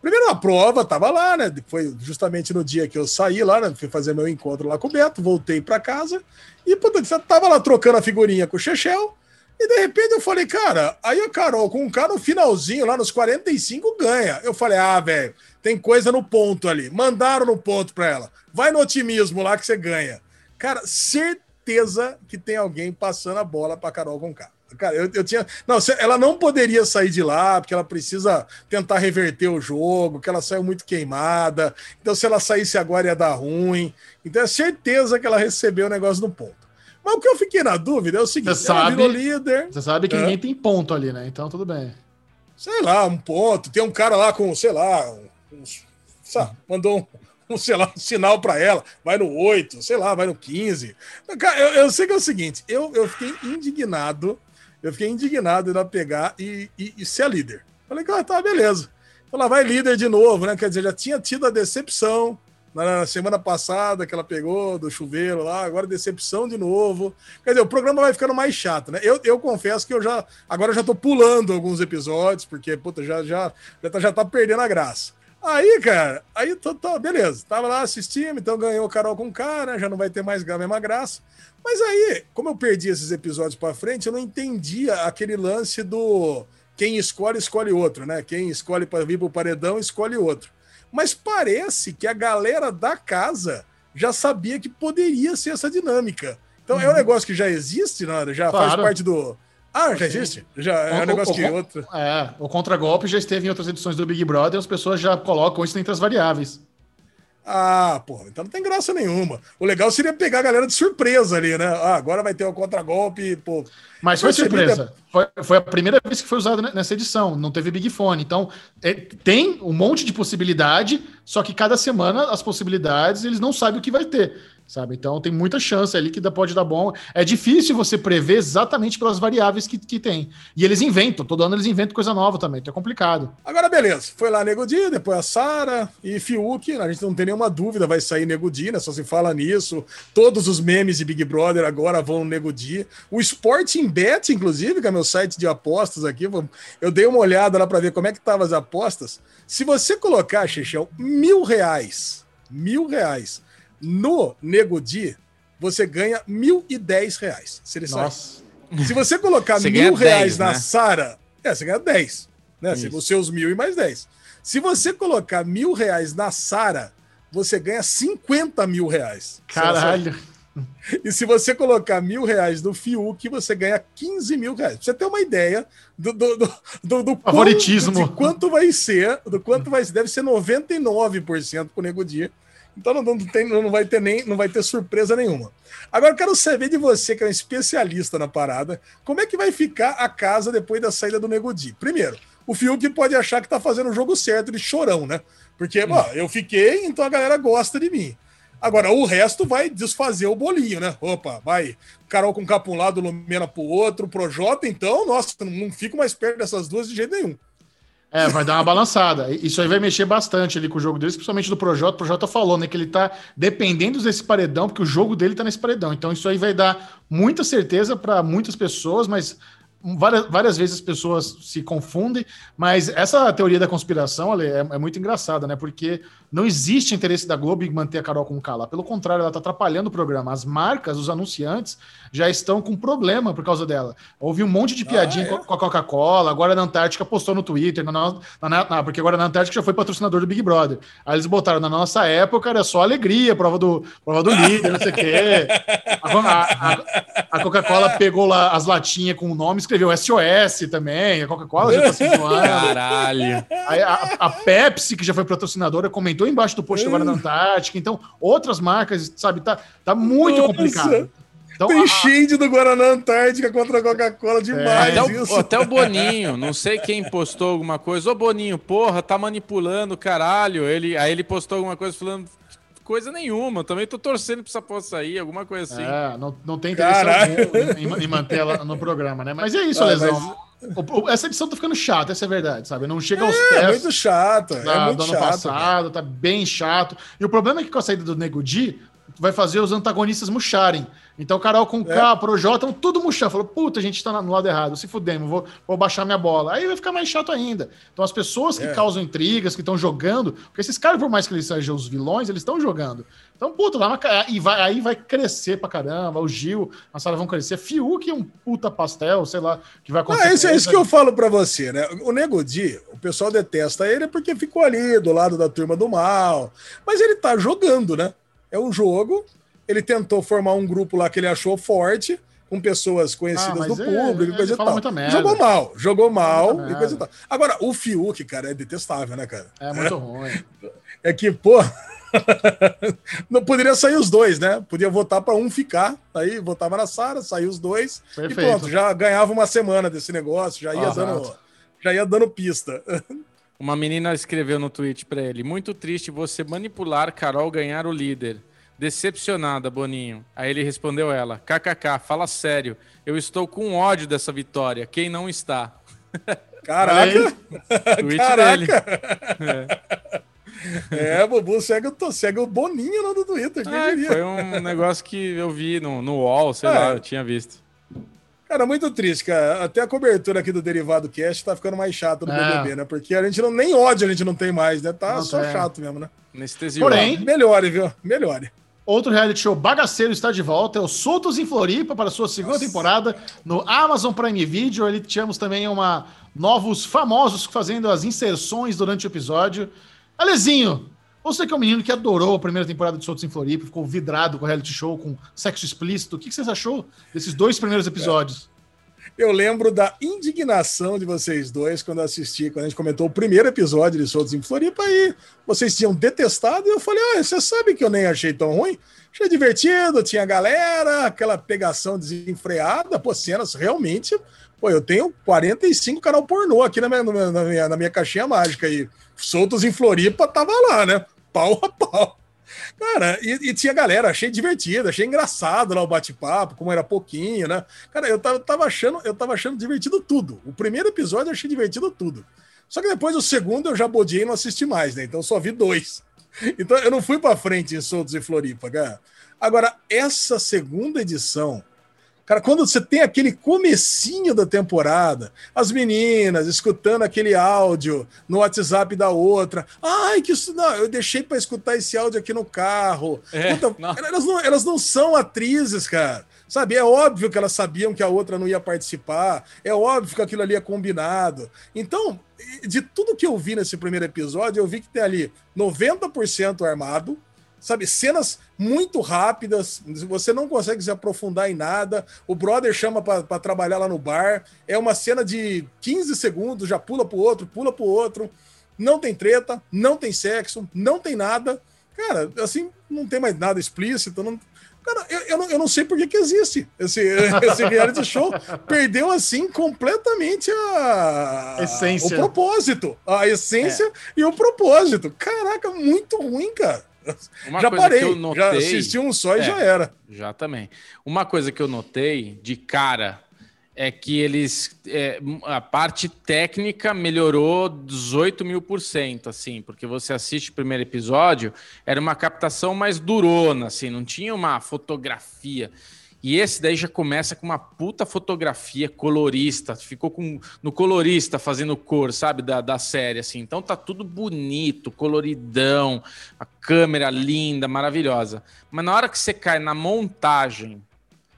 Primeiro, a prova tava lá, né? Foi justamente no dia que eu saí lá, né? Fui fazer meu encontro lá com o Beto, voltei para casa e, puta, tava lá trocando a figurinha com o Chechel. E de repente eu falei, cara, aí a Carol com um cara no finalzinho, lá nos 45, ganha. Eu falei, ah, velho, tem coisa no ponto ali. Mandaram no ponto pra ela. Vai no otimismo lá que você ganha. Cara, certeza certeza que tem alguém passando a bola para Carol Conká. Cara, eu, eu tinha. Não, ela não poderia sair de lá, porque ela precisa tentar reverter o jogo, que ela saiu muito queimada. Então, se ela saísse agora ia dar ruim. Então, é certeza que ela recebeu o negócio no ponto. Mas o que eu fiquei na dúvida é o seguinte: você sabe, líder. Você sabe que é. ninguém tem ponto ali, né? Então, tudo bem. Sei lá, um ponto. Tem um cara lá com, sei lá, uns, sabe, mandou um um, sei lá, um sinal para ela, vai no 8, sei lá, vai no 15. Cara, eu, eu, sei que é o seguinte, eu, eu fiquei indignado, eu fiquei indignado de ela pegar e, e, e ser a líder. Falei, cara, tá, beleza. Então ela vai líder de novo, né? Quer dizer, já tinha tido a decepção na semana passada que ela pegou do chuveiro lá, agora decepção de novo. Quer dizer, o programa vai ficando mais chato, né? Eu, eu confesso que eu já agora já tô pulando alguns episódios, porque puta, já já já tá, já tá perdendo a graça. Aí, cara, aí tô, tô, beleza, tava lá assistindo, então ganhou o Carol com cara, né, já não vai ter mais a mesma graça. Mas aí, como eu perdi esses episódios para frente, eu não entendia aquele lance do quem escolhe, escolhe outro, né? Quem escolhe para vir pro paredão, escolhe outro. Mas parece que a galera da casa já sabia que poderia ser essa dinâmica. Então uhum. é um uhum. negócio que já existe, né? já claro. faz parte do, ah, já existe? Já é um negócio o, que outro. É, o contragolpe já esteve em outras edições do Big Brother, as pessoas já colocam isso entre as variáveis. Ah, pô, então não tem graça nenhuma. O legal seria pegar a galera de surpresa ali, né? Ah, agora vai ter o um contragolpe, pô. Mas foi surpresa. Foi, foi, a primeira vez que foi usado nessa edição, não teve Big Fone. Então, é, tem um monte de possibilidade, só que cada semana as possibilidades eles não sabem o que vai ter sabe? Então tem muita chance ali que pode dar bom. É difícil você prever exatamente pelas variáveis que, que tem. E eles inventam, todo ano eles inventam coisa nova também, então é complicado. Agora, beleza. Foi lá Nego Di, depois a Sara e Fiuk. A gente não tem nenhuma dúvida, vai sair Nego Di, né? Só se fala nisso. Todos os memes de Big Brother agora vão no Nego Di. O Sporting Bet, inclusive, que é meu site de apostas aqui, eu dei uma olhada lá para ver como é que estavam as apostas. Se você colocar, Xixão, mil reais, mil reais no Nego Di, você ganha R$ 1.010 se ele Nossa. sair. Se você colocar Você mil reais 10, na né? Sara, é, você ganha 10. Né? Se Isso. os seus mil e mais 10. Se você colocar mil reais na Sara, você ganha 50 mil reais. Caralho. E se você colocar mil reais no Fiuk, você ganha 15 mil reais. Pra você ter uma ideia do, do, do, do, do Favoritismo. Quanto, de quanto vai ser, do quanto vai ser. Deve ser 99% pro Nego Dia. Então não, não, tem, não, vai ter nem, não vai ter surpresa nenhuma. Agora eu quero saber de você, que é um especialista na parada, como é que vai ficar a casa depois da saída do Nego Di? Primeiro, o Fiuk pode achar que tá fazendo o jogo certo de chorão, né? Porque, Hum. ó, eu fiquei, então a galera gosta de mim. Agora, o resto vai desfazer o bolinho, né? Opa, vai Carol com capa um lado, Lumena pro outro, Projota, então, nossa, não fico mais perto dessas duas de jeito nenhum. É, vai dar uma balançada. Isso aí vai mexer bastante ali com o jogo deles, principalmente do Projota. O Projota falou, né, que ele tá dependendo desse paredão, porque o jogo dele tá nesse paredão. Então isso aí vai dar muita certeza para muitas pessoas, mas várias, várias vezes as pessoas se confundem. Mas essa teoria da conspiração Ale, é, é muito engraçada, né? Porque não existe interesse da Globo em manter a Carol com K lá. Pelo contrário, ela tá atrapalhando o programa. As marcas, os anunciantes, já estão com problema por causa dela. Houve um monte de piadinha é? com a Coca-Cola, agora na Antártica postou no Twitter, na, na- na- porque agora na Antártica já foi patrocinador do Big Brother. Aí eles botaram, na nossa época era só alegria, prova do, prova do líder, não sei o quê. A, a- a- a Coca-Cola pegou lá as latinhas com o nome, escreveu SOS também, a Coca-Cola já tá se zoando. Caralho. Aí a, a Pepsi, que já foi patrocinadora, comentou embaixo do post agora na Antártica. Então, outras marcas, sabe, tá, tá muito Nossa. complicado. Então, Tem a- shade do Guaraná Antártica contra a Coca-Cola demais. Até isso. o, até o Boninho, não sei quem postou alguma coisa. Ô Boninho, porra, tá manipulando, caralho. Ele, aí ele postou alguma coisa falando coisa nenhuma. Também tô torcendo pra essa porra sair, alguma coisa assim. É, não, não tem interesse em, em manter ela no programa, né? Mas é isso, Ah, Lesão. O- Essa edição tá ficando chata, essa é a verdade, sabe? Não chega aos É pés muito chato. da- é muito do ano chato. passado, tá bem chato. E o problema é que com a saída do Nego Di, vai fazer os antagonistas murcharem. Então, Carol com K, Projota, tudo murchando. Falou, puta, a gente tá no lado errado, se fudemos, vou, vou baixar minha bola. Aí vai ficar mais chato ainda. Então, as pessoas que É. causam intrigas, que estão jogando, porque esses caras, por mais que eles sejam os vilões, eles estão jogando. Então, puta, lá e vai, aí vai crescer pra caramba. O Gil, a Sara vão crescer. Fiuk é um puta pastel, sei lá, que vai acontecer. é isso, é isso que eu falo pra você, né? O Nego Di, o pessoal detesta ele porque ficou ali do lado da turma do mal. Mas ele tá jogando, né? É um jogo. Ele tentou formar um grupo lá que ele achou forte, com pessoas conhecidas Ah, do é, público ele e coisa e tal. Jogou mal, jogou mal e coisa e tal. Agora, o Fiuk, cara, é detestável, né, cara? É muito ruim. É que, pô. não poderia sair os dois, né? Podia votar para um ficar, aí votava na Sara, saiu os dois Perfeito. e pronto, já ganhava uma semana desse negócio, já ia Exato. dando, já ia dando pista. Uma menina escreveu no tweet pra ele: Muito triste você manipular Carol ganhar o líder. Decepcionada, Boninho. Aí ele respondeu ela: KKK, fala sério. Eu estou com ódio dessa vitória. Quem não está? Caraca, Tweet Caraca. dele. é, Bubu segue, o- segue o Boninho no do Twitter, É, diria? foi um negócio que eu vi no, no UOL, sei É. lá, eu tinha visto. Cara, muito triste, cara. Até a cobertura aqui do Derivado Cast tá ficando mais chato no É. BBB, né? Porque a gente não, nem ódio a gente não tem mais, né? Tá Não só tem. chato mesmo, né? Anestesiou. Porém, Melhore, viu? Melhore. Outro reality show bagaceiro está de volta, é o Soltos em Floripa para sua segunda temporada no Amazon Prime Video. Ali tínhamos também uma novos famosos fazendo as inserções durante o episódio. Alezinho, você que é um menino que adorou a primeira temporada de Soltos em Floripa, ficou vidrado com o reality show com sexo explícito. O que vocês achou desses dois primeiros episódios? Eu lembro da indignação de vocês dois quando assisti, quando a gente comentou o primeiro episódio de Soltos em Floripa, e vocês tinham detestado, e eu falei, ah, você sabe que eu nem achei tão ruim? Achei divertido, tinha galera, aquela pegação desenfreada, pô, cenas realmente... Pô, eu tenho 45 canal pornô aqui na minha, na minha, na minha caixinha mágica, e Soltos em Floripa tava lá, né? Pau a pau. Cara, e, e tinha galera, achei divertido, achei engraçado lá o bate-papo, como era pouquinho, né? Cara, eu tava, tava achando, eu tava achando divertido tudo. O primeiro episódio eu achei divertido tudo. Só que depois o segundo eu já bodiei e não assisti mais, né? Então só vi dois. Então eu não fui pra frente em Soltos e Floripa, cara. Agora, essa segunda edição, cara, quando você tem aquele comecinho da temporada, as meninas escutando aquele áudio no WhatsApp da outra, ai, que isso não, eu deixei para escutar esse áudio aqui no carro. É, Puta, não. elas, não, elas não são atrizes, cara. Sabe, é óbvio que elas sabiam que a outra não ia participar, é óbvio que aquilo ali é combinado. Então, de tudo que eu vi nesse primeiro episódio, eu vi que tem ali 90% armado, sabe, cenas muito rápidas, você não consegue se aprofundar em nada. O brother chama para trabalhar lá no bar, é uma cena de 15 segundos, já pula pro outro, pula pro outro. Não tem treta, não tem sexo, não tem nada. Cara, assim, não tem mais nada explícito, não, Cara, eu, eu, não, eu não sei por que, que existe esse, esse reality show. Perdeu, assim, completamente a... Essência. O propósito. A essência é. e o propósito. Caraca, muito ruim, cara. Uma já parei, notei, já assisti um só e é, já era. Já também. Uma coisa que eu notei de cara é que eles. É, a parte técnica melhorou 18 mil por cento, assim, porque você assiste o primeiro episódio, era uma captação mais durona, assim, não tinha uma fotografia. E esse daí já começa com uma puta fotografia colorista, ficou com, no colorista fazendo cor, sabe, da, da série, assim. Então tá tudo bonito, coloridão, a câmera linda, maravilhosa. Mas na hora que você cai na montagem,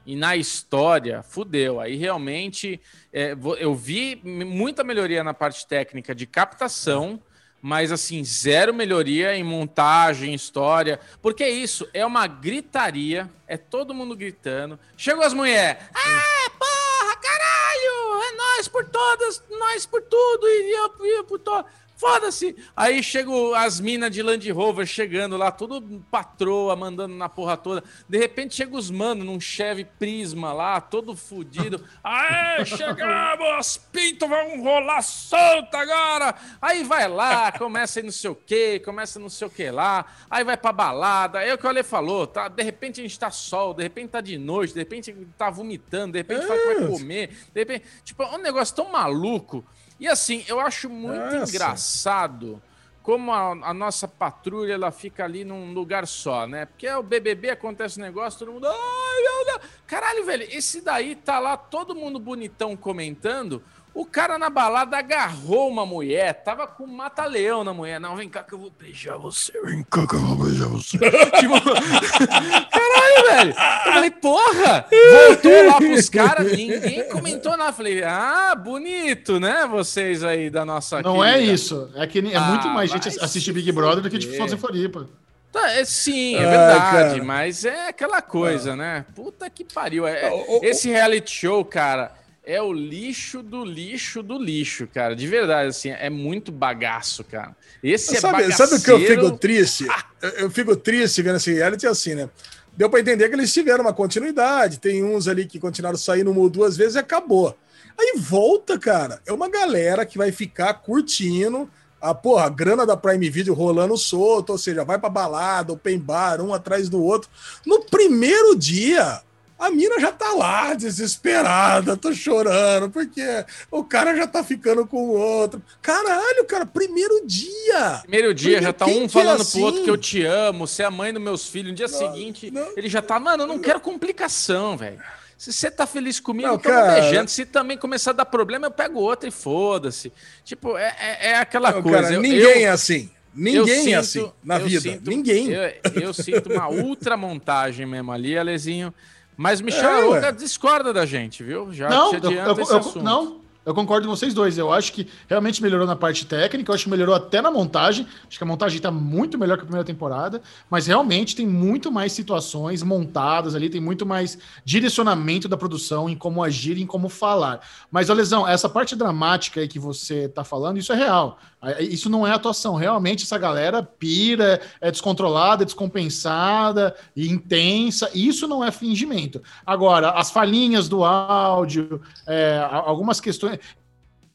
e na história, fudeu. Aí realmente é, eu vi muita melhoria na parte técnica de captação, mas assim, zero melhoria em montagem, história. Porque é isso, é uma gritaria, é todo mundo gritando. Chegou as mulheres. Ah, porra, caralho! É nós por todas, nós por tudo, e eu, eu por todo. Foda-se! Aí chega as minas de Land Rover chegando lá, tudo patroa, mandando na porra toda. De repente chega os manos num Chevy Prisma lá, todo fudido. Aê, chegamos! Pinto vão rolar solta agora! Aí vai lá, começa aí não sei o que, começa não sei o que lá, aí vai pra balada. É o que o Ale falou, tá? De repente a gente tá sol, de repente tá de noite, de repente tá vomitando, de repente é. vai comer, de repente. Tipo, é um negócio tão maluco. E assim, eu acho muito Nossa. engraçado como a, a, nossa patrulha ela fica ali num lugar só, né? Porque é o BBB acontece um negócio, todo mundo. Ai, meu Deus. Caralho, velho, esse daí tá lá todo mundo bonitão comentando. O cara na balada agarrou uma mulher, tava com mata-leão na mulher. Não, vem cá que eu vou beijar você. Vem cá que eu vou beijar você. tipo, caralho, velho. Eu falei, porra! Voltou lá pros caras, ninguém comentou nada. Falei, ah, bonito, né? Vocês aí da nossa. Não é querida. é isso. É que é ah, muito mais gente assistir Big Brother do que de fazer Floripa. Tá, é, sim, é verdade, mas é aquela coisa, né? Puta que pariu. É, esse reality show, cara, é o lixo do lixo do lixo, cara. De verdade, assim, é muito bagaço, cara. Esse é sabe, bagaceiro... Sabe o que eu fico triste? Eu, fico triste vendo esse reality assim, né? Deu para entender que eles tiveram uma continuidade. Tem uns ali que continuaram saindo uma ou duas vezes e acabou. Aí volta, cara. É uma galera que vai ficar curtindo a porra, a grana da Prime Video rolando solto, ou seja, vai pra balada, open bar, um atrás do outro. No primeiro dia, a mina já tá lá, desesperada, tô chorando, porque o cara já tá ficando com o outro. Caralho, cara, primeiro dia! Primeiro dia, primeiro, já tá um falando é assim? pro outro que eu te amo, você é a mãe dos meus filhos. No dia não, seguinte, não, ele já tá, mano, eu não, não. quero complicação, velho. Se você tá feliz comigo, eu tô cara... beijando. Se também começar a dar problema, eu pego outra e foda-se. Tipo, é, é, é aquela não, coisa. Cara, eu, ninguém eu, é assim. Ninguém é assim na vida. Sinto, ninguém. Eu, eu sinto uma ultra montagem mesmo ali, Alezinho. Mas Michel é, discorda da gente, viu? Já não, eu, eu, eu. Não, eu concordo com vocês dois. Eu acho que realmente melhorou na parte técnica, eu acho que melhorou até na montagem. Acho que a montagem está muito melhor que a primeira temporada, mas realmente tem muito mais situações montadas ali, tem muito mais direcionamento da produção em como agir, em como falar. Mas, Lesão, essa parte dramática aí que você está falando, isso é real. Isso não é atuação. Realmente, essa galera pira, é descontrolada, é descompensada, intensa. Isso não é fingimento. Agora, as falhinhas do áudio, é, algumas questões.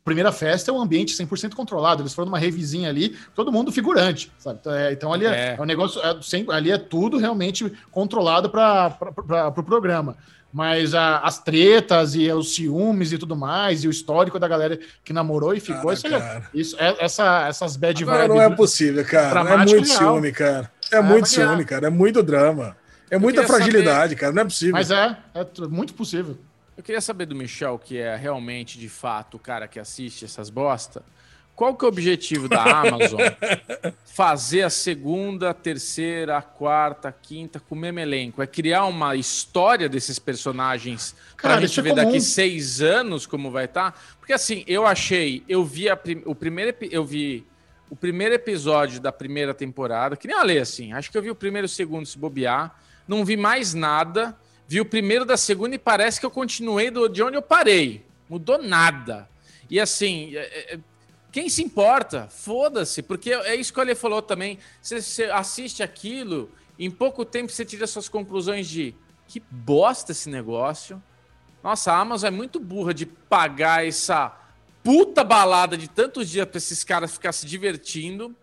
Primeira festa é um ambiente 100% controlado. Eles foram numa revisinha ali, todo mundo figurante, sabe? Então, é, então ali é, é, é um negócio, é, sem, ali é tudo realmente controlado para o pro programa mas a, as tretas e os ciúmes e tudo mais, e o histórico da galera que namorou e ficou, cara, isso, é, isso é, essa, essas bad vibes. Não, é possível, cara. É muito real. ciúme, cara. É, é muito ciúme, cara. É muito drama. É muita fragilidade, saber... cara. Não é possível. Mas é, é muito possível. Eu queria saber do Michel, que é realmente, de fato, o cara que assiste essas bosta, qual que é o objetivo da Amazon? Fazer a segunda, a terceira, a quarta, a quinta com o mesmo elenco. É criar uma história desses personagens para a gente ver daqui seis anos como vai estar. Tá? Porque assim, eu achei, eu vi a, o primeiro, eu vi o primeiro episódio da primeira temporada, que nem eu assim. Acho que eu vi o primeiro e o segundo se bobear. Não vi mais nada. Vi o primeiro da segunda e parece que eu continuei do, de onde eu parei. Mudou nada. E assim, é, é, quem se importa? Foda-se, porque é isso que o Ale falou também. Você, assiste aquilo, em pouco tempo você tira suas conclusões de que bosta esse negócio. Nossa, a Amazon é muito burra de pagar essa puta balada de tantos dias para esses caras ficar se divertindo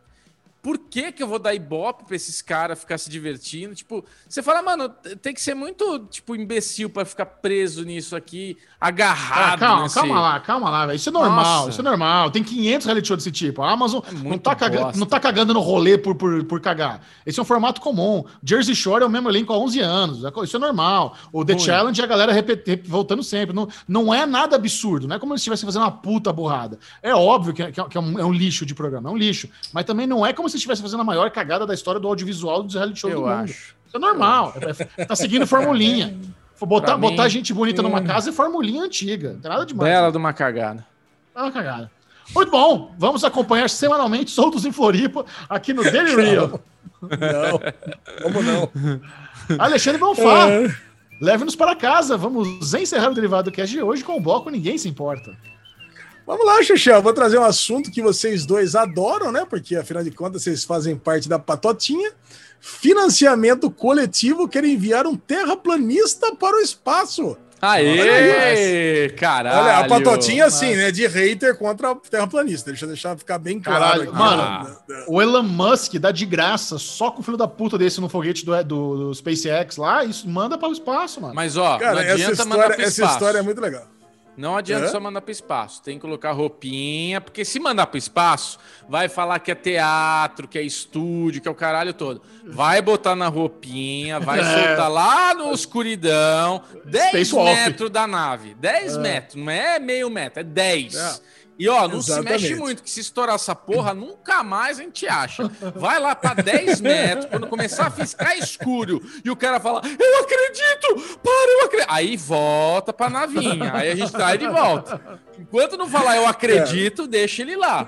por que, que eu vou dar ibope pra esses caras ficar se divertindo? Tipo, você fala, mano, tem que ser muito, tipo, imbecil para ficar preso nisso aqui, agarrado. Ah, calma, nesse... calma lá, calma lá, velho. Isso é normal, Nossa. isso é normal. Tem 500 reality shows desse tipo. A Amazon é não, tá cagando, não tá cagando no rolê por, por, por cagar. Esse é um formato comum. Jersey Shore é o mesmo elenco há 11 anos. É isso é normal. O The Muito. Challenge, a galera repete, voltando sempre. Não, não é nada absurdo. Não é como se estivesse fazendo uma puta burrada. É óbvio que, é, que é, um, é um lixo de programa, é um lixo. Mas também não é como se estivesse fazendo a maior cagada da história do audiovisual dos reality shows do mundo. Acho. Isso é normal. É, tá seguindo formulinha. Botar, mim, botar gente bonita numa casa é formulinha antiga. Não tem nada demais. Bela né? de uma cagada. É uma cagada. Muito bom. Vamos acompanhar semanalmente Soltos em Floripa aqui no Daily Real. Não, como não? Alexandre Bonfá, é. leve-nos para casa. Vamos encerrar o Derivado Cast de hoje com o bloco Ninguém Se Importa. Vamos lá, Xuxa. Vou trazer um assunto que vocês dois adoram, né? Porque afinal de contas vocês fazem parte da patotinha. Financiamento coletivo quer enviar um terraplanista para o espaço. Aê! Caralho! Olha, a patotinha assim, né? De hater contra terraplanista. Deixa eu deixar ficar bem claro. Caralho, aqui, mano, ah. o Elon Musk dá de graça só com o filho da puta desse no foguete do, do, do SpaceX lá, isso manda para o espaço, mano. Mas ó, Cara, essa história, essa história é muito legal. Não adianta só mandar para o espaço, tem que colocar roupinha, porque se mandar para o espaço, vai falar que é teatro, que é estúdio, que é o caralho todo. Vai botar na roupinha, vai é. soltar lá no escuridão, 10 Space metros da nave. 10 é. metros, não é meio metro, é 10. É. E ó, não Exatamente. se mexe muito, que se estourar essa porra, nunca mais a gente acha. Vai lá para 10 metros, quando começar a ficar escuro e o cara fala, eu acredito, para, eu acredito. Aí volta pra navinha, aí a gente traz de volta. Enquanto não falar eu acredito, é. deixa ele lá.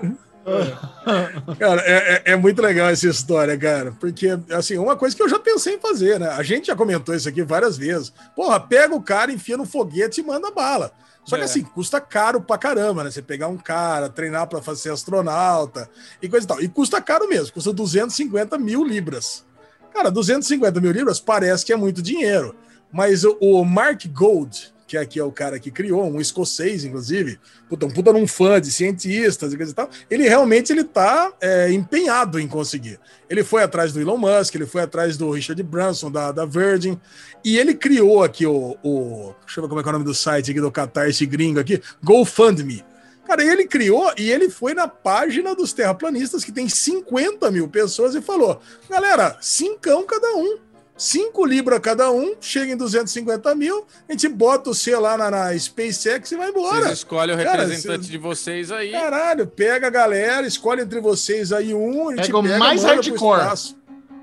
Cara, é, é, é, muito legal essa história, cara. Porque, assim, uma coisa que eu já pensei em fazer, né? A gente já comentou isso aqui várias vezes. Porra, pega o cara, enfia no foguete e manda bala. Só que é. assim, custa caro pra caramba, né? Você pegar um cara, treinar para fazer astronauta e coisa e tal. E custa caro mesmo, custa 250 mil libras. Cara, 250 mil libras parece que é muito dinheiro. Mas o Mark Gold, que aqui é o cara que criou, um escocês, inclusive, puta, um puta num fã de cientistas e coisa e tal, ele realmente ele tá é, empenhado em conseguir. Ele foi atrás do Elon Musk, ele foi atrás do Richard Branson, da, da Virgin, e ele criou aqui o, o. Deixa eu ver como é, é o nome do site aqui do Catarse gringo aqui, GoFundMe. Cara, ele criou e ele foi na página dos terraplanistas, que tem 50 mil pessoas, e falou: galera, cincão cada um 5 libras cada um, chega em 250 mil, a gente bota o C lá na, na SpaceX e vai embora. Vocês escolhem o representante Cara, cês... de vocês aí. Caralho, pega a galera, escolhe entre vocês aí um, a gente pega, pega o mais hardcore.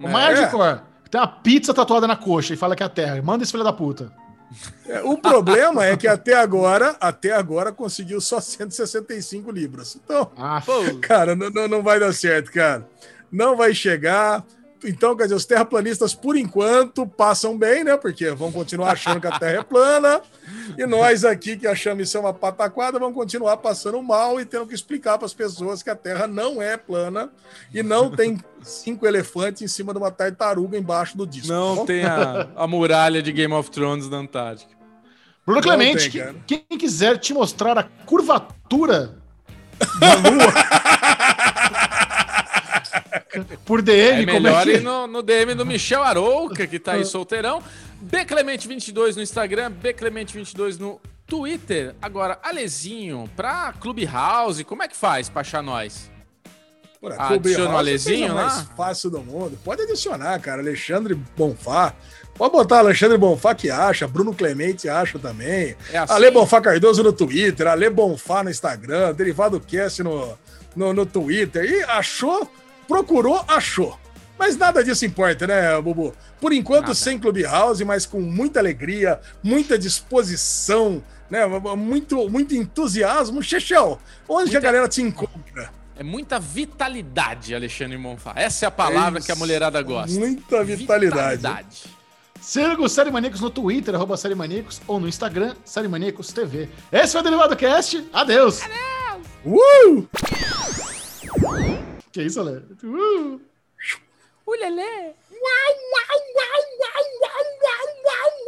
O mais é. hardcore. Tem uma pizza tatuada na coxa e fala que é a Terra. Manda esse filho da puta. É, o problema é que até agora, até agora conseguiu só 165 libras. Então, ah, cara, não, não vai dar certo, cara. Não vai chegar. Então, quer dizer, os terraplanistas, por enquanto, passam bem, né? Porque vão continuar achando que a Terra é plana. E nós aqui, que achamos isso é uma pataquada, vamos continuar passando mal e tendo que explicar para as pessoas que a Terra não é plana e não tem cinco elefantes em cima de uma tartaruga embaixo do disco. Não tá tem a, a muralha de Game of Thrones da Antártica. Bruno Clemente, tem, quem quiser te mostrar a curvatura da Lua. Por DM. É melhor é que... ir no, no, DM do Michel Arouca, que tá aí solteirão. Bclemente22 no Instagram, Bclemente22 no Twitter. Agora, Alezinho, pra Clubhouse, como é que faz pra achar nós? Por aqui, Adiciona o Alezinho lá? mais fácil do mundo. Pode adicionar, cara. Alexandre Bonfá. Pode botar Alexandre Bonfá que acha, Bruno Clemente acha também. É assim? Ale Bonfá Cardoso no Twitter, Ale Bonfá no Instagram, Derivado Cast no, no, no Twitter. E achou, procurou, achou. Mas nada disso importa, né, Bubu? Por enquanto, nada. sem Clubhouse, mas com muita alegria, muita disposição, né? Muito, muito entusiasmo. Chechel, onde muita... a galera te encontra? É muita vitalidade, Alexandre Monfá. Essa é a palavra é que a mulherada gosta. Muita vitalidade. vitalidade. Siga o Série Maníacos no Twitter, arroba Série Maníacos, ou no Instagram, Série Maníacos TV. Esse foi o Derivado Cast. Adeus! Adeus! Uh! Que isso, Lê? Uh! Ulelê! Uau, uau, uau, uau, uau, uau, uau!